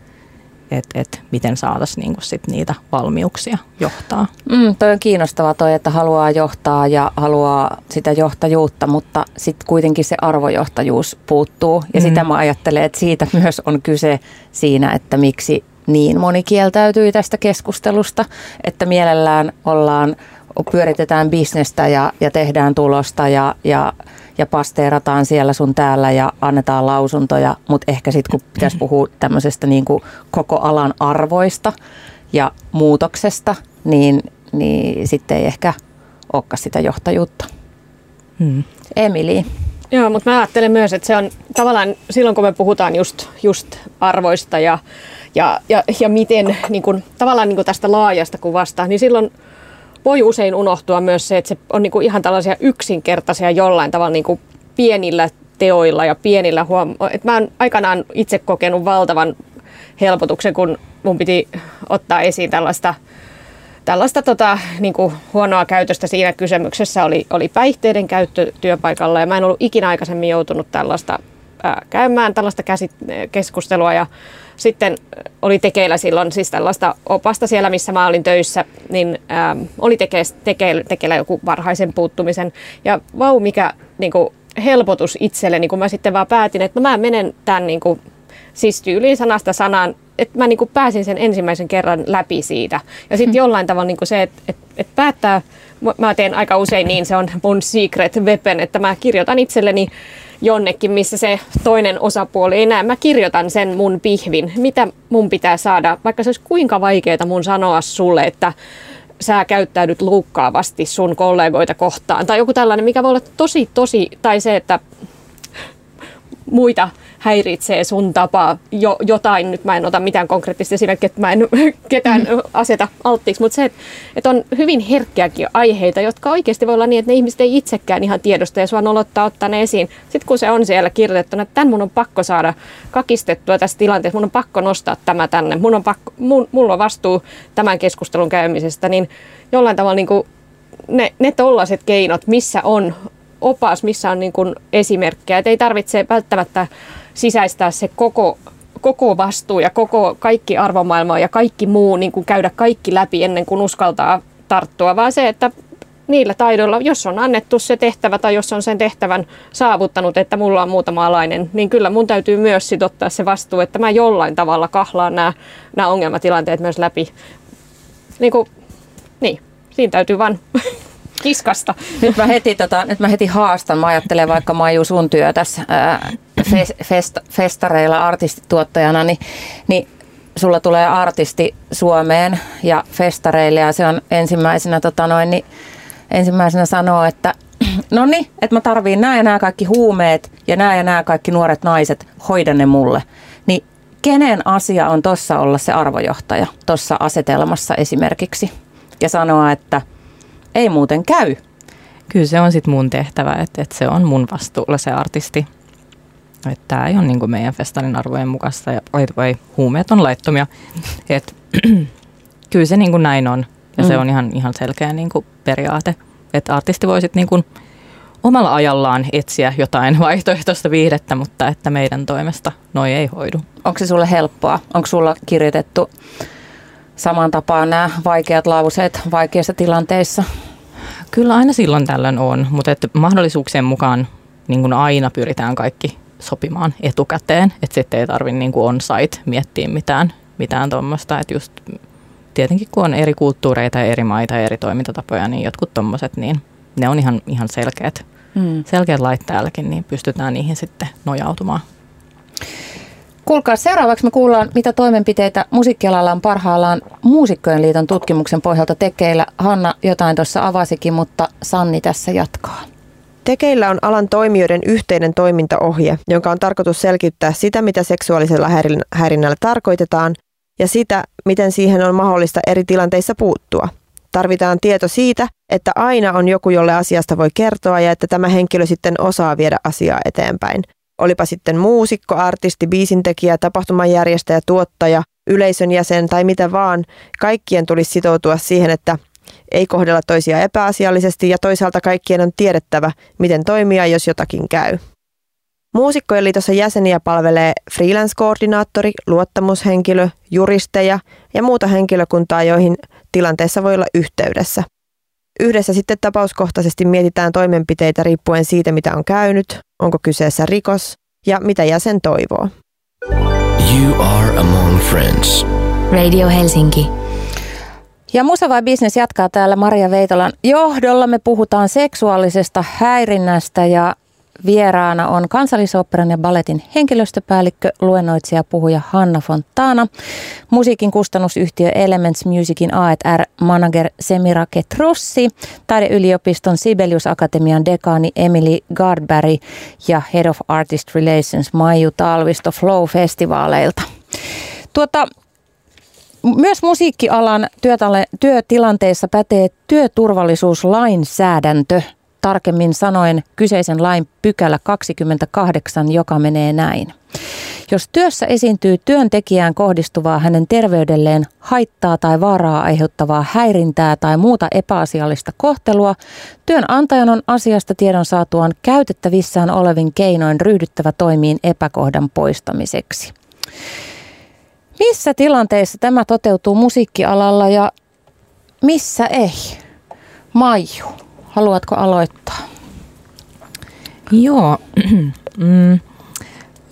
että et miten saataisiin niinku sit niitä valmiuksia johtaa. Mm, toi on kiinnostavaa toi, että haluaa johtaa ja haluaa sitä johtajuutta, mutta sitten kuitenkin se arvojohtajuus puuttuu. Ja mm. sitä mä ajattelen, että siitä myös on kyse siinä, että miksi niin moni kieltäytyy tästä keskustelusta, että mielellään ollaan, pyöritetään bisnestä ja, ja tehdään tulosta ja, ja ja pasteerataan siellä sun täällä ja annetaan lausuntoja, mutta ehkä sitten kun pitäisi puhua tämmöisestä niin kuin koko alan arvoista ja muutoksesta, niin, niin sitten ei ehkä olekaan sitä johtajuutta. Hmm. Emili. Joo, mutta mä ajattelen myös, että se on tavallaan silloin, kun me puhutaan just, just arvoista ja, ja, ja, ja miten niin kun, tavallaan niin kun tästä laajasta kuvasta, niin silloin – voi usein unohtua myös se, että se on niin kuin ihan tällaisia yksinkertaisia jollain tavalla niin kuin pienillä teoilla ja pienillä huom... että mä oon aikanaan itse kokenut valtavan helpotuksen, kun mun piti ottaa esiin tällaista, tällaista tota, niin kuin huonoa käytöstä siinä kysymyksessä. Oli, oli päihteiden käyttö työpaikalla ja mä en ollut ikinä aikaisemmin joutunut tällaista ää, käymään, tällaista käsit- keskustelua ja sitten oli tekeillä silloin siis tällaista opasta siellä, missä mä olin töissä, niin ähm, oli teke, teke, tekeillä joku varhaisen puuttumisen. Ja vau, mikä niin kuin, helpotus itselle, niin kun mä sitten vaan päätin, että no mä menen tämän niin kuin, siis tyyliin sanasta sanaan, että mä niin kuin pääsin sen ensimmäisen kerran läpi siitä. Ja sitten hmm. jollain tavalla niin kuin se, että, että, että päättää, mä teen aika usein niin, se on mun secret weapon, että mä kirjoitan itselleni jonnekin, missä se toinen osapuoli ei näe. Mä kirjoitan sen mun pihvin, mitä mun pitää saada, vaikka se olisi kuinka vaikeaa mun sanoa sulle, että sä käyttäydyt luukkaavasti sun kollegoita kohtaan. Tai joku tällainen, mikä voi olla tosi, tosi, tai se, että muita häiritsee sun tapa jo, jotain, nyt mä en ota mitään konkreettista esimerkkiä, että mä en ketään mm. aseta alttiiksi, mutta se, että, että on hyvin herkkiäkin aiheita, jotka oikeasti voi olla niin, että ne ihmiset ei itsekään ihan tiedosta ja sua nolottaa ottaa ne esiin. Sitten kun se on siellä kirjoitettuna, että tämän mun on pakko saada kakistettua tässä tilanteessa, mun on pakko nostaa tämä tänne, mun on pakko, mun, mulla on vastuu tämän keskustelun käymisestä, niin jollain tavalla niin kuin ne, ne tollaiset keinot, missä on opas, missä on niin kuin esimerkkejä. Et ei tarvitse välttämättä sisäistää se koko, koko vastuu ja koko kaikki arvomaailma ja kaikki muu, niin kuin käydä kaikki läpi ennen kuin uskaltaa tarttua, vaan se, että niillä taidoilla, jos on annettu se tehtävä tai jos on sen tehtävän saavuttanut, että mulla on muutama alainen, niin kyllä mun täytyy myös sit ottaa se vastuu, että mä jollain tavalla kahlaan nämä, nämä ongelmatilanteet myös läpi. Niin, kuin, niin siinä täytyy vaan kiskasta. Nyt mä heti, tota, nyt mä heti haastan. Mä ajattelen vaikka Maiju sun työ tässä ää, fest, festareilla artistituottajana, niin, niin sulla tulee artisti Suomeen ja festareille ja se on ensimmäisenä, tota noin, niin, ensimmäisenä sanoo, että no niin, että mä tarviin nämä ja nämä kaikki huumeet ja nämä ja nämä kaikki nuoret naiset, hoida ne mulle. Niin kenen asia on tuossa olla se arvojohtaja tuossa asetelmassa esimerkiksi ja sanoa, että ei muuten käy. Kyllä se on sitten mun tehtävä, että, että se on mun vastuulla se artisti että tämä ei ole niin kuin meidän festarin arvojen mukaista ja oi, oi, huumeet on laittomia. Et, kyllä se niin kuin näin on ja mm. se on ihan, ihan selkeä niin kuin periaate. Että artisti voi sitten niin kuin omalla ajallaan etsiä jotain vaihtoehtoista viihdettä, mutta että meidän toimesta noi ei hoidu. Onko se sulle helppoa? Onko sulla kirjoitettu saman tapaan nämä vaikeat lauseet vaikeissa tilanteissa? Kyllä aina silloin tällöin on, mutta että mahdollisuuksien mukaan niin kuin aina pyritään kaikki sopimaan etukäteen, että sitten ei tarvitse niin on-site miettiä mitään, mitään tuommoista, että just tietenkin kun on eri kulttuureita eri maita ja eri toimintatapoja, niin jotkut tuommoiset, niin ne on ihan, ihan selkeät, hmm. selkeät lait täälläkin, niin pystytään niihin sitten nojautumaan. Kuulkaa, seuraavaksi me kuullaan, mitä toimenpiteitä musiikkialalla on parhaillaan Muusikkojen liiton tutkimuksen pohjalta tekeillä. Hanna jotain tuossa avasikin, mutta Sanni tässä jatkaa. Tekeillä on alan toimijoiden yhteinen toimintaohje, jonka on tarkoitus selkiyttää sitä, mitä seksuaalisella häirinnällä tarkoitetaan ja sitä, miten siihen on mahdollista eri tilanteissa puuttua. Tarvitaan tieto siitä, että aina on joku, jolle asiasta voi kertoa ja että tämä henkilö sitten osaa viedä asiaa eteenpäin. Olipa sitten muusikko, artisti, biisintekijä, tapahtumanjärjestäjä, tuottaja, yleisön jäsen tai mitä vaan, kaikkien tulisi sitoutua siihen, että ei kohdella toisia epäasiallisesti ja toisaalta kaikkien on tiedettävä, miten toimia, jos jotakin käy. Muusikkojen liitossa jäseniä palvelee freelance-koordinaattori, luottamushenkilö, juristeja ja muuta henkilökuntaa, joihin tilanteessa voi olla yhteydessä. Yhdessä sitten tapauskohtaisesti mietitään toimenpiteitä riippuen siitä, mitä on käynyt, onko kyseessä rikos ja mitä jäsen toivoo. You are among friends. Radio Helsinki. Ja Musa vai Business jatkaa täällä Maria Veitolan johdolla. Me puhutaan seksuaalisesta häirinnästä ja vieraana on kansallisoperan ja balletin henkilöstöpäällikkö, luennoitsija puhuja Hanna Fontana, musiikin kustannusyhtiö Elements Musicin A&R manager Semira Ketrossi, taideyliopiston Sibelius Akatemian dekaani Emily Gardberry ja Head of Artist Relations Maiju Talvisto Flow-festivaaleilta. Tuota, myös musiikkialan työtilanteissa pätee työturvallisuuslainsäädäntö, tarkemmin sanoen kyseisen lain pykälä 28, joka menee näin. Jos työssä esiintyy työntekijään kohdistuvaa hänen terveydelleen haittaa tai vaaraa aiheuttavaa häirintää tai muuta epäasiallista kohtelua, työnantajan on asiasta tiedon saatuaan käytettävissään olevin keinoin ryhdyttävä toimiin epäkohdan poistamiseksi. Missä tilanteissa tämä toteutuu musiikkialalla ja missä ei? Maiju, haluatko aloittaa? Joo. mm.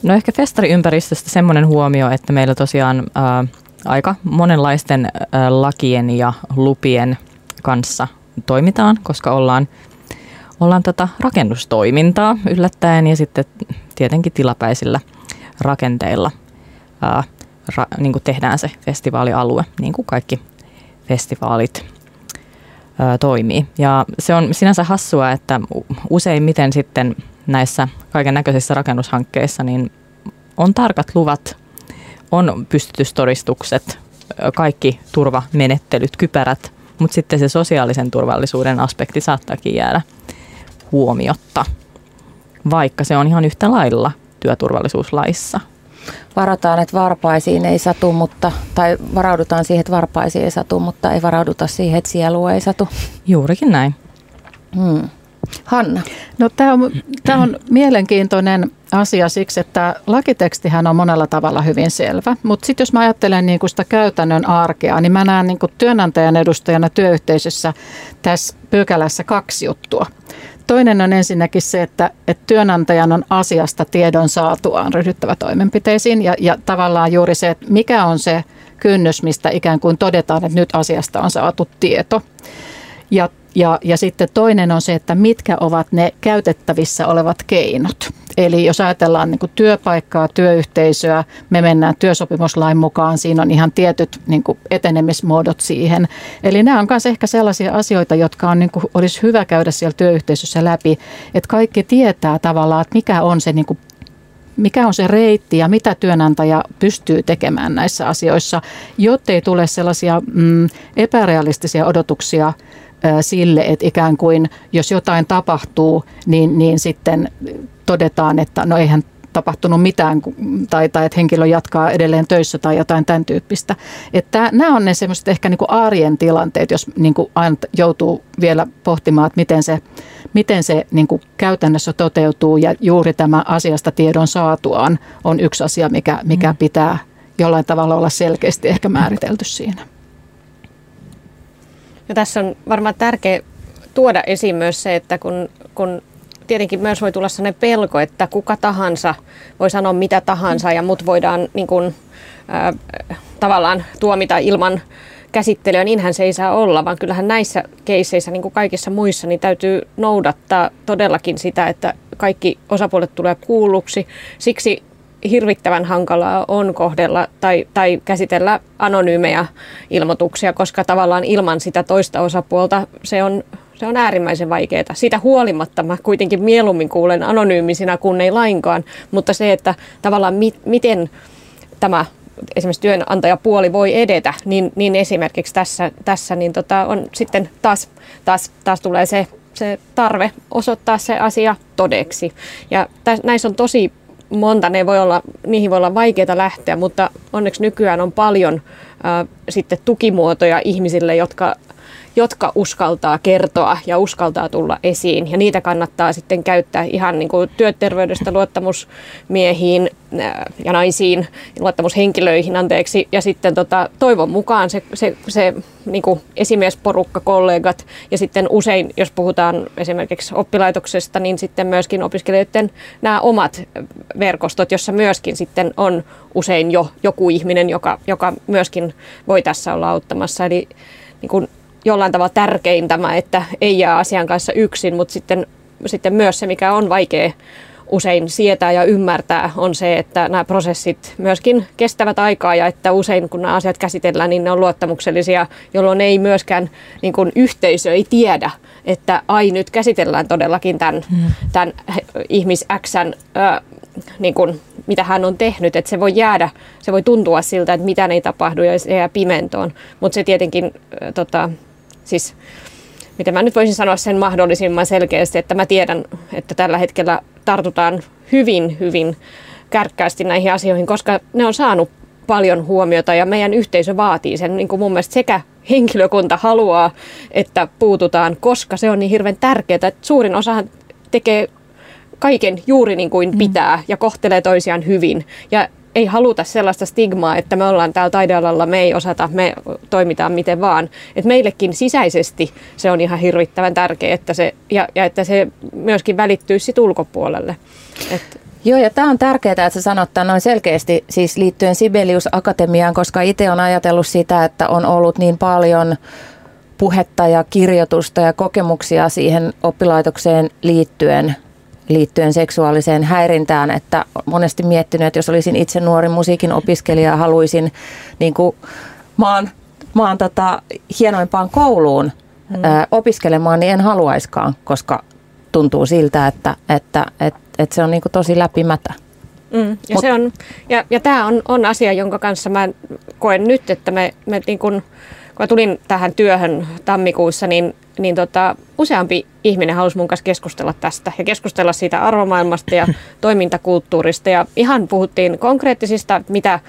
No ehkä festariympäristöstä semmoinen huomio, että meillä tosiaan ää, aika monenlaisten ää, lakien ja lupien kanssa toimitaan, koska ollaan, ollaan tätä rakennustoimintaa yllättäen ja sitten tietenkin tilapäisillä rakenteilla ää, ra, niin kuin tehdään se festivaalialue, niin kuin kaikki festivaalit toimii. Ja se on sinänsä hassua, että useimmiten sitten näissä kaiken näköisissä rakennushankkeissa niin on tarkat luvat, on pystytystodistukset, kaikki turvamenettelyt, kypärät, mutta sitten se sosiaalisen turvallisuuden aspekti saattaakin jäädä huomiotta, vaikka se on ihan yhtä lailla työturvallisuuslaissa varataan, että varpaisiin ei satu, mutta, tai varaudutaan siihen, että varpaisiin ei satu, mutta ei varauduta siihen, että sielu ei satu. Juurikin näin. Hmm. Hanna? No, tämä on, tämä on mielenkiintoinen asia siksi, että lakitekstihän on monella tavalla hyvin selvä, mutta sitten jos mä ajattelen niin kuin sitä käytännön arkea, niin mä näen niin kuin työnantajan edustajana työyhteisössä tässä pykälässä kaksi juttua. Toinen on ensinnäkin se, että, että työnantajan on asiasta tiedon saatuaan ryhdyttävä toimenpiteisiin ja, ja tavallaan juuri se, että mikä on se kynnys, mistä ikään kuin todetaan, että nyt asiasta on saatu tieto. Ja, ja, ja sitten toinen on se, että mitkä ovat ne käytettävissä olevat keinot. Eli jos ajatellaan niin työpaikkaa, työyhteisöä, me mennään työsopimuslain mukaan, siinä on ihan tietyt niin etenemismuodot siihen. Eli nämä on myös ehkä sellaisia asioita, jotka on, niin kuin, olisi hyvä käydä siellä työyhteisössä läpi, että kaikki tietää tavallaan, että mikä on se niin mikä on se reitti ja mitä työnantaja pystyy tekemään näissä asioissa, jottei tule sellaisia mm, epärealistisia odotuksia sille, että ikään kuin jos jotain tapahtuu, niin, niin sitten todetaan, että no eihän tapahtunut mitään tai, tai että henkilö jatkaa edelleen töissä tai jotain tämän tyyppistä. Että nämä on ne semmoiset ehkä niin kuin arjen tilanteet, jos niin kuin aina joutuu vielä pohtimaan, että miten se, miten se niin kuin käytännössä toteutuu ja juuri tämä asiasta tiedon saatuaan on yksi asia, mikä, mikä mm. pitää jollain tavalla olla selkeästi ehkä määritelty siinä. Ja tässä on varmaan tärkeä tuoda esiin myös se, että kun, kun tietenkin myös voi tulla sellainen pelko, että kuka tahansa voi sanoa mitä tahansa ja mut voidaan niin kuin, äh, tavallaan tuomita ilman käsittelyä, niinhän se ei saa olla, vaan kyllähän näissä keisseissä, niin kuin kaikissa muissa, niin täytyy noudattaa todellakin sitä, että kaikki osapuolet tulee kuulluksi. Siksi hirvittävän hankalaa on kohdella tai, tai käsitellä anonyymejä ilmoituksia, koska tavallaan ilman sitä toista osapuolta se on, se on äärimmäisen vaikeaa. Siitä huolimatta mä kuitenkin mieluummin kuulen anonyymisinä kuin ei lainkaan, mutta se, että tavallaan mi, miten tämä esimerkiksi työnantajapuoli voi edetä, niin, niin esimerkiksi tässä, tässä niin tota, on sitten taas, taas, taas tulee se, se tarve osoittaa se asia todeksi. Ja täs, näissä on tosi monta, ne voi olla, niihin voi olla vaikeita lähteä, mutta onneksi nykyään on paljon äh, sitten tukimuotoja ihmisille, jotka jotka uskaltaa kertoa ja uskaltaa tulla esiin. Ja niitä kannattaa sitten käyttää ihan niin kuin työterveydestä luottamusmiehiin äh, ja naisiin, luottamushenkilöihin anteeksi. Ja sitten tota, toivon mukaan se, se, se niin kuin esimiesporukka, kollegat ja sitten usein, jos puhutaan esimerkiksi oppilaitoksesta, niin sitten myöskin opiskelijoiden nämä omat verkostot, jossa myöskin sitten on usein jo joku ihminen, joka, joka myöskin voi tässä olla auttamassa. Eli niin kuin jollain tavalla tärkein tämä, että ei jää asian kanssa yksin, mutta sitten, sitten myös se, mikä on vaikea usein sietää ja ymmärtää, on se, että nämä prosessit myöskin kestävät aikaa ja että usein kun nämä asiat käsitellään, niin ne on luottamuksellisia, jolloin ei myöskään niin kuin yhteisö ei tiedä, että ai nyt käsitellään todellakin tämän, hmm. tämän ihmis Xn, äh, niin kuin, mitä hän on tehnyt, että se voi jäädä, se voi tuntua siltä, että mitä ei tapahdu ja se jää pimentoon, mutta se tietenkin äh, tota, Siis miten mä nyt voisin sanoa sen mahdollisimman selkeästi, että mä tiedän, että tällä hetkellä tartutaan hyvin, hyvin kärkkäästi näihin asioihin, koska ne on saanut paljon huomiota ja meidän yhteisö vaatii sen. Niin kuin mun mielestä sekä henkilökunta haluaa, että puututaan, koska se on niin hirveän tärkeää, että suurin osahan tekee kaiken juuri niin kuin mm. pitää ja kohtelee toisiaan hyvin. Ja ei haluta sellaista stigmaa, että me ollaan täällä taidealalla, me ei osata, me toimitaan miten vaan. Et meillekin sisäisesti se on ihan hirvittävän tärkeää, että se, ja, ja että se myöskin välittyy sit ulkopuolelle. Et, Joo, ja tämä on tärkeää, että sä sanot tämän noin selkeästi siis liittyen Sibelius Akatemiaan, koska itse on ajatellut sitä, että on ollut niin paljon puhetta ja kirjoitusta ja kokemuksia siihen oppilaitokseen liittyen, liittyen seksuaaliseen häirintään, että monesti miettinyt, että jos olisin itse nuori musiikin opiskelija, haluaisin niin kuin maan, maan tota, hienoimpaan kouluun mm. ö, opiskelemaan, niin en haluaiskaan, koska tuntuu siltä, että, että, että, että se on niin kuin tosi läpimätä. Mm, ja, Mut, se on, ja, ja tämä on, on asia, jonka kanssa mä koen nyt, että me, me niin kun, kun mä tulin tähän työhön tammikuussa, niin niin tota, useampi ihminen halusi mun kanssa keskustella tästä ja keskustella siitä arvomaailmasta ja toimintakulttuurista. Ja ihan puhuttiin konkreettisista, mitä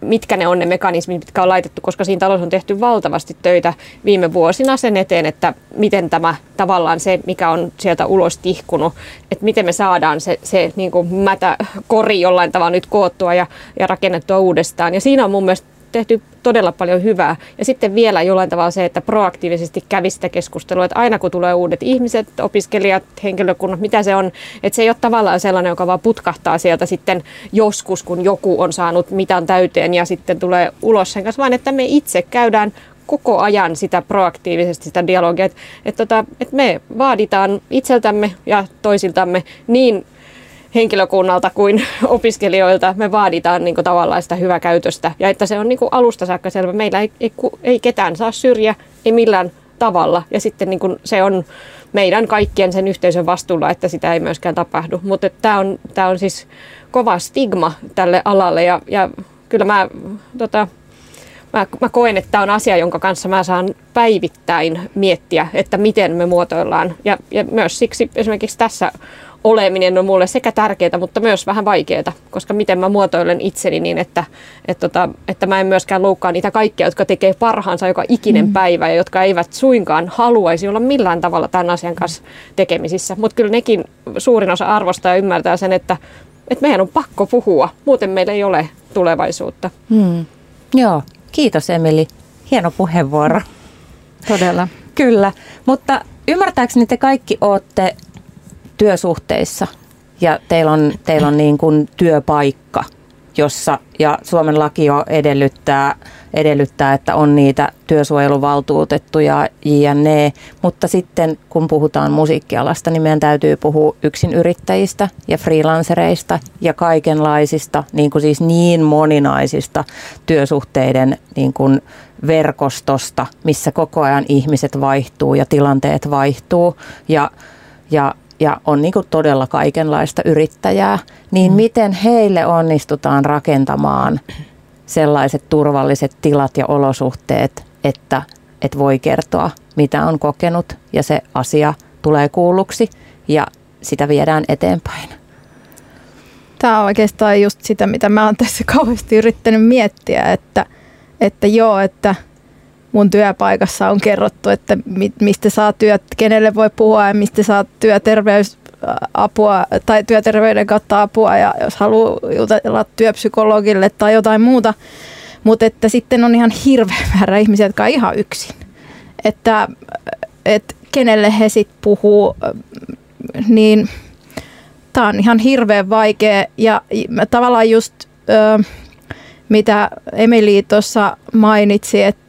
mitkä ne on ne mekanismit, mitkä on laitettu, koska siinä talossa on tehty valtavasti töitä viime vuosina sen eteen, että miten tämä tavallaan se, mikä on sieltä ulos tihkunut, että miten me saadaan se, se niin kuin mätä kori jollain tavalla nyt koottua ja, ja rakennettua uudestaan. Ja siinä on mun mielestä tehty todella paljon hyvää. Ja sitten vielä jollain tavalla se, että proaktiivisesti kävi sitä keskustelua, että aina kun tulee uudet ihmiset, opiskelijat, henkilökunnat, mitä se on, että se ei ole tavallaan sellainen, joka vaan putkahtaa sieltä sitten joskus, kun joku on saanut mitään täyteen ja sitten tulee ulos sen kanssa, vaan että me itse käydään koko ajan sitä proaktiivisesti sitä dialogia, että, että, tota, että me vaaditaan itseltämme ja toisiltamme niin henkilökunnalta kuin opiskelijoilta me vaaditaan niin kuin, tavallaan sitä hyvää käytöstä ja että se on niin kuin, alusta saakka selvä. Meillä ei, ei, ei ketään saa syrjä, ei millään tavalla ja sitten niin kuin, se on meidän kaikkien sen yhteisön vastuulla, että sitä ei myöskään tapahdu. Mutta tämä on, on siis kova stigma tälle alalle ja, ja kyllä mä, tota, mä, mä koen, että tämä on asia, jonka kanssa mä saan päivittäin miettiä, että miten me muotoillaan. Ja, ja myös siksi esimerkiksi tässä oleminen on mulle sekä tärkeää, mutta myös vähän vaikeaa, koska miten mä muotoilen itseni niin, että, että, tota, että mä en myöskään loukkaa niitä kaikkia, jotka tekee parhaansa joka ikinen mm. päivä ja jotka eivät suinkaan haluaisi olla millään tavalla tämän asian kanssa tekemisissä. Mutta kyllä nekin suurin osa arvostaa ja ymmärtää sen, että, että meidän on pakko puhua, muuten meillä ei ole tulevaisuutta. Mm. Joo, kiitos Emeli. Hieno puheenvuoro. Todella. Kyllä, mutta ymmärtääkseni te kaikki olette työsuhteissa. Ja teillä on, teillä on niin kuin työpaikka, jossa, ja Suomen laki jo edellyttää, edellyttää, että on niitä työsuojeluvaltuutettuja JNE, mutta sitten kun puhutaan musiikkialasta, niin meidän täytyy puhua yrittäjistä ja freelancereista ja kaikenlaisista, niin kuin siis niin moninaisista työsuhteiden niin kuin verkostosta, missä koko ajan ihmiset vaihtuu ja tilanteet vaihtuu. Ja, ja ja on niin todella kaikenlaista yrittäjää, niin mm. miten heille onnistutaan rakentamaan sellaiset turvalliset tilat ja olosuhteet, että, että voi kertoa, mitä on kokenut ja se asia tulee kuulluksi ja sitä viedään eteenpäin. Tämä on oikeastaan just sitä, mitä mä oon tässä kauheasti yrittänyt miettiä, että, että joo, että – mun työpaikassa on kerrottu, että mistä saa työt, kenelle voi puhua ja mistä saa työterveysapua tai työterveyden kautta apua ja jos haluaa jutella työpsykologille tai jotain muuta. Mutta että sitten on ihan hirveä määrä ihmisiä, jotka on ihan yksin. Että, että kenelle he sitten puhuu, niin tämä on ihan hirveän vaikea ja tavallaan just mitä Emeli tuossa mainitsi, että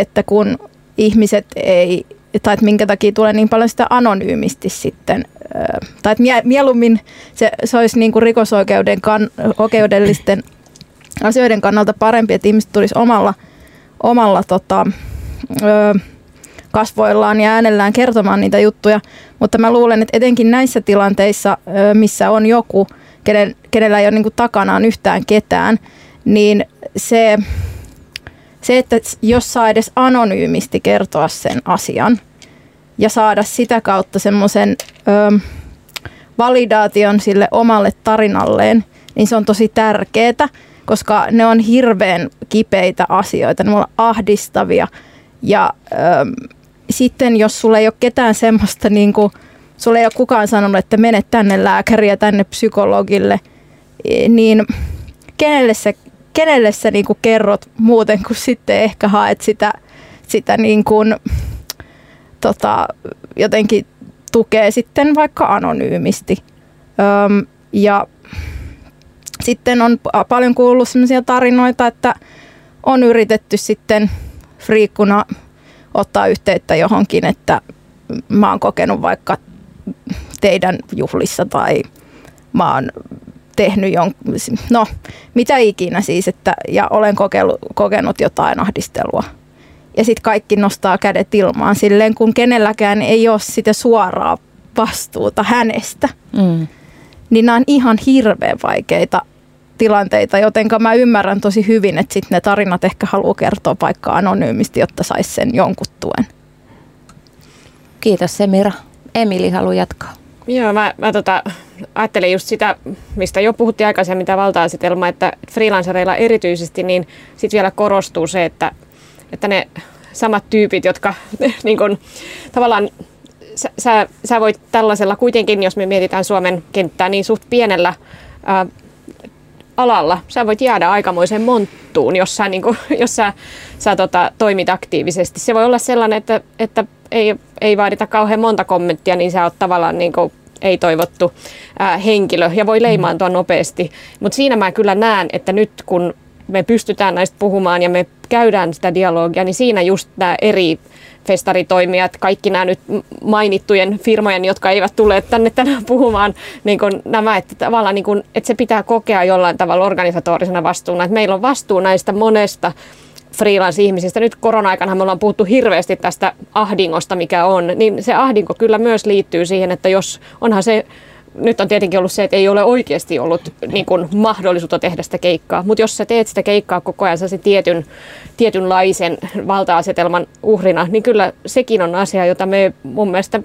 että kun ihmiset ei, tai että minkä takia tulee niin paljon sitä anonyymisti sitten, tai että mieluummin se, se olisi niin kuin rikosoikeuden kan, oikeudellisten asioiden kannalta parempi, että ihmiset tulisi omalla, omalla tota, kasvoillaan ja äänellään kertomaan niitä juttuja, mutta mä luulen, että etenkin näissä tilanteissa, missä on joku, kenen, kenellä ei ole niin takanaan yhtään ketään, niin se se, että jos saa edes anonyymisti kertoa sen asian ja saada sitä kautta semmoisen validaation sille omalle tarinalleen, niin se on tosi tärkeää, koska ne on hirveän kipeitä asioita, ne on ahdistavia. Ja ö, sitten jos sulla ei ole ketään semmoista, niin kuin, sulla ei ole kukaan sanonut, että mene tänne lääkäriä, tänne psykologille, niin kenelle se kenelle sä niin kuin kerrot muuten kuin sitten ehkä haet sitä, sitä niin kuin, tota, jotenkin tukee sitten vaikka anonyymisti. Öm, ja sitten on paljon kuullut sellaisia tarinoita, että on yritetty sitten friikkuna ottaa yhteyttä johonkin, että mä oon kokenut vaikka teidän juhlissa tai mä oon tehnyt jonkun, no mitä ikinä siis, että, ja olen kokenut, kokenut jotain ahdistelua. Ja sitten kaikki nostaa kädet ilmaan silleen, kun kenelläkään ei ole sitä suoraa vastuuta hänestä. Mm. Niin nämä on ihan hirveän vaikeita tilanteita, joten mä ymmärrän tosi hyvin, että sitten ne tarinat ehkä haluaa kertoa vaikka anonyymisti, jotta saisi sen jonkun tuen. Kiitos Semira. Emili haluaa jatkaa. Joo, mä, mä tota, ajattelin just sitä, mistä jo puhuttiin aikaisemmin, tämä valta-asetelma, että freelancereilla erityisesti, niin sitten vielä korostuu se, että, että ne samat tyypit, jotka niin kun, tavallaan sä, sä, sä voit tällaisella kuitenkin, jos me mietitään Suomen kenttää, niin suht pienellä ää, alalla, sä voit jäädä aikamoiseen monttuun, jos sä, niin kun, jos sä, sä tota, toimit aktiivisesti. Se voi olla sellainen, että, että ei, ei vaadita kauhean monta kommenttia, niin sä oot tavallaan niin kuin ei-toivottu ää, henkilö ja voi leimaantua nopeasti. Mutta siinä mä kyllä näen, että nyt kun me pystytään näistä puhumaan ja me käydään sitä dialogia, niin siinä just nämä eri festaritoimijat, kaikki nämä nyt mainittujen firmojen, jotka eivät tule tänne tänään puhumaan, niin kuin nämä, että tavallaan niin kuin, että se pitää kokea jollain tavalla organisatorisena vastuuna, että meillä on vastuu näistä monesta freelance-ihmisistä. Nyt korona-aikana me ollaan puhuttu hirveästi tästä ahdingosta, mikä on, niin se ahdinko kyllä myös liittyy siihen, että jos onhan se nyt on tietenkin ollut se, että ei ole oikeasti ollut niin kuin, mahdollisuutta tehdä sitä keikkaa. Mutta jos sä teet sitä keikkaa koko ajan se tietyn, tietynlaisen valta-asetelman uhrina, niin kyllä sekin on asia, jota me mun mielestä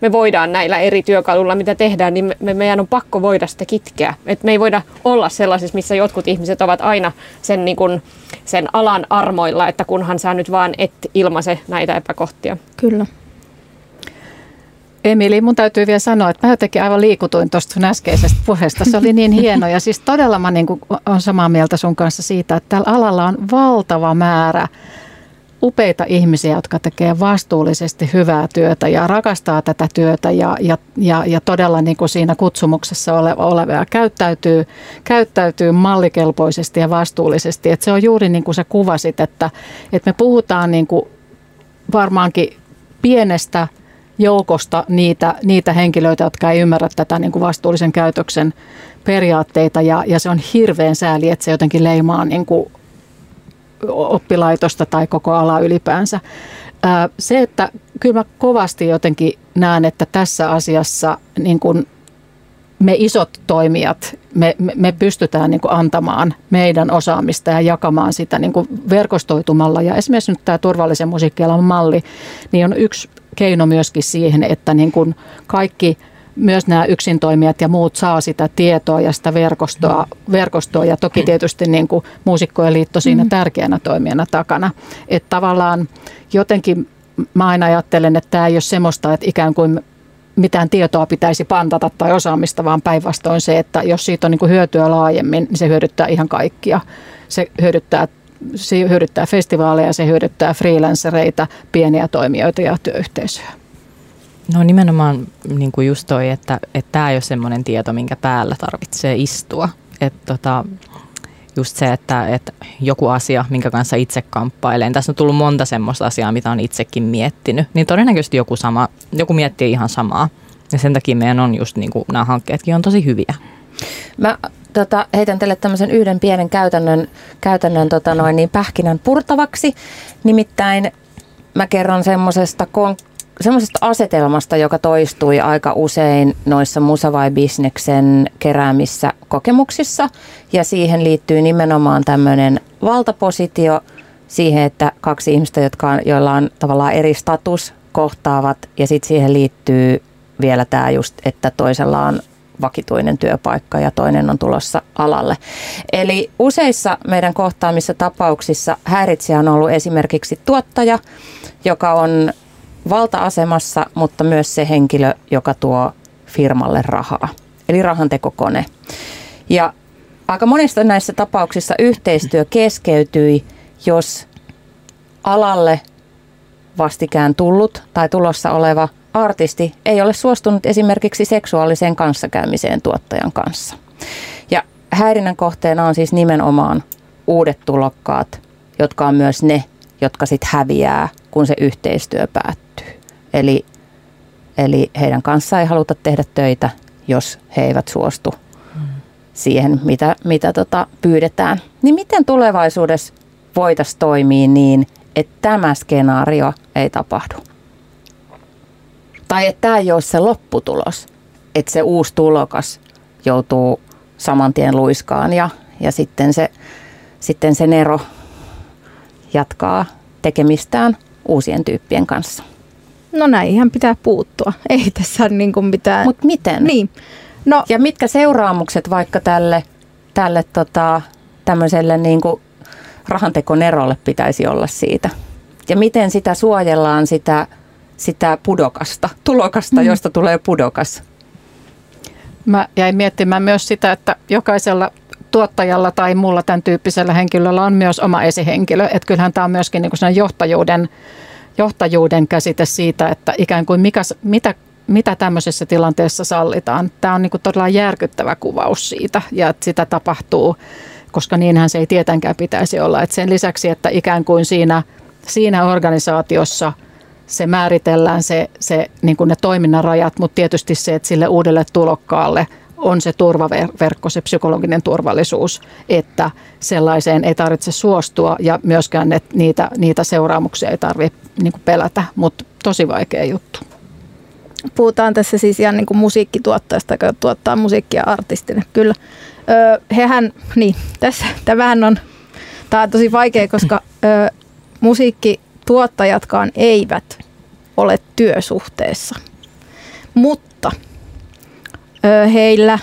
me voidaan näillä eri työkaluilla, mitä tehdään, niin me, meidän on pakko voida sitä kitkeä. Et me ei voida olla sellaisessa, missä jotkut ihmiset ovat aina sen, niin kun, sen alan armoilla, että kunhan sä nyt vaan et ilmaise näitä epäkohtia. Kyllä. Emili, mun täytyy vielä sanoa, että mä jotenkin aivan liikutuin tuosta sun äskeisestä puheesta. Se oli niin hieno ja siis todella mä niin olen samaa mieltä sun kanssa siitä, että tällä alalla on valtava määrä upeita ihmisiä, jotka tekee vastuullisesti hyvää työtä ja rakastaa tätä työtä ja, ja, ja, ja todella niin kuin siinä kutsumuksessa ole, olevia käyttäytyy, käyttäytyy mallikelpoisesti ja vastuullisesti. Et se on juuri niin kuin sä kuvasit, että, että me puhutaan niin kuin varmaankin pienestä joukosta niitä, niitä henkilöitä, jotka ei ymmärrä tätä niin kuin vastuullisen käytöksen periaatteita ja, ja se on hirveän sääli, että se jotenkin leimaa niin kuin oppilaitosta tai koko ala ylipäänsä. Se, että kyllä mä kovasti jotenkin näen, että tässä asiassa niin kuin me isot toimijat, me, me, me pystytään niin antamaan meidän osaamista ja jakamaan sitä niin verkostoitumalla. Ja esimerkiksi nyt tämä turvallisen musiikkialan malli, niin on yksi keino myöskin siihen, että niin kuin kaikki – myös nämä yksintoimijat ja muut saa sitä tietoa ja sitä verkostoa, verkostoa ja toki tietysti niin kuin Muusikkojen liitto siinä mm. tärkeänä toimijana takana. Että tavallaan jotenkin mä aina ajattelen, että tämä ei ole semmoista, että ikään kuin mitään tietoa pitäisi pantata tai osaamista, vaan päinvastoin se, että jos siitä on niin kuin hyötyä laajemmin, niin se hyödyttää ihan kaikkia. Se hyödyttää se hyödyttää festivaaleja, se hyödyttää freelancereita, pieniä toimijoita ja työyhteisöjä. No nimenomaan niin kuin just toi, että tämä ei ole semmoinen tieto, minkä päällä tarvitsee istua. Että tota, just se, että, että joku asia, minkä kanssa itse kamppailen. Tässä on tullut monta semmoista asiaa, mitä on itsekin miettinyt. Niin todennäköisesti joku, sama, joku miettii ihan samaa. Ja sen takia meidän on just niin kuin, nämä hankkeetkin on tosi hyviä. Mä tota, heitän teille tämmöisen yhden pienen käytännön, käytännön tota noin, niin pähkinän purtavaksi. Nimittäin mä kerron semmoisesta kon- semmoisesta asetelmasta, joka toistui aika usein noissa Musa vai Bisneksen keräämissä kokemuksissa. Ja siihen liittyy nimenomaan tämmöinen valtapositio siihen, että kaksi ihmistä, jotka on, joilla on tavallaan eri status, kohtaavat. Ja sitten siihen liittyy vielä tämä just, että toisella on vakituinen työpaikka ja toinen on tulossa alalle. Eli useissa meidän kohtaamissa tapauksissa häiritsijä on ollut esimerkiksi tuottaja, joka on valta-asemassa, mutta myös se henkilö, joka tuo firmalle rahaa. Eli rahantekokone. Ja aika monista näissä tapauksissa yhteistyö keskeytyi, jos alalle vastikään tullut tai tulossa oleva artisti ei ole suostunut esimerkiksi seksuaaliseen kanssakäymiseen tuottajan kanssa. Ja häirinnän kohteena on siis nimenomaan uudet tulokkaat, jotka on myös ne, jotka sitten häviää, kun se yhteistyö päättyy. Eli, eli heidän kanssaan ei haluta tehdä töitä, jos he eivät suostu siihen, mitä, mitä tota pyydetään. Niin miten tulevaisuudessa voitaisiin toimia niin, että tämä skenaario ei tapahdu? Tai että tämä ei ole se lopputulos, että se uusi tulokas joutuu saman tien luiskaan ja, ja sitten, se, sitten se Nero jatkaa tekemistään uusien tyyppien kanssa. no näinhän pitää puuttua. Ei tässä ole niin kuin mitään... Mutta miten? Niin. No, ja mitkä seuraamukset vaikka tälle, tälle tota, tämmöiselle niin kuin rahantekonerolle pitäisi olla siitä? Ja miten sitä suojellaan sitä, sitä pudokasta, tulokasta, mm. josta tulee pudokas? Mä jäin miettimään myös sitä, että jokaisella tuottajalla tai muulla tämän tyyppisellä henkilöllä on myös oma esihenkilö. Että kyllähän tämä on myöskin niin johtajuuden, johtajuuden käsite siitä, että ikään kuin mikä, mitä, mitä tämmöisessä tilanteessa sallitaan. Tämä on niin todella järkyttävä kuvaus siitä ja että sitä tapahtuu, koska niinhän se ei tietenkään pitäisi olla. Että sen lisäksi, että ikään kuin siinä, siinä organisaatiossa se määritellään se, se niin ne toiminnan rajat, mutta tietysti se, että sille uudelle tulokkaalle – on se turvaverkko, se psykologinen turvallisuus, että sellaiseen ei tarvitse suostua ja myöskään ne, niitä, niitä seuraamuksia ei tarvitse niin pelätä, mutta tosi vaikea juttu. Puhutaan tässä siis ihan niin kuin musiikkituottajasta, joka tuottaa musiikkia artistille. Kyllä. Öö, hehän, niin, tässä, tämähän on, tämä on tosi vaikea, koska öö, musiikkituottajatkaan eivät ole työsuhteessa. Mutta heillä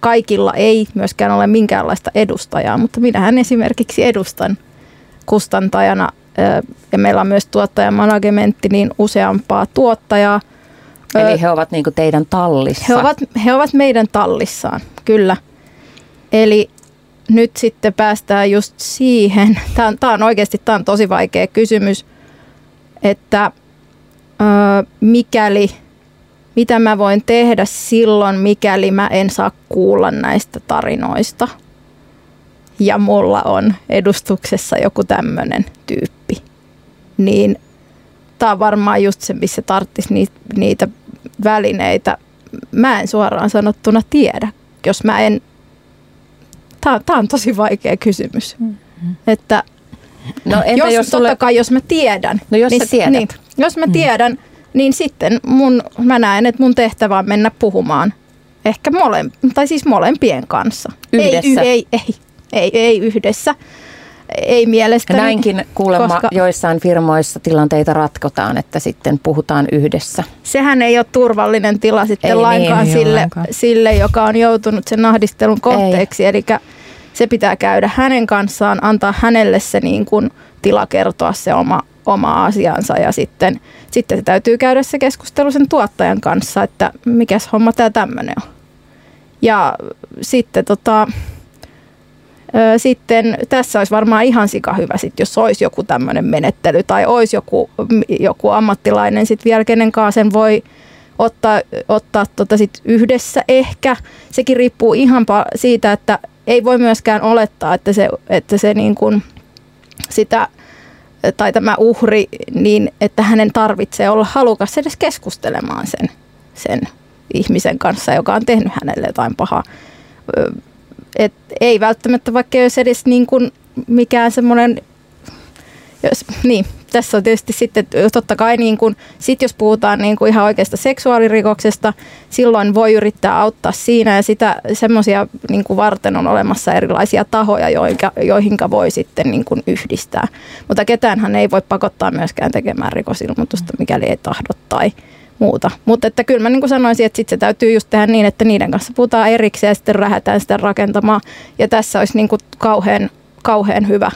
kaikilla ei myöskään ole minkäänlaista edustajaa, mutta minähän esimerkiksi edustan kustantajana ja meillä on myös tuottajamanagementti, niin useampaa tuottajaa. Eli he ovat niin teidän tallissa? He ovat, he ovat meidän tallissaan, kyllä. Eli nyt sitten päästään just siihen, tämä on, tämä on oikeasti tämä on tosi vaikea kysymys, että ö, mikäli mitä mä voin tehdä silloin, mikäli mä en saa kuulla näistä tarinoista. Ja mulla on edustuksessa joku tämmöinen tyyppi. Niin tämä on varmaan just se, missä tarttisi niitä, niitä välineitä. Mä en suoraan sanottuna tiedä, jos mä en... Tämä, tämä on tosi vaikea kysymys. Mm-hmm. Että no, entä jos, jos sulle... totta kai, jos mä tiedän. No jos niin, sä tiedät. Niin, jos mä mm. tiedän, niin sitten mun, mä näen, että mun tehtävä on mennä puhumaan ehkä mole, tai siis molempien kanssa. Yhdessä? Ei, ei, ei, ei, ei yhdessä. Ei mielestäni. Näinkin kuulemma koska joissain firmoissa tilanteita ratkotaan, että sitten puhutaan yhdessä. Sehän ei ole turvallinen tila sitten ei lainkaan niin, sille, lainkaan. sille, joka on joutunut sen ahdistelun kohteeksi. Eli se pitää käydä hänen kanssaan, antaa hänelle se niin kuin tila kertoa se oma oma asiansa ja sitten, sitten se täytyy käydä se keskustelu sen tuottajan kanssa, että mikäs homma tämä tämmöinen on. Ja sitten tota, sitten tässä olisi varmaan ihan sika hyvä, sit, jos olisi joku tämmöinen menettely tai olisi joku, joku ammattilainen sitten vielä, kenen kanssa sen voi ottaa, ottaa tota sit yhdessä ehkä. Sekin riippuu ihan siitä, että ei voi myöskään olettaa, että se, että se niin kuin sitä tai tämä uhri, niin että hänen tarvitsee olla halukas edes keskustelemaan sen, sen ihmisen kanssa, joka on tehnyt hänelle jotain pahaa. Et ei välttämättä vaikka olisi edes niin kuin mikään semmoinen, jos, niin, tässä on tietysti sitten totta kai, niin kuin, sit jos puhutaan niin kuin ihan oikeasta seksuaalirikoksesta, silloin voi yrittää auttaa siinä ja sitä semmoisia niin varten on olemassa erilaisia tahoja, joihinka, joihinka voi sitten niin kuin yhdistää. Mutta ketäänhän ei voi pakottaa myöskään tekemään rikosilmoitusta, mikäli ei tahdo tai muuta. Mutta että kyllä mä niin kuin sanoisin, että sitten se täytyy just tehdä niin, että niiden kanssa puhutaan erikseen ja sitten lähdetään sitä rakentamaan. Ja tässä olisi niin kuin kauhean, kauhean hyvä,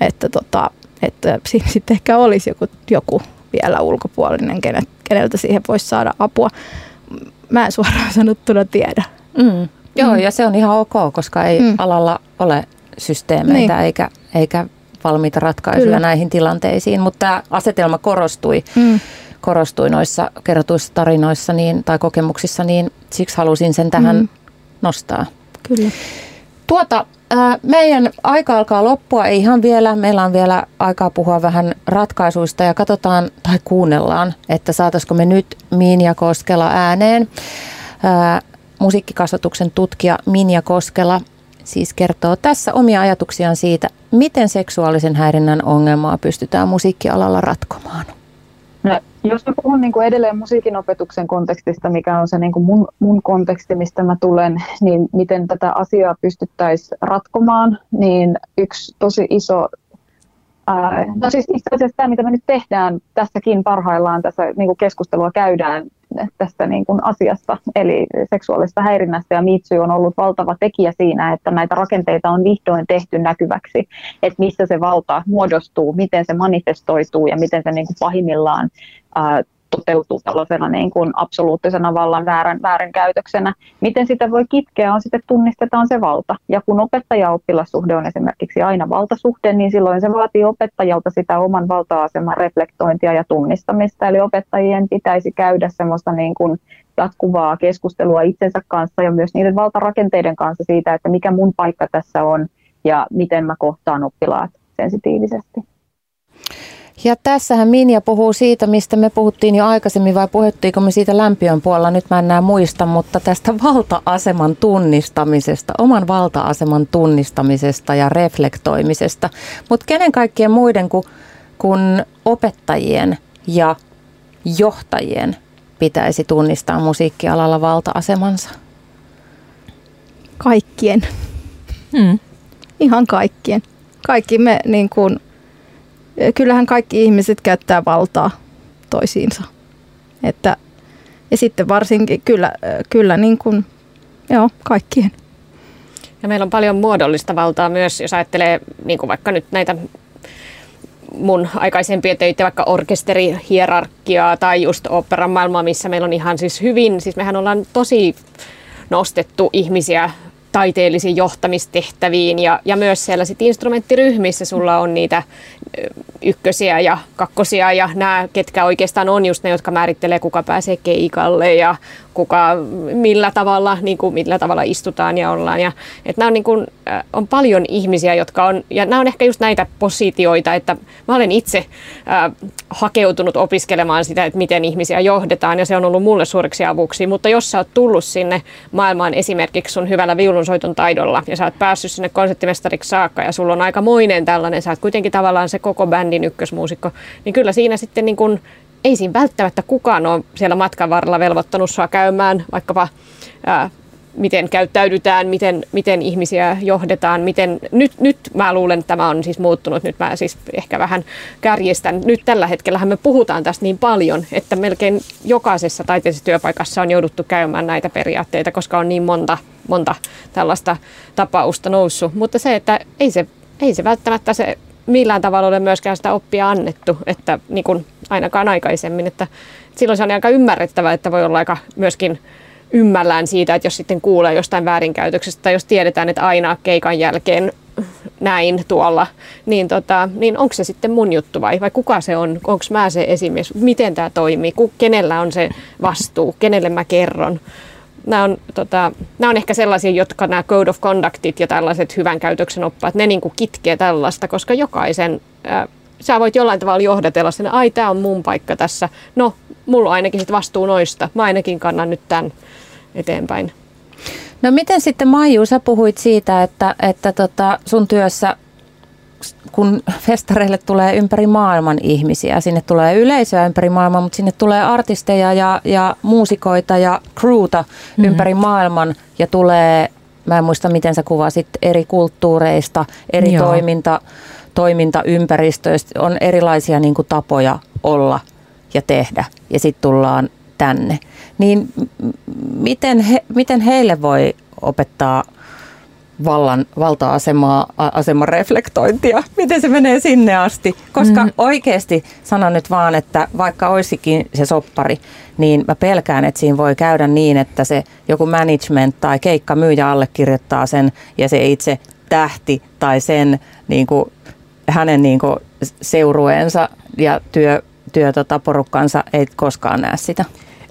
että tota, että siinä sitten ehkä olisi joku, joku vielä ulkopuolinen, kenet, keneltä siihen voisi saada apua. Mä en suoraan sanottuna tiedä. Mm. Joo, mm. ja se on ihan ok, koska ei mm. alalla ole systeemeitä niin. eikä, eikä valmiita ratkaisuja Kyllä. näihin tilanteisiin, mutta tämä asetelma korostui, mm. korostui noissa kerrotuissa tarinoissa niin, tai kokemuksissa, niin siksi halusin sen tähän mm. nostaa. Kyllä. Tuota, meidän aika alkaa loppua, ei ihan vielä. Meillä on vielä aikaa puhua vähän ratkaisuista ja katsotaan tai kuunnellaan, että saataisiko me nyt Minja Koskela ääneen. musiikkikasvatuksen tutkija Minja Koskela siis kertoo tässä omia ajatuksiaan siitä, miten seksuaalisen häirinnän ongelmaa pystytään musiikkialalla ratkomaan. No, jos mä puhun niin kuin edelleen musiikin opetuksen kontekstista, mikä on se niin kuin mun, mun konteksti, mistä mä tulen, niin miten tätä asiaa pystyttäisiin ratkomaan, niin yksi tosi iso No siis itse asiassa tämä, mitä me nyt tehdään tässäkin parhaillaan, tässä niin kuin keskustelua käydään tästä niin kuin asiasta, eli seksuaalista häirinnästä ja Mitsy on ollut valtava tekijä siinä, että näitä rakenteita on vihdoin tehty näkyväksi, että missä se valta muodostuu, miten se manifestoituu ja miten se niin kuin pahimmillaan toteutuu tällaisena niin kuin absoluuttisena vallan väärän, väärinkäytöksenä. Miten sitä voi kitkeä on sitten tunnistetaan se valta. Ja kun opettaja-oppilassuhde on esimerkiksi aina valtasuhde, niin silloin se vaatii opettajalta sitä oman valta-aseman reflektointia ja tunnistamista. Eli opettajien pitäisi käydä semmoista niin kuin jatkuvaa keskustelua itsensä kanssa ja myös niiden valtarakenteiden kanssa siitä, että mikä mun paikka tässä on ja miten mä kohtaan oppilaat sensitiivisesti. Ja tässähän Minja puhuu siitä, mistä me puhuttiin jo aikaisemmin, vai puhuttiinko me siitä lämpiön puolella, nyt mä en enää muista, mutta tästä valta-aseman tunnistamisesta, oman valta-aseman tunnistamisesta ja reflektoimisesta. Mutta kenen kaikkien muiden kuin kun opettajien ja johtajien pitäisi tunnistaa musiikkialalla valta-asemansa? Kaikkien. Hmm. Ihan kaikkien. Kaikki me niin kuin kyllähän kaikki ihmiset käyttää valtaa toisiinsa. Että, ja sitten varsinkin kyllä, kyllä niin kuin, joo, kaikkien. Ja meillä on paljon muodollista valtaa myös, jos ajattelee niin kuin vaikka nyt näitä mun aikaisempia töitä, vaikka orkesterihierarkiaa tai just operan maailmaa, missä meillä on ihan siis hyvin, siis mehän ollaan tosi nostettu ihmisiä taiteellisiin johtamistehtäviin ja, ja myös siellä sit instrumenttiryhmissä sulla on niitä ykkösiä ja kakkosia ja nämä, ketkä oikeastaan on just ne, jotka määrittelee, kuka pääsee keikalle ja kuka, millä tavalla, niin kuin, millä tavalla istutaan ja ollaan. Ja, että nämä on, niin kuin, äh, on paljon ihmisiä, jotka on, ja nämä on ehkä just näitä positioita, että mä olen itse äh, hakeutunut opiskelemaan sitä, että miten ihmisiä johdetaan, ja se on ollut mulle suureksi avuksi. Mutta jos sä oot tullut sinne maailmaan esimerkiksi sun hyvällä viulunsoiton taidolla, ja sä oot päässyt sinne konserttimestariksi saakka, ja sulla on aika moinen tällainen, sä oot kuitenkin tavallaan se koko bändin ykkösmuusikko, niin kyllä siinä sitten niin kuin ei siinä välttämättä kukaan ole siellä matkan varrella velvoittanut sua käymään vaikkapa ää, miten käyttäydytään, miten, miten ihmisiä johdetaan, miten, nyt, nyt mä luulen, että tämä on siis muuttunut, nyt mä siis ehkä vähän kärjestän. Nyt tällä hetkellä me puhutaan tästä niin paljon, että melkein jokaisessa taiteellisessa työpaikassa on jouduttu käymään näitä periaatteita, koska on niin monta, monta tällaista tapausta noussut. Mutta se, että ei se, ei se välttämättä se millään tavalla ole myöskään sitä oppia annettu, että niin kuin ainakaan aikaisemmin. Että silloin se on aika ymmärrettävää, että voi olla aika myöskin ymmällään siitä, että jos sitten kuulee jostain väärinkäytöksestä tai jos tiedetään, että aina keikan jälkeen näin tuolla, niin, tota, niin onko se sitten mun juttu vai, vai kuka se on? Onko mä se esimies? Miten tämä toimii? Kenellä on se vastuu? Kenelle mä kerron? Nämä on, tota, nämä on ehkä sellaisia, jotka nämä code of conductit ja tällaiset hyvän käytöksen oppaat, ne niin kuin kitkee tällaista, koska jokaisen, ää, sä voit jollain tavalla johdatella sen, ai tämä on mun paikka tässä, no mulla on ainakin sit vastuu noista, mä ainakin kannan nyt tämän eteenpäin. No miten sitten Maiju, sä puhuit siitä, että, että tota sun työssä kun festareille tulee ympäri maailman ihmisiä, sinne tulee yleisöä ympäri maailman, mutta sinne tulee artisteja ja, ja muusikoita ja crewta mm-hmm. ympäri maailman ja tulee, mä en muista miten sä kuvasit, eri kulttuureista, eri Joo. toiminta, toimintaympäristöistä, on erilaisia niin kuin, tapoja olla ja tehdä ja sitten tullaan tänne. Niin miten, he, miten heille voi opettaa – vallan, valta-asemaa, aseman reflektointia, miten se menee sinne asti. Koska mm. oikeasti sanon nyt vaan, että vaikka olisikin se soppari, niin mä pelkään, että siinä voi käydä niin, että se joku management tai keikka myyjä allekirjoittaa sen ja se itse tähti tai sen niin kuin, hänen niin kuin, seurueensa ja työ, työ tota, porukkansa ei koskaan näe sitä.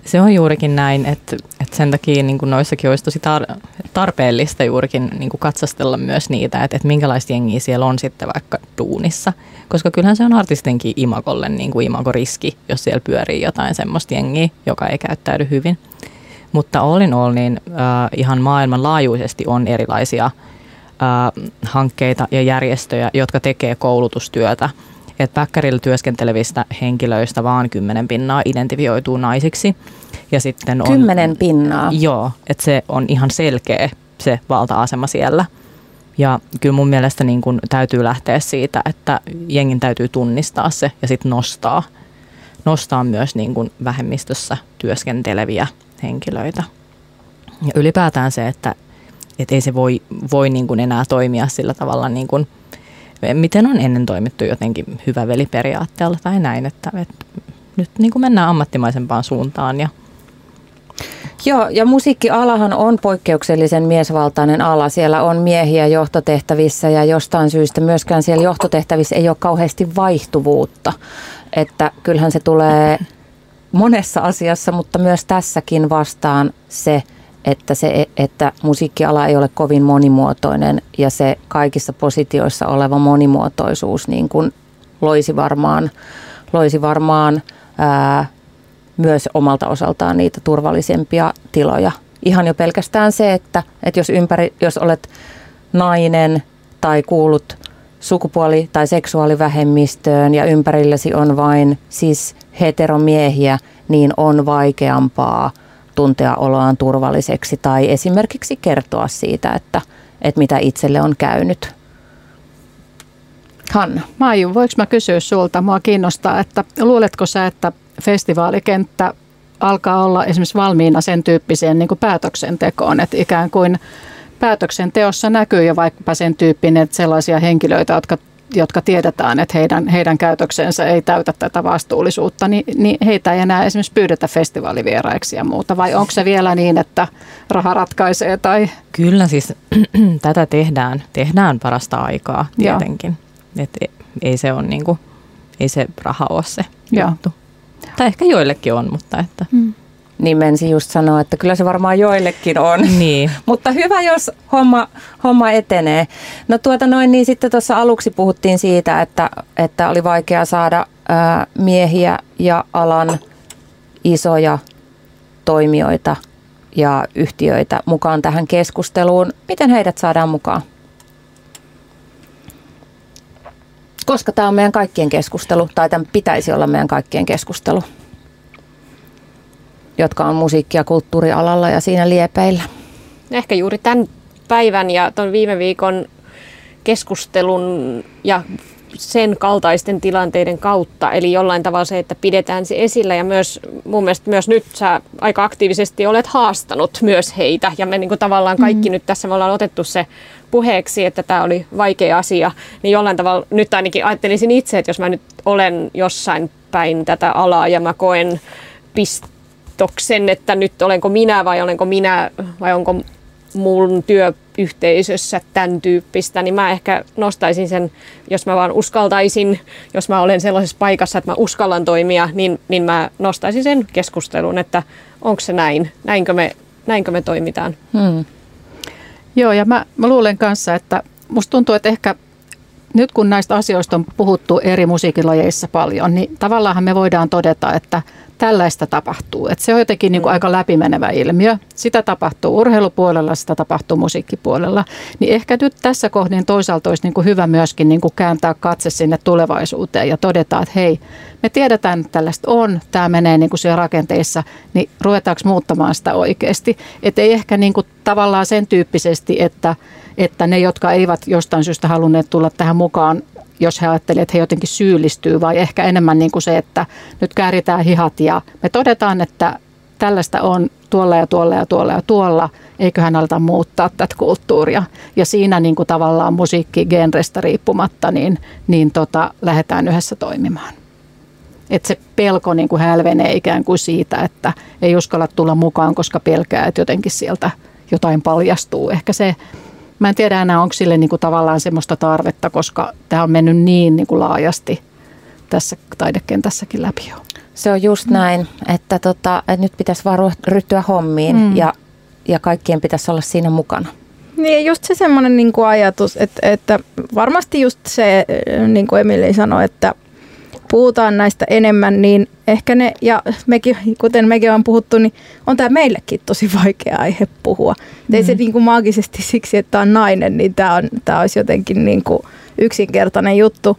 Se on juurikin näin, että, että sen takia niin kuin noissakin olisi tosi tar- tarpeellista juurikin niin kuin katsastella myös niitä, että, että minkälaista jengiä siellä on sitten vaikka duunissa. Koska kyllähän se on artistinkin imakolle niin kuin imagoriski, jos siellä pyörii jotain semmoista jengiä, joka ei käyttäydy hyvin. Mutta all in all, niin äh, ihan maailmanlaajuisesti on erilaisia äh, hankkeita ja järjestöjä, jotka tekee koulutustyötä – että päkkärillä työskentelevistä henkilöistä vaan kymmenen pinnaa identifioituu naisiksi. Ja sitten on, pinnaa? Joo, että se on ihan selkeä se valta-asema siellä. Ja kyllä mun mielestä niin kun täytyy lähteä siitä, että jengin täytyy tunnistaa se ja sitten nostaa, nostaa myös niin kun vähemmistössä työskenteleviä henkilöitä. Ja ylipäätään se, että et ei se voi, voi niin kuin enää toimia sillä tavalla, niin kuin, miten on ennen toimittu jotenkin hyvä veliperiaatteella tai näin, että, että nyt niin kuin mennään ammattimaisempaan suuntaan ja Joo, ja musiikkialahan on poikkeuksellisen miesvaltainen ala. Siellä on miehiä johtotehtävissä ja jostain syystä myöskään siellä johtotehtävissä ei ole kauheasti vaihtuvuutta. Että kyllähän se tulee monessa asiassa, mutta myös tässäkin vastaan se, että, se, että musiikkiala ei ole kovin monimuotoinen ja se kaikissa positioissa oleva monimuotoisuus niin kuin loisi varmaan, loisi varmaan ää, myös omalta osaltaan niitä turvallisempia tiloja. Ihan jo pelkästään se, että, että jos, ympäri, jos olet nainen tai kuulut sukupuoli- tai seksuaalivähemmistöön ja ympärilläsi on vain siis heteromiehiä, niin on vaikeampaa tuntea oloaan turvalliseksi tai esimerkiksi kertoa siitä, että, että mitä itselle on käynyt. Hanna. Maiju, voiko mä kysyä sulta? Mua kiinnostaa, että luuletko sä, että festivaalikenttä alkaa olla esimerkiksi valmiina sen tyyppiseen niin kuin päätöksentekoon, että ikään kuin päätöksenteossa näkyy jo vaikkapa sen tyyppinen, että sellaisia henkilöitä, jotka jotka tiedetään, että heidän, heidän käytöksensä ei täytä tätä vastuullisuutta, niin, niin heitä ei enää esimerkiksi pyydetä festivaalivieraiksi ja muuta. Vai onko se vielä niin, että raha ratkaisee? Tai? Kyllä siis tätä tehdään, tehdään parasta aikaa tietenkin. Et ei se, on niinku, ei se raha ole se juttu. Tai ehkä joillekin on, mutta että... Hmm. Niin mensi just sanoa, että kyllä se varmaan joillekin on. Niin. Mutta hyvä, jos homma, homma etenee. No tuota noin, niin sitten tuossa aluksi puhuttiin siitä, että, että oli vaikea saada ää, miehiä ja alan isoja toimijoita ja yhtiöitä mukaan tähän keskusteluun. Miten heidät saadaan mukaan? Koska tämä on meidän kaikkien keskustelu, tai tämän pitäisi olla meidän kaikkien keskustelu jotka on musiikki- ja kulttuurialalla ja siinä liepeillä? Ehkä juuri tämän päivän ja tuon viime viikon keskustelun ja sen kaltaisten tilanteiden kautta. Eli jollain tavalla se, että pidetään se esillä ja myös mun mielestä myös nyt sä aika aktiivisesti olet haastanut myös heitä. Ja me niin kuin tavallaan kaikki mm. nyt tässä me ollaan otettu se puheeksi, että tämä oli vaikea asia. Niin jollain tavalla nyt ainakin ajattelisin itse, että jos mä nyt olen jossain päin tätä alaa ja mä koen pist- päätöksen, että nyt olenko minä vai olenko minä vai onko mun työyhteisössä tämän tyyppistä, niin mä ehkä nostaisin sen, jos mä vaan uskaltaisin, jos mä olen sellaisessa paikassa, että mä uskallan toimia, niin, niin mä nostaisin sen keskustelun, että onko se näin, näinkö me, näinkö me toimitaan. Hmm. Joo, ja mä, mä luulen kanssa, että musta tuntuu, että ehkä nyt kun näistä asioista on puhuttu eri musiikilajeissa paljon, niin tavallaan me voidaan todeta, että tällaista tapahtuu. Et se on jotenkin niin kuin mm. aika läpimenevä ilmiö. Sitä tapahtuu urheilupuolella, sitä tapahtuu musiikkipuolella. Niin ehkä nyt tässä kohdin toisaalta olisi niin kuin hyvä myöskin niin kuin kääntää katse sinne tulevaisuuteen ja todeta, että hei, me tiedetään, että tällaista on, tämä menee niin kuin siellä rakenteissa, niin ruvetaanko muuttamaan sitä oikeasti. Että ei ehkä niin kuin tavallaan sen tyyppisesti, että, että ne, jotka eivät jostain syystä halunneet tulla tähän mukaan, jos he ajattelevat, että he jotenkin syyllistyy, vai ehkä enemmän niin kuin se, että nyt kääritään hihat ja me todetaan, että tällaista on tuolla ja tuolla ja tuolla ja tuolla, eiköhän aleta muuttaa tätä kulttuuria. Ja siinä niin kuin tavallaan musiikkigenrestä riippumatta, niin, niin tota, lähdetään yhdessä toimimaan. Että se pelko niin kuin hälvenee ikään kuin siitä, että ei uskalla tulla mukaan, koska pelkää, että jotenkin sieltä jotain paljastuu. Ehkä se Mä en tiedä enää, onko sille niin kuin tavallaan semmoista tarvetta, koska tämä on mennyt niin, niin kuin laajasti tässä taidekentässäkin läpi jo. Se on just näin, että, tota, että nyt pitäisi vaan ryhtyä hommiin mm. ja, ja kaikkien pitäisi olla siinä mukana. Niin, just se semmoinen niin kuin ajatus, että, että varmasti just se, niin kuin Emili sanoi, että puhutaan näistä enemmän, niin ehkä ne, ja mekin, kuten mekin on puhuttu, niin on tämä meillekin tosi vaikea aihe puhua. Mm. Ei se mm. niin kuin maagisesti siksi, että on nainen, niin tämä, on, tämä olisi jotenkin niin kuin yksinkertainen juttu.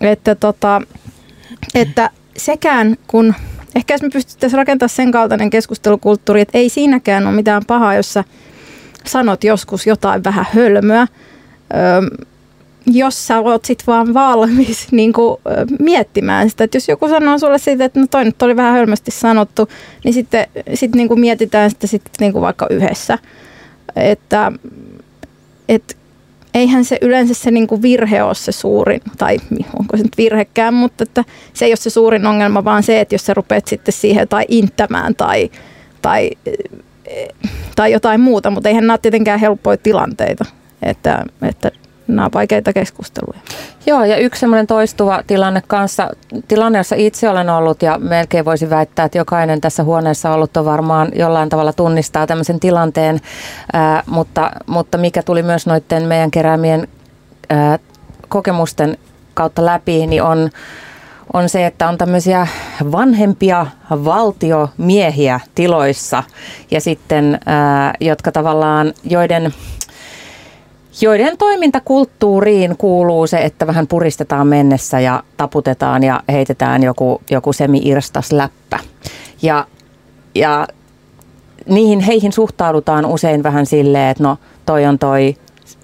Että, tota, että sekään, kun ehkä jos me pystyttäisiin rakentamaan sen kaltainen keskustelukulttuuri, että ei siinäkään ole mitään pahaa, jos sä sanot joskus jotain vähän hölmöä, ö, jos sä oot sit vaan valmis niin kuin, miettimään sitä, että jos joku sanoo sulle siitä, että no toi nyt oli vähän hölmösti sanottu, niin sitten sit niin kuin mietitään sitä sit niin kuin vaikka yhdessä, että et, eihän se yleensä se niin kuin virhe ole se suurin, tai onko se nyt virhekään, mutta että se ei ole se suurin ongelma, vaan se, että jos sä rupeat sitten siihen tai inttämään tai, tai, tai jotain muuta, mutta eihän nämä ole tietenkään helppoja tilanteita, että, että nämä vaikeita keskusteluja. Joo, ja yksi semmoinen toistuva tilanne kanssa, tilanne, jossa itse olen ollut ja melkein voisi väittää, että jokainen tässä huoneessa ollut on varmaan jollain tavalla tunnistaa tämmöisen tilanteen, ää, mutta, mutta mikä tuli myös noiden meidän keräämien ää, kokemusten kautta läpi, niin on, on se, että on tämmöisiä vanhempia valtiomiehiä tiloissa ja sitten, ää, jotka tavallaan, joiden joiden toimintakulttuuriin kuuluu se, että vähän puristetaan mennessä ja taputetaan ja heitetään joku, joku semi-irstas läppä. Ja, ja niihin heihin suhtaudutaan usein vähän silleen, että no toi on toi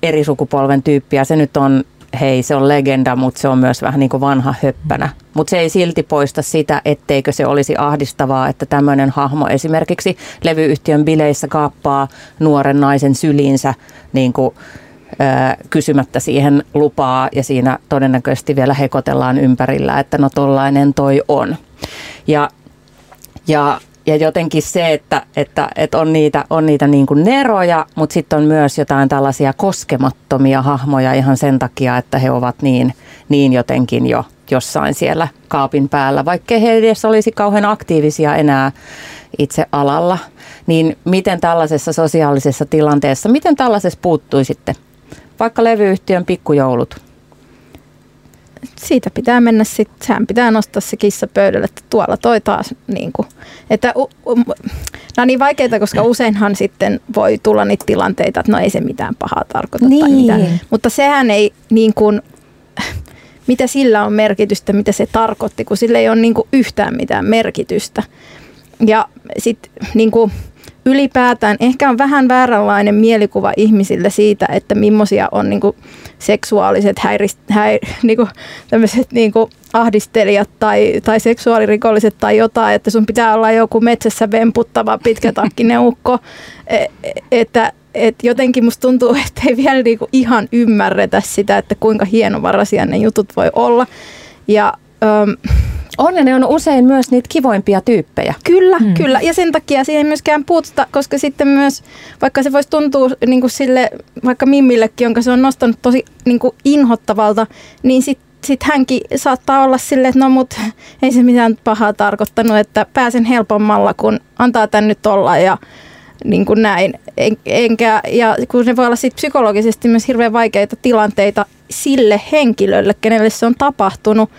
eri sukupolven tyyppi ja se nyt on, hei se on legenda, mutta se on myös vähän niin kuin vanha höppänä. Mutta se ei silti poista sitä, etteikö se olisi ahdistavaa, että tämmöinen hahmo esimerkiksi levyyhtiön bileissä kaappaa nuoren naisen syliinsä niin kuin kysymättä siihen lupaa ja siinä todennäköisesti vielä hekotellaan ympärillä, että no tollainen toi on. Ja, ja, ja jotenkin se, että, että, että on niitä, on niitä niin kuin neroja, mutta sitten on myös jotain tällaisia koskemattomia hahmoja ihan sen takia, että he ovat niin, niin jotenkin jo jossain siellä kaapin päällä, vaikka he edes olisi kauhean aktiivisia enää itse alalla. Niin miten tällaisessa sosiaalisessa tilanteessa, miten tällaisessa puuttuisitte? Vaikka levyyhtiön pikkujoulut? Siitä pitää mennä sitten, sehän pitää nostaa se kissa pöydälle, että tuolla toi taas. Niin kuin, että, u, u, nämä on niin vaikeita, koska useinhan sitten voi tulla niitä tilanteita, että no ei se mitään pahaa tarkoita niin. tai mitään. Mutta sehän ei niin kuin, mitä sillä on merkitystä, mitä se tarkoitti, kun sillä ei ole niin kuin yhtään mitään merkitystä. Ja sitten niin kuin, ylipäätään ehkä on vähän vääränlainen mielikuva ihmisille siitä, että millaisia on niin kuin seksuaaliset häirist, häir, niin kuin, niin kuin ahdistelijat tai, tai seksuaalirikolliset tai jotain, että sun pitää olla joku metsässä vemputtava pitkätakkinen ukko, e, e, että et jotenkin musta tuntuu, että ei vielä niinku ihan ymmärretä sitä, että kuinka hienovaraisia ne jutut voi olla. Ja öm, on ja ne on usein myös niitä kivoimpia tyyppejä. Kyllä, hmm. kyllä. Ja sen takia siihen ei myöskään puututa, koska sitten myös, vaikka se voisi tuntua niin kuin sille, vaikka Mimmillekin, jonka se on nostanut tosi niin kuin inhottavalta, niin sitten sit hänkin saattaa olla silleen, että no mut ei se mitään pahaa tarkoittanut, että pääsen helpommalla, kun antaa tän nyt olla ja niin kuin näin. En, enkä, ja kun ne voi olla sit psykologisesti myös hirveän vaikeita tilanteita sille henkilölle, kenelle se on tapahtunut,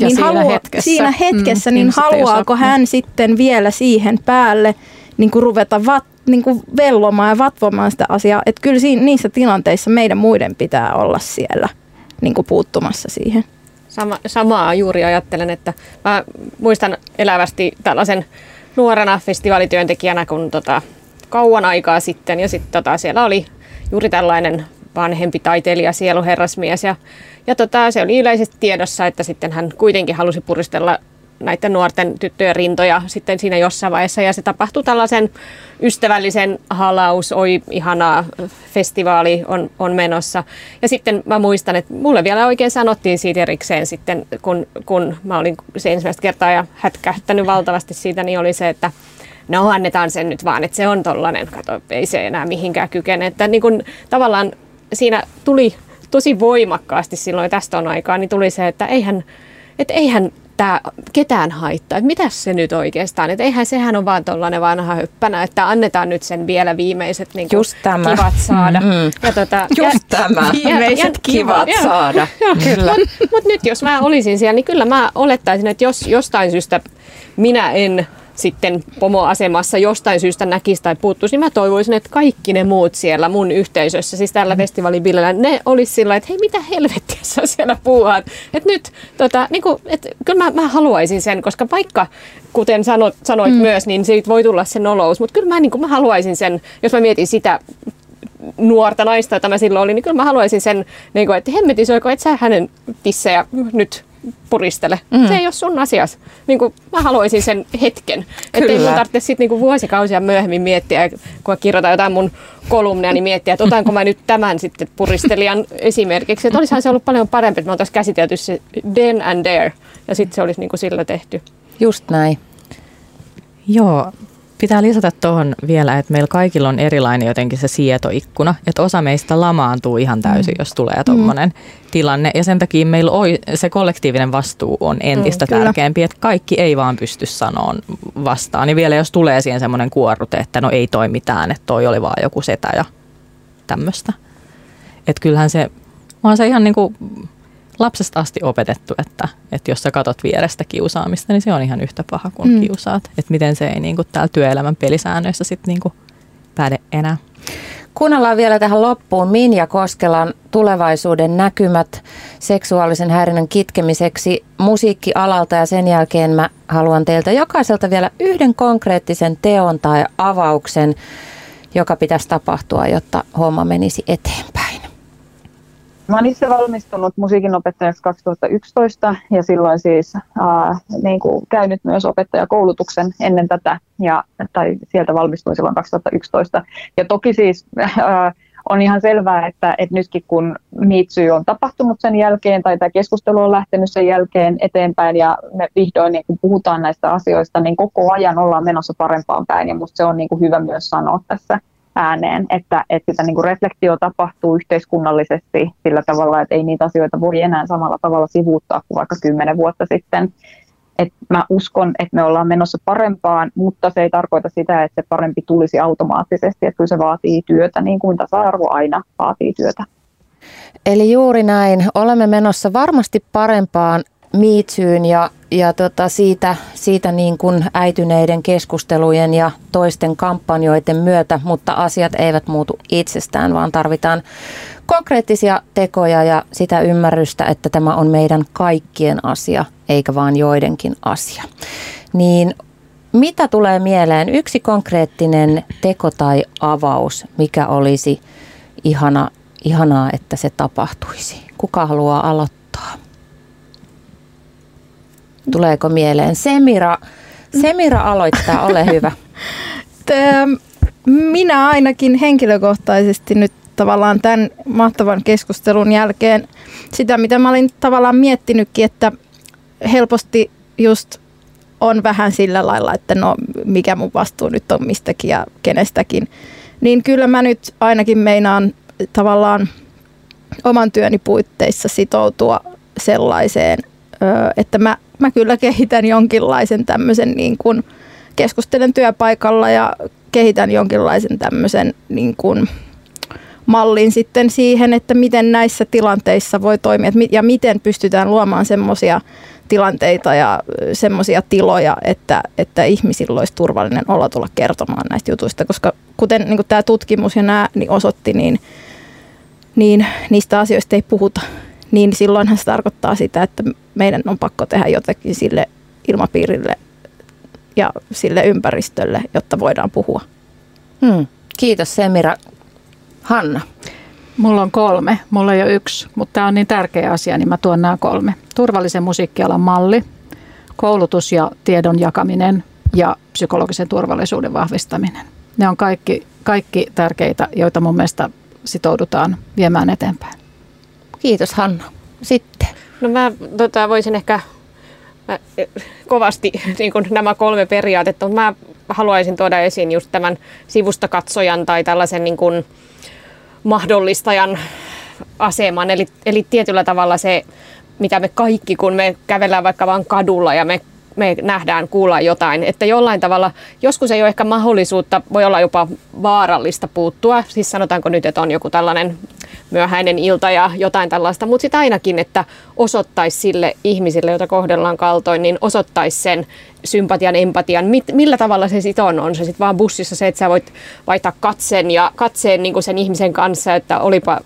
ja niin siinä haluaa, hetkessä, siinä hetkessä mm, niin haluaako hän sitten vielä siihen päälle niin kuin ruveta vat, niin kuin vellomaan ja vatvomaan sitä asiaa. Että kyllä siinä, niissä tilanteissa meidän muiden pitää olla siellä niin kuin puuttumassa siihen. Sama, samaa juuri ajattelen, että mä muistan elävästi tällaisen nuorena festivaalityöntekijänä, kun tota, kauan aikaa sitten ja sitten tota, siellä oli juuri tällainen vanhempi taiteilija, sieluherrasmies ja ja tota, se oli yleisesti tiedossa, että sitten hän kuitenkin halusi puristella näiden nuorten tyttöjen rintoja sitten siinä jossain vaiheessa. Ja se tapahtui tällaisen ystävällisen halaus, oi ihanaa, festivaali on, on menossa. Ja sitten mä muistan, että mulle vielä oikein sanottiin siitä erikseen sitten, kun, kun mä olin se ensimmäistä kertaa ja hätkähtänyt valtavasti siitä, niin oli se, että no annetaan sen nyt vaan, että se on tollainen, kato, ei se enää mihinkään kykene. Että niin kun, tavallaan siinä tuli tosi voimakkaasti silloin tästä on aikaa, niin tuli se, että eihän, että eihän tämä ketään haittaa. Että mitäs se nyt oikeastaan? Että eihän sehän on vaan tuollainen vanha höppänä, että annetaan nyt sen vielä viimeiset niin Just tämä. kivat saada. Mm. Ja tota, Just ja, tämä. Viimeiset ja, kivat ja, saada. Ja, kyllä. Mutta mut nyt jos mä olisin siellä, niin kyllä mä olettaisin, että jos jostain syystä minä en sitten pomoasemassa jostain syystä näkisi tai puuttuisi, niin mä toivoisin, että kaikki ne muut siellä mun yhteisössä, siis tällä mm. festivaalibillellä, ne olisi sillä että hei mitä helvettiä sä siellä puhuat. Että nyt, tota, niin kuin, et, kyllä mä, mä haluaisin sen, koska vaikka kuten sanot, sanoit mm. myös, niin siitä voi tulla se nolous, mutta kyllä mä, niin kuin, mä haluaisin sen, jos mä mietin sitä nuorta naista, jota mä silloin olin, niin kyllä mä haluaisin sen, niin kuin, että hemmetin soiko, et sä hänen tissejä nyt puristele. Mm. Se ei ole sun asias. Niin kuin, mä haluaisin sen hetken. Että ei mun tarvitse sitten niin vuosikausia myöhemmin miettiä, kun mä kirjoitan jotain mun kolumneja, niin miettiä, että otanko mä nyt tämän sitten puristelijan esimerkiksi. Että olisihan se ollut paljon parempi, että me oltaisiin käsitelty se then and there. Ja sitten se olisi niin kuin sillä tehty. Just näin. Joo, Pitää lisätä tuohon vielä, että meillä kaikilla on erilainen jotenkin se sietoikkuna, että osa meistä lamaantuu ihan täysin, mm. jos tulee tuommoinen mm. tilanne. Ja sen takia meillä oi, se kollektiivinen vastuu on entistä mm, tärkeämpi, että kaikki ei vaan pysty sanoon vastaan. Ja vielä jos tulee siihen semmoinen kuorrute, että no ei toi mitään, että toi oli vaan joku setä ja tämmöistä. Että kyllähän se, on se ihan niin kuin lapsesta asti opetettu, että, että jos sä katot vierestä kiusaamista, niin se on ihan yhtä paha kuin mm. kiusaat. Että miten se ei niin kuin täällä työelämän pelisäännöissä sitten niin kuin päde enää. Kuunnellaan vielä tähän loppuun Minja Koskelan tulevaisuuden näkymät seksuaalisen häirinnän kitkemiseksi musiikkialalta ja sen jälkeen mä haluan teiltä jokaiselta vielä yhden konkreettisen teon tai avauksen, joka pitäisi tapahtua, jotta homma menisi eteenpäin. Mä olen itse valmistunut musiikinopettajaksi 2011 ja silloin siis ää, niin kuin käynyt myös opettajakoulutuksen ennen tätä, ja, tai sieltä valmistuin silloin 2011. Ja toki siis ää, on ihan selvää, että, että nytkin kun Miitsy on tapahtunut sen jälkeen tai tämä keskustelu on lähtenyt sen jälkeen eteenpäin ja me vihdoin niin kun puhutaan näistä asioista, niin koko ajan ollaan menossa parempaan päin ja minusta se on niin kuin hyvä myös sanoa tässä ääneen, että, että sitä niin kuin reflektio tapahtuu yhteiskunnallisesti sillä tavalla, että ei niitä asioita voi enää samalla tavalla sivuuttaa kuin vaikka kymmenen vuotta sitten. Et mä uskon, että me ollaan menossa parempaan, mutta se ei tarkoita sitä, että se parempi tulisi automaattisesti, että kyllä se vaatii työtä, niin kuin tasa-arvo aina vaatii työtä. Eli juuri näin, olemme menossa varmasti parempaan miitsyyn ja, ja tota siitä, siitä niin kuin äityneiden keskustelujen ja toisten kampanjoiden myötä, mutta asiat eivät muutu itsestään, vaan tarvitaan konkreettisia tekoja ja sitä ymmärrystä, että tämä on meidän kaikkien asia, eikä vain joidenkin asia. Niin mitä tulee mieleen? Yksi konkreettinen teko tai avaus, mikä olisi ihana, ihanaa, että se tapahtuisi? Kuka haluaa aloittaa? Tuleeko mieleen? Semira, Semira aloittaa, ole hyvä. Minä ainakin henkilökohtaisesti nyt tavallaan tämän mahtavan keskustelun jälkeen sitä, mitä mä olin tavallaan miettinytkin, että helposti just on vähän sillä lailla, että no mikä mun vastuu nyt on mistäkin ja kenestäkin. Niin kyllä mä nyt ainakin meinaan tavallaan oman työni puitteissa sitoutua sellaiseen, että mä mä kyllä kehitän jonkinlaisen tämmöisen niin kuin, keskustelen työpaikalla ja kehitän jonkinlaisen tämmöisen niin kuin, mallin sitten siihen, että miten näissä tilanteissa voi toimia ja miten pystytään luomaan semmoisia tilanteita ja semmoisia tiloja, että, että ihmisillä olisi turvallinen olo tulla kertomaan näistä jutuista, koska kuten niin tämä tutkimus ja nämä niin osoitti, niin, niin niistä asioista ei puhuta niin silloinhan se tarkoittaa sitä, että meidän on pakko tehdä jotakin sille ilmapiirille ja sille ympäristölle, jotta voidaan puhua. Hmm. Kiitos Semira. Hanna. Mulla on kolme, mulla ei ole yksi, mutta tämä on niin tärkeä asia, niin mä tuon nämä kolme. Turvallisen musiikkialan malli, koulutus ja tiedon jakaminen ja psykologisen turvallisuuden vahvistaminen. Ne on kaikki, kaikki tärkeitä, joita mun mielestä sitoudutaan viemään eteenpäin. Kiitos Hanna. Sitten. No mä tota, voisin ehkä mä, kovasti niin kuin nämä kolme periaatetta, mutta mä haluaisin tuoda esiin just tämän sivustakatsojan tai tällaisen niin kuin mahdollistajan aseman. Eli, eli tietyllä tavalla se, mitä me kaikki, kun me kävellään vaikka vain kadulla ja me me nähdään, kuullaan jotain. Että jollain tavalla, joskus ei ole ehkä mahdollisuutta, voi olla jopa vaarallista puuttua. Siis sanotaanko nyt, että on joku tällainen myöhäinen ilta ja jotain tällaista, mutta sitten ainakin, että osoittaisi sille ihmisille, jota kohdellaan kaltoin, niin osoittaisi sen sympatian, empatian, mit, millä tavalla se sitten on. On se sitten vaan bussissa se, että sä voit vaihtaa katseen ja katseen niin sen ihmisen kanssa, että olipa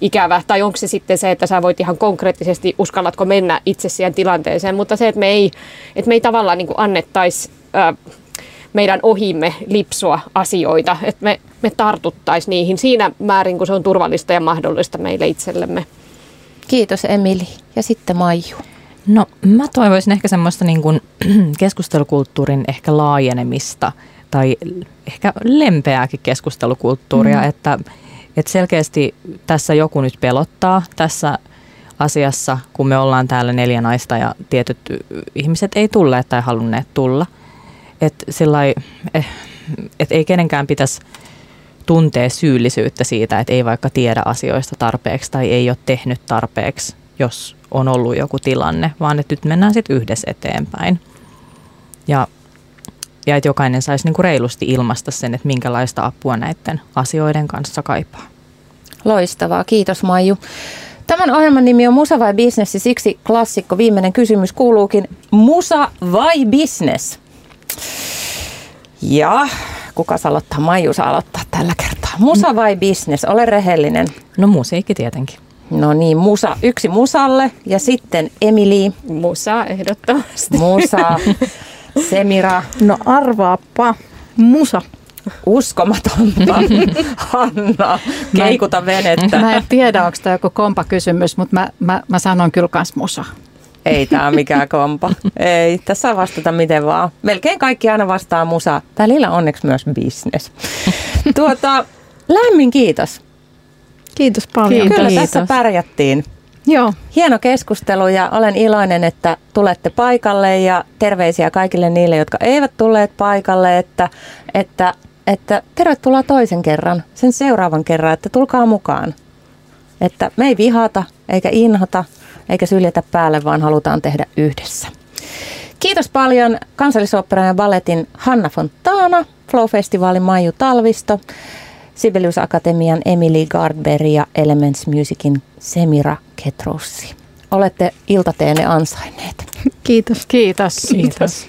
ikävä, tai onko se sitten se, että sä voit ihan konkreettisesti, uskallatko mennä itse siihen tilanteeseen, mutta se, että me ei, että me ei tavallaan niin annettaisi meidän ohimme lipsua asioita. Et me, me tartuttaisiin niihin siinä määrin, kun se on turvallista ja mahdollista meille itsellemme. Kiitos Emili. Ja sitten Maiju. No mä toivoisin ehkä semmoista niin kuin keskustelukulttuurin ehkä laajenemista tai ehkä lempeääkin keskustelukulttuuria, mm. että, että selkeästi tässä joku nyt pelottaa tässä asiassa, kun me ollaan täällä neljä naista ja tietyt ihmiset ei tulleet tai halunneet tulla. Että eh, et ei kenenkään pitäisi tuntee syyllisyyttä siitä, että ei vaikka tiedä asioista tarpeeksi tai ei ole tehnyt tarpeeksi, jos on ollut joku tilanne, vaan että nyt mennään sitten yhdessä eteenpäin. Ja, ja että jokainen saisi niinku reilusti ilmaista sen, että minkälaista apua näiden asioiden kanssa kaipaa. Loistavaa, kiitos Maiju. Tämän ohjelman nimi on Musa vai Business ja siksi klassikko viimeinen kysymys kuuluukin Musa vai Business? Ja kuka aloittaa? Maiju saa aloittaa tällä kertaa. Musa vai business? Ole rehellinen. No musiikki tietenkin. No niin, musa. Yksi musalle ja sitten Emili. Musa ehdottomasti. Musa. Semira. No arvaappa. Musa. Uskomatonta. Hanna, keikuta venettä. Mä en tiedä, onko tämä joku kompa kysymys, mutta mä, mä, mä sanon kyllä kans musa. Ei tämä mikään kompa. Ei, tässä vastata miten vaan. Melkein kaikki aina vastaa musa. Välillä onneksi myös business. tuota, lämmin kiitos. Kiitos paljon. Kyllä kiitos. tässä pärjättiin. Joo. Hieno keskustelu ja olen iloinen, että tulette paikalle ja terveisiä kaikille niille, jotka eivät tulleet paikalle, että, että, että tervetuloa toisen kerran, sen seuraavan kerran, että tulkaa mukaan. Että me ei vihata eikä inhota, eikä syljetä päälle, vaan halutaan tehdä yhdessä. Kiitos paljon kansallisoopperan ja balletin Hanna Fontana, Flow-festivaalin Maiju Talvisto, Sibelius Akatemian Emily Gardberg ja Elements Musicin Semira Ketrossi. Olette iltateenne ansainneet. Kiitos. Kiitos. Kiitos. Kiitos.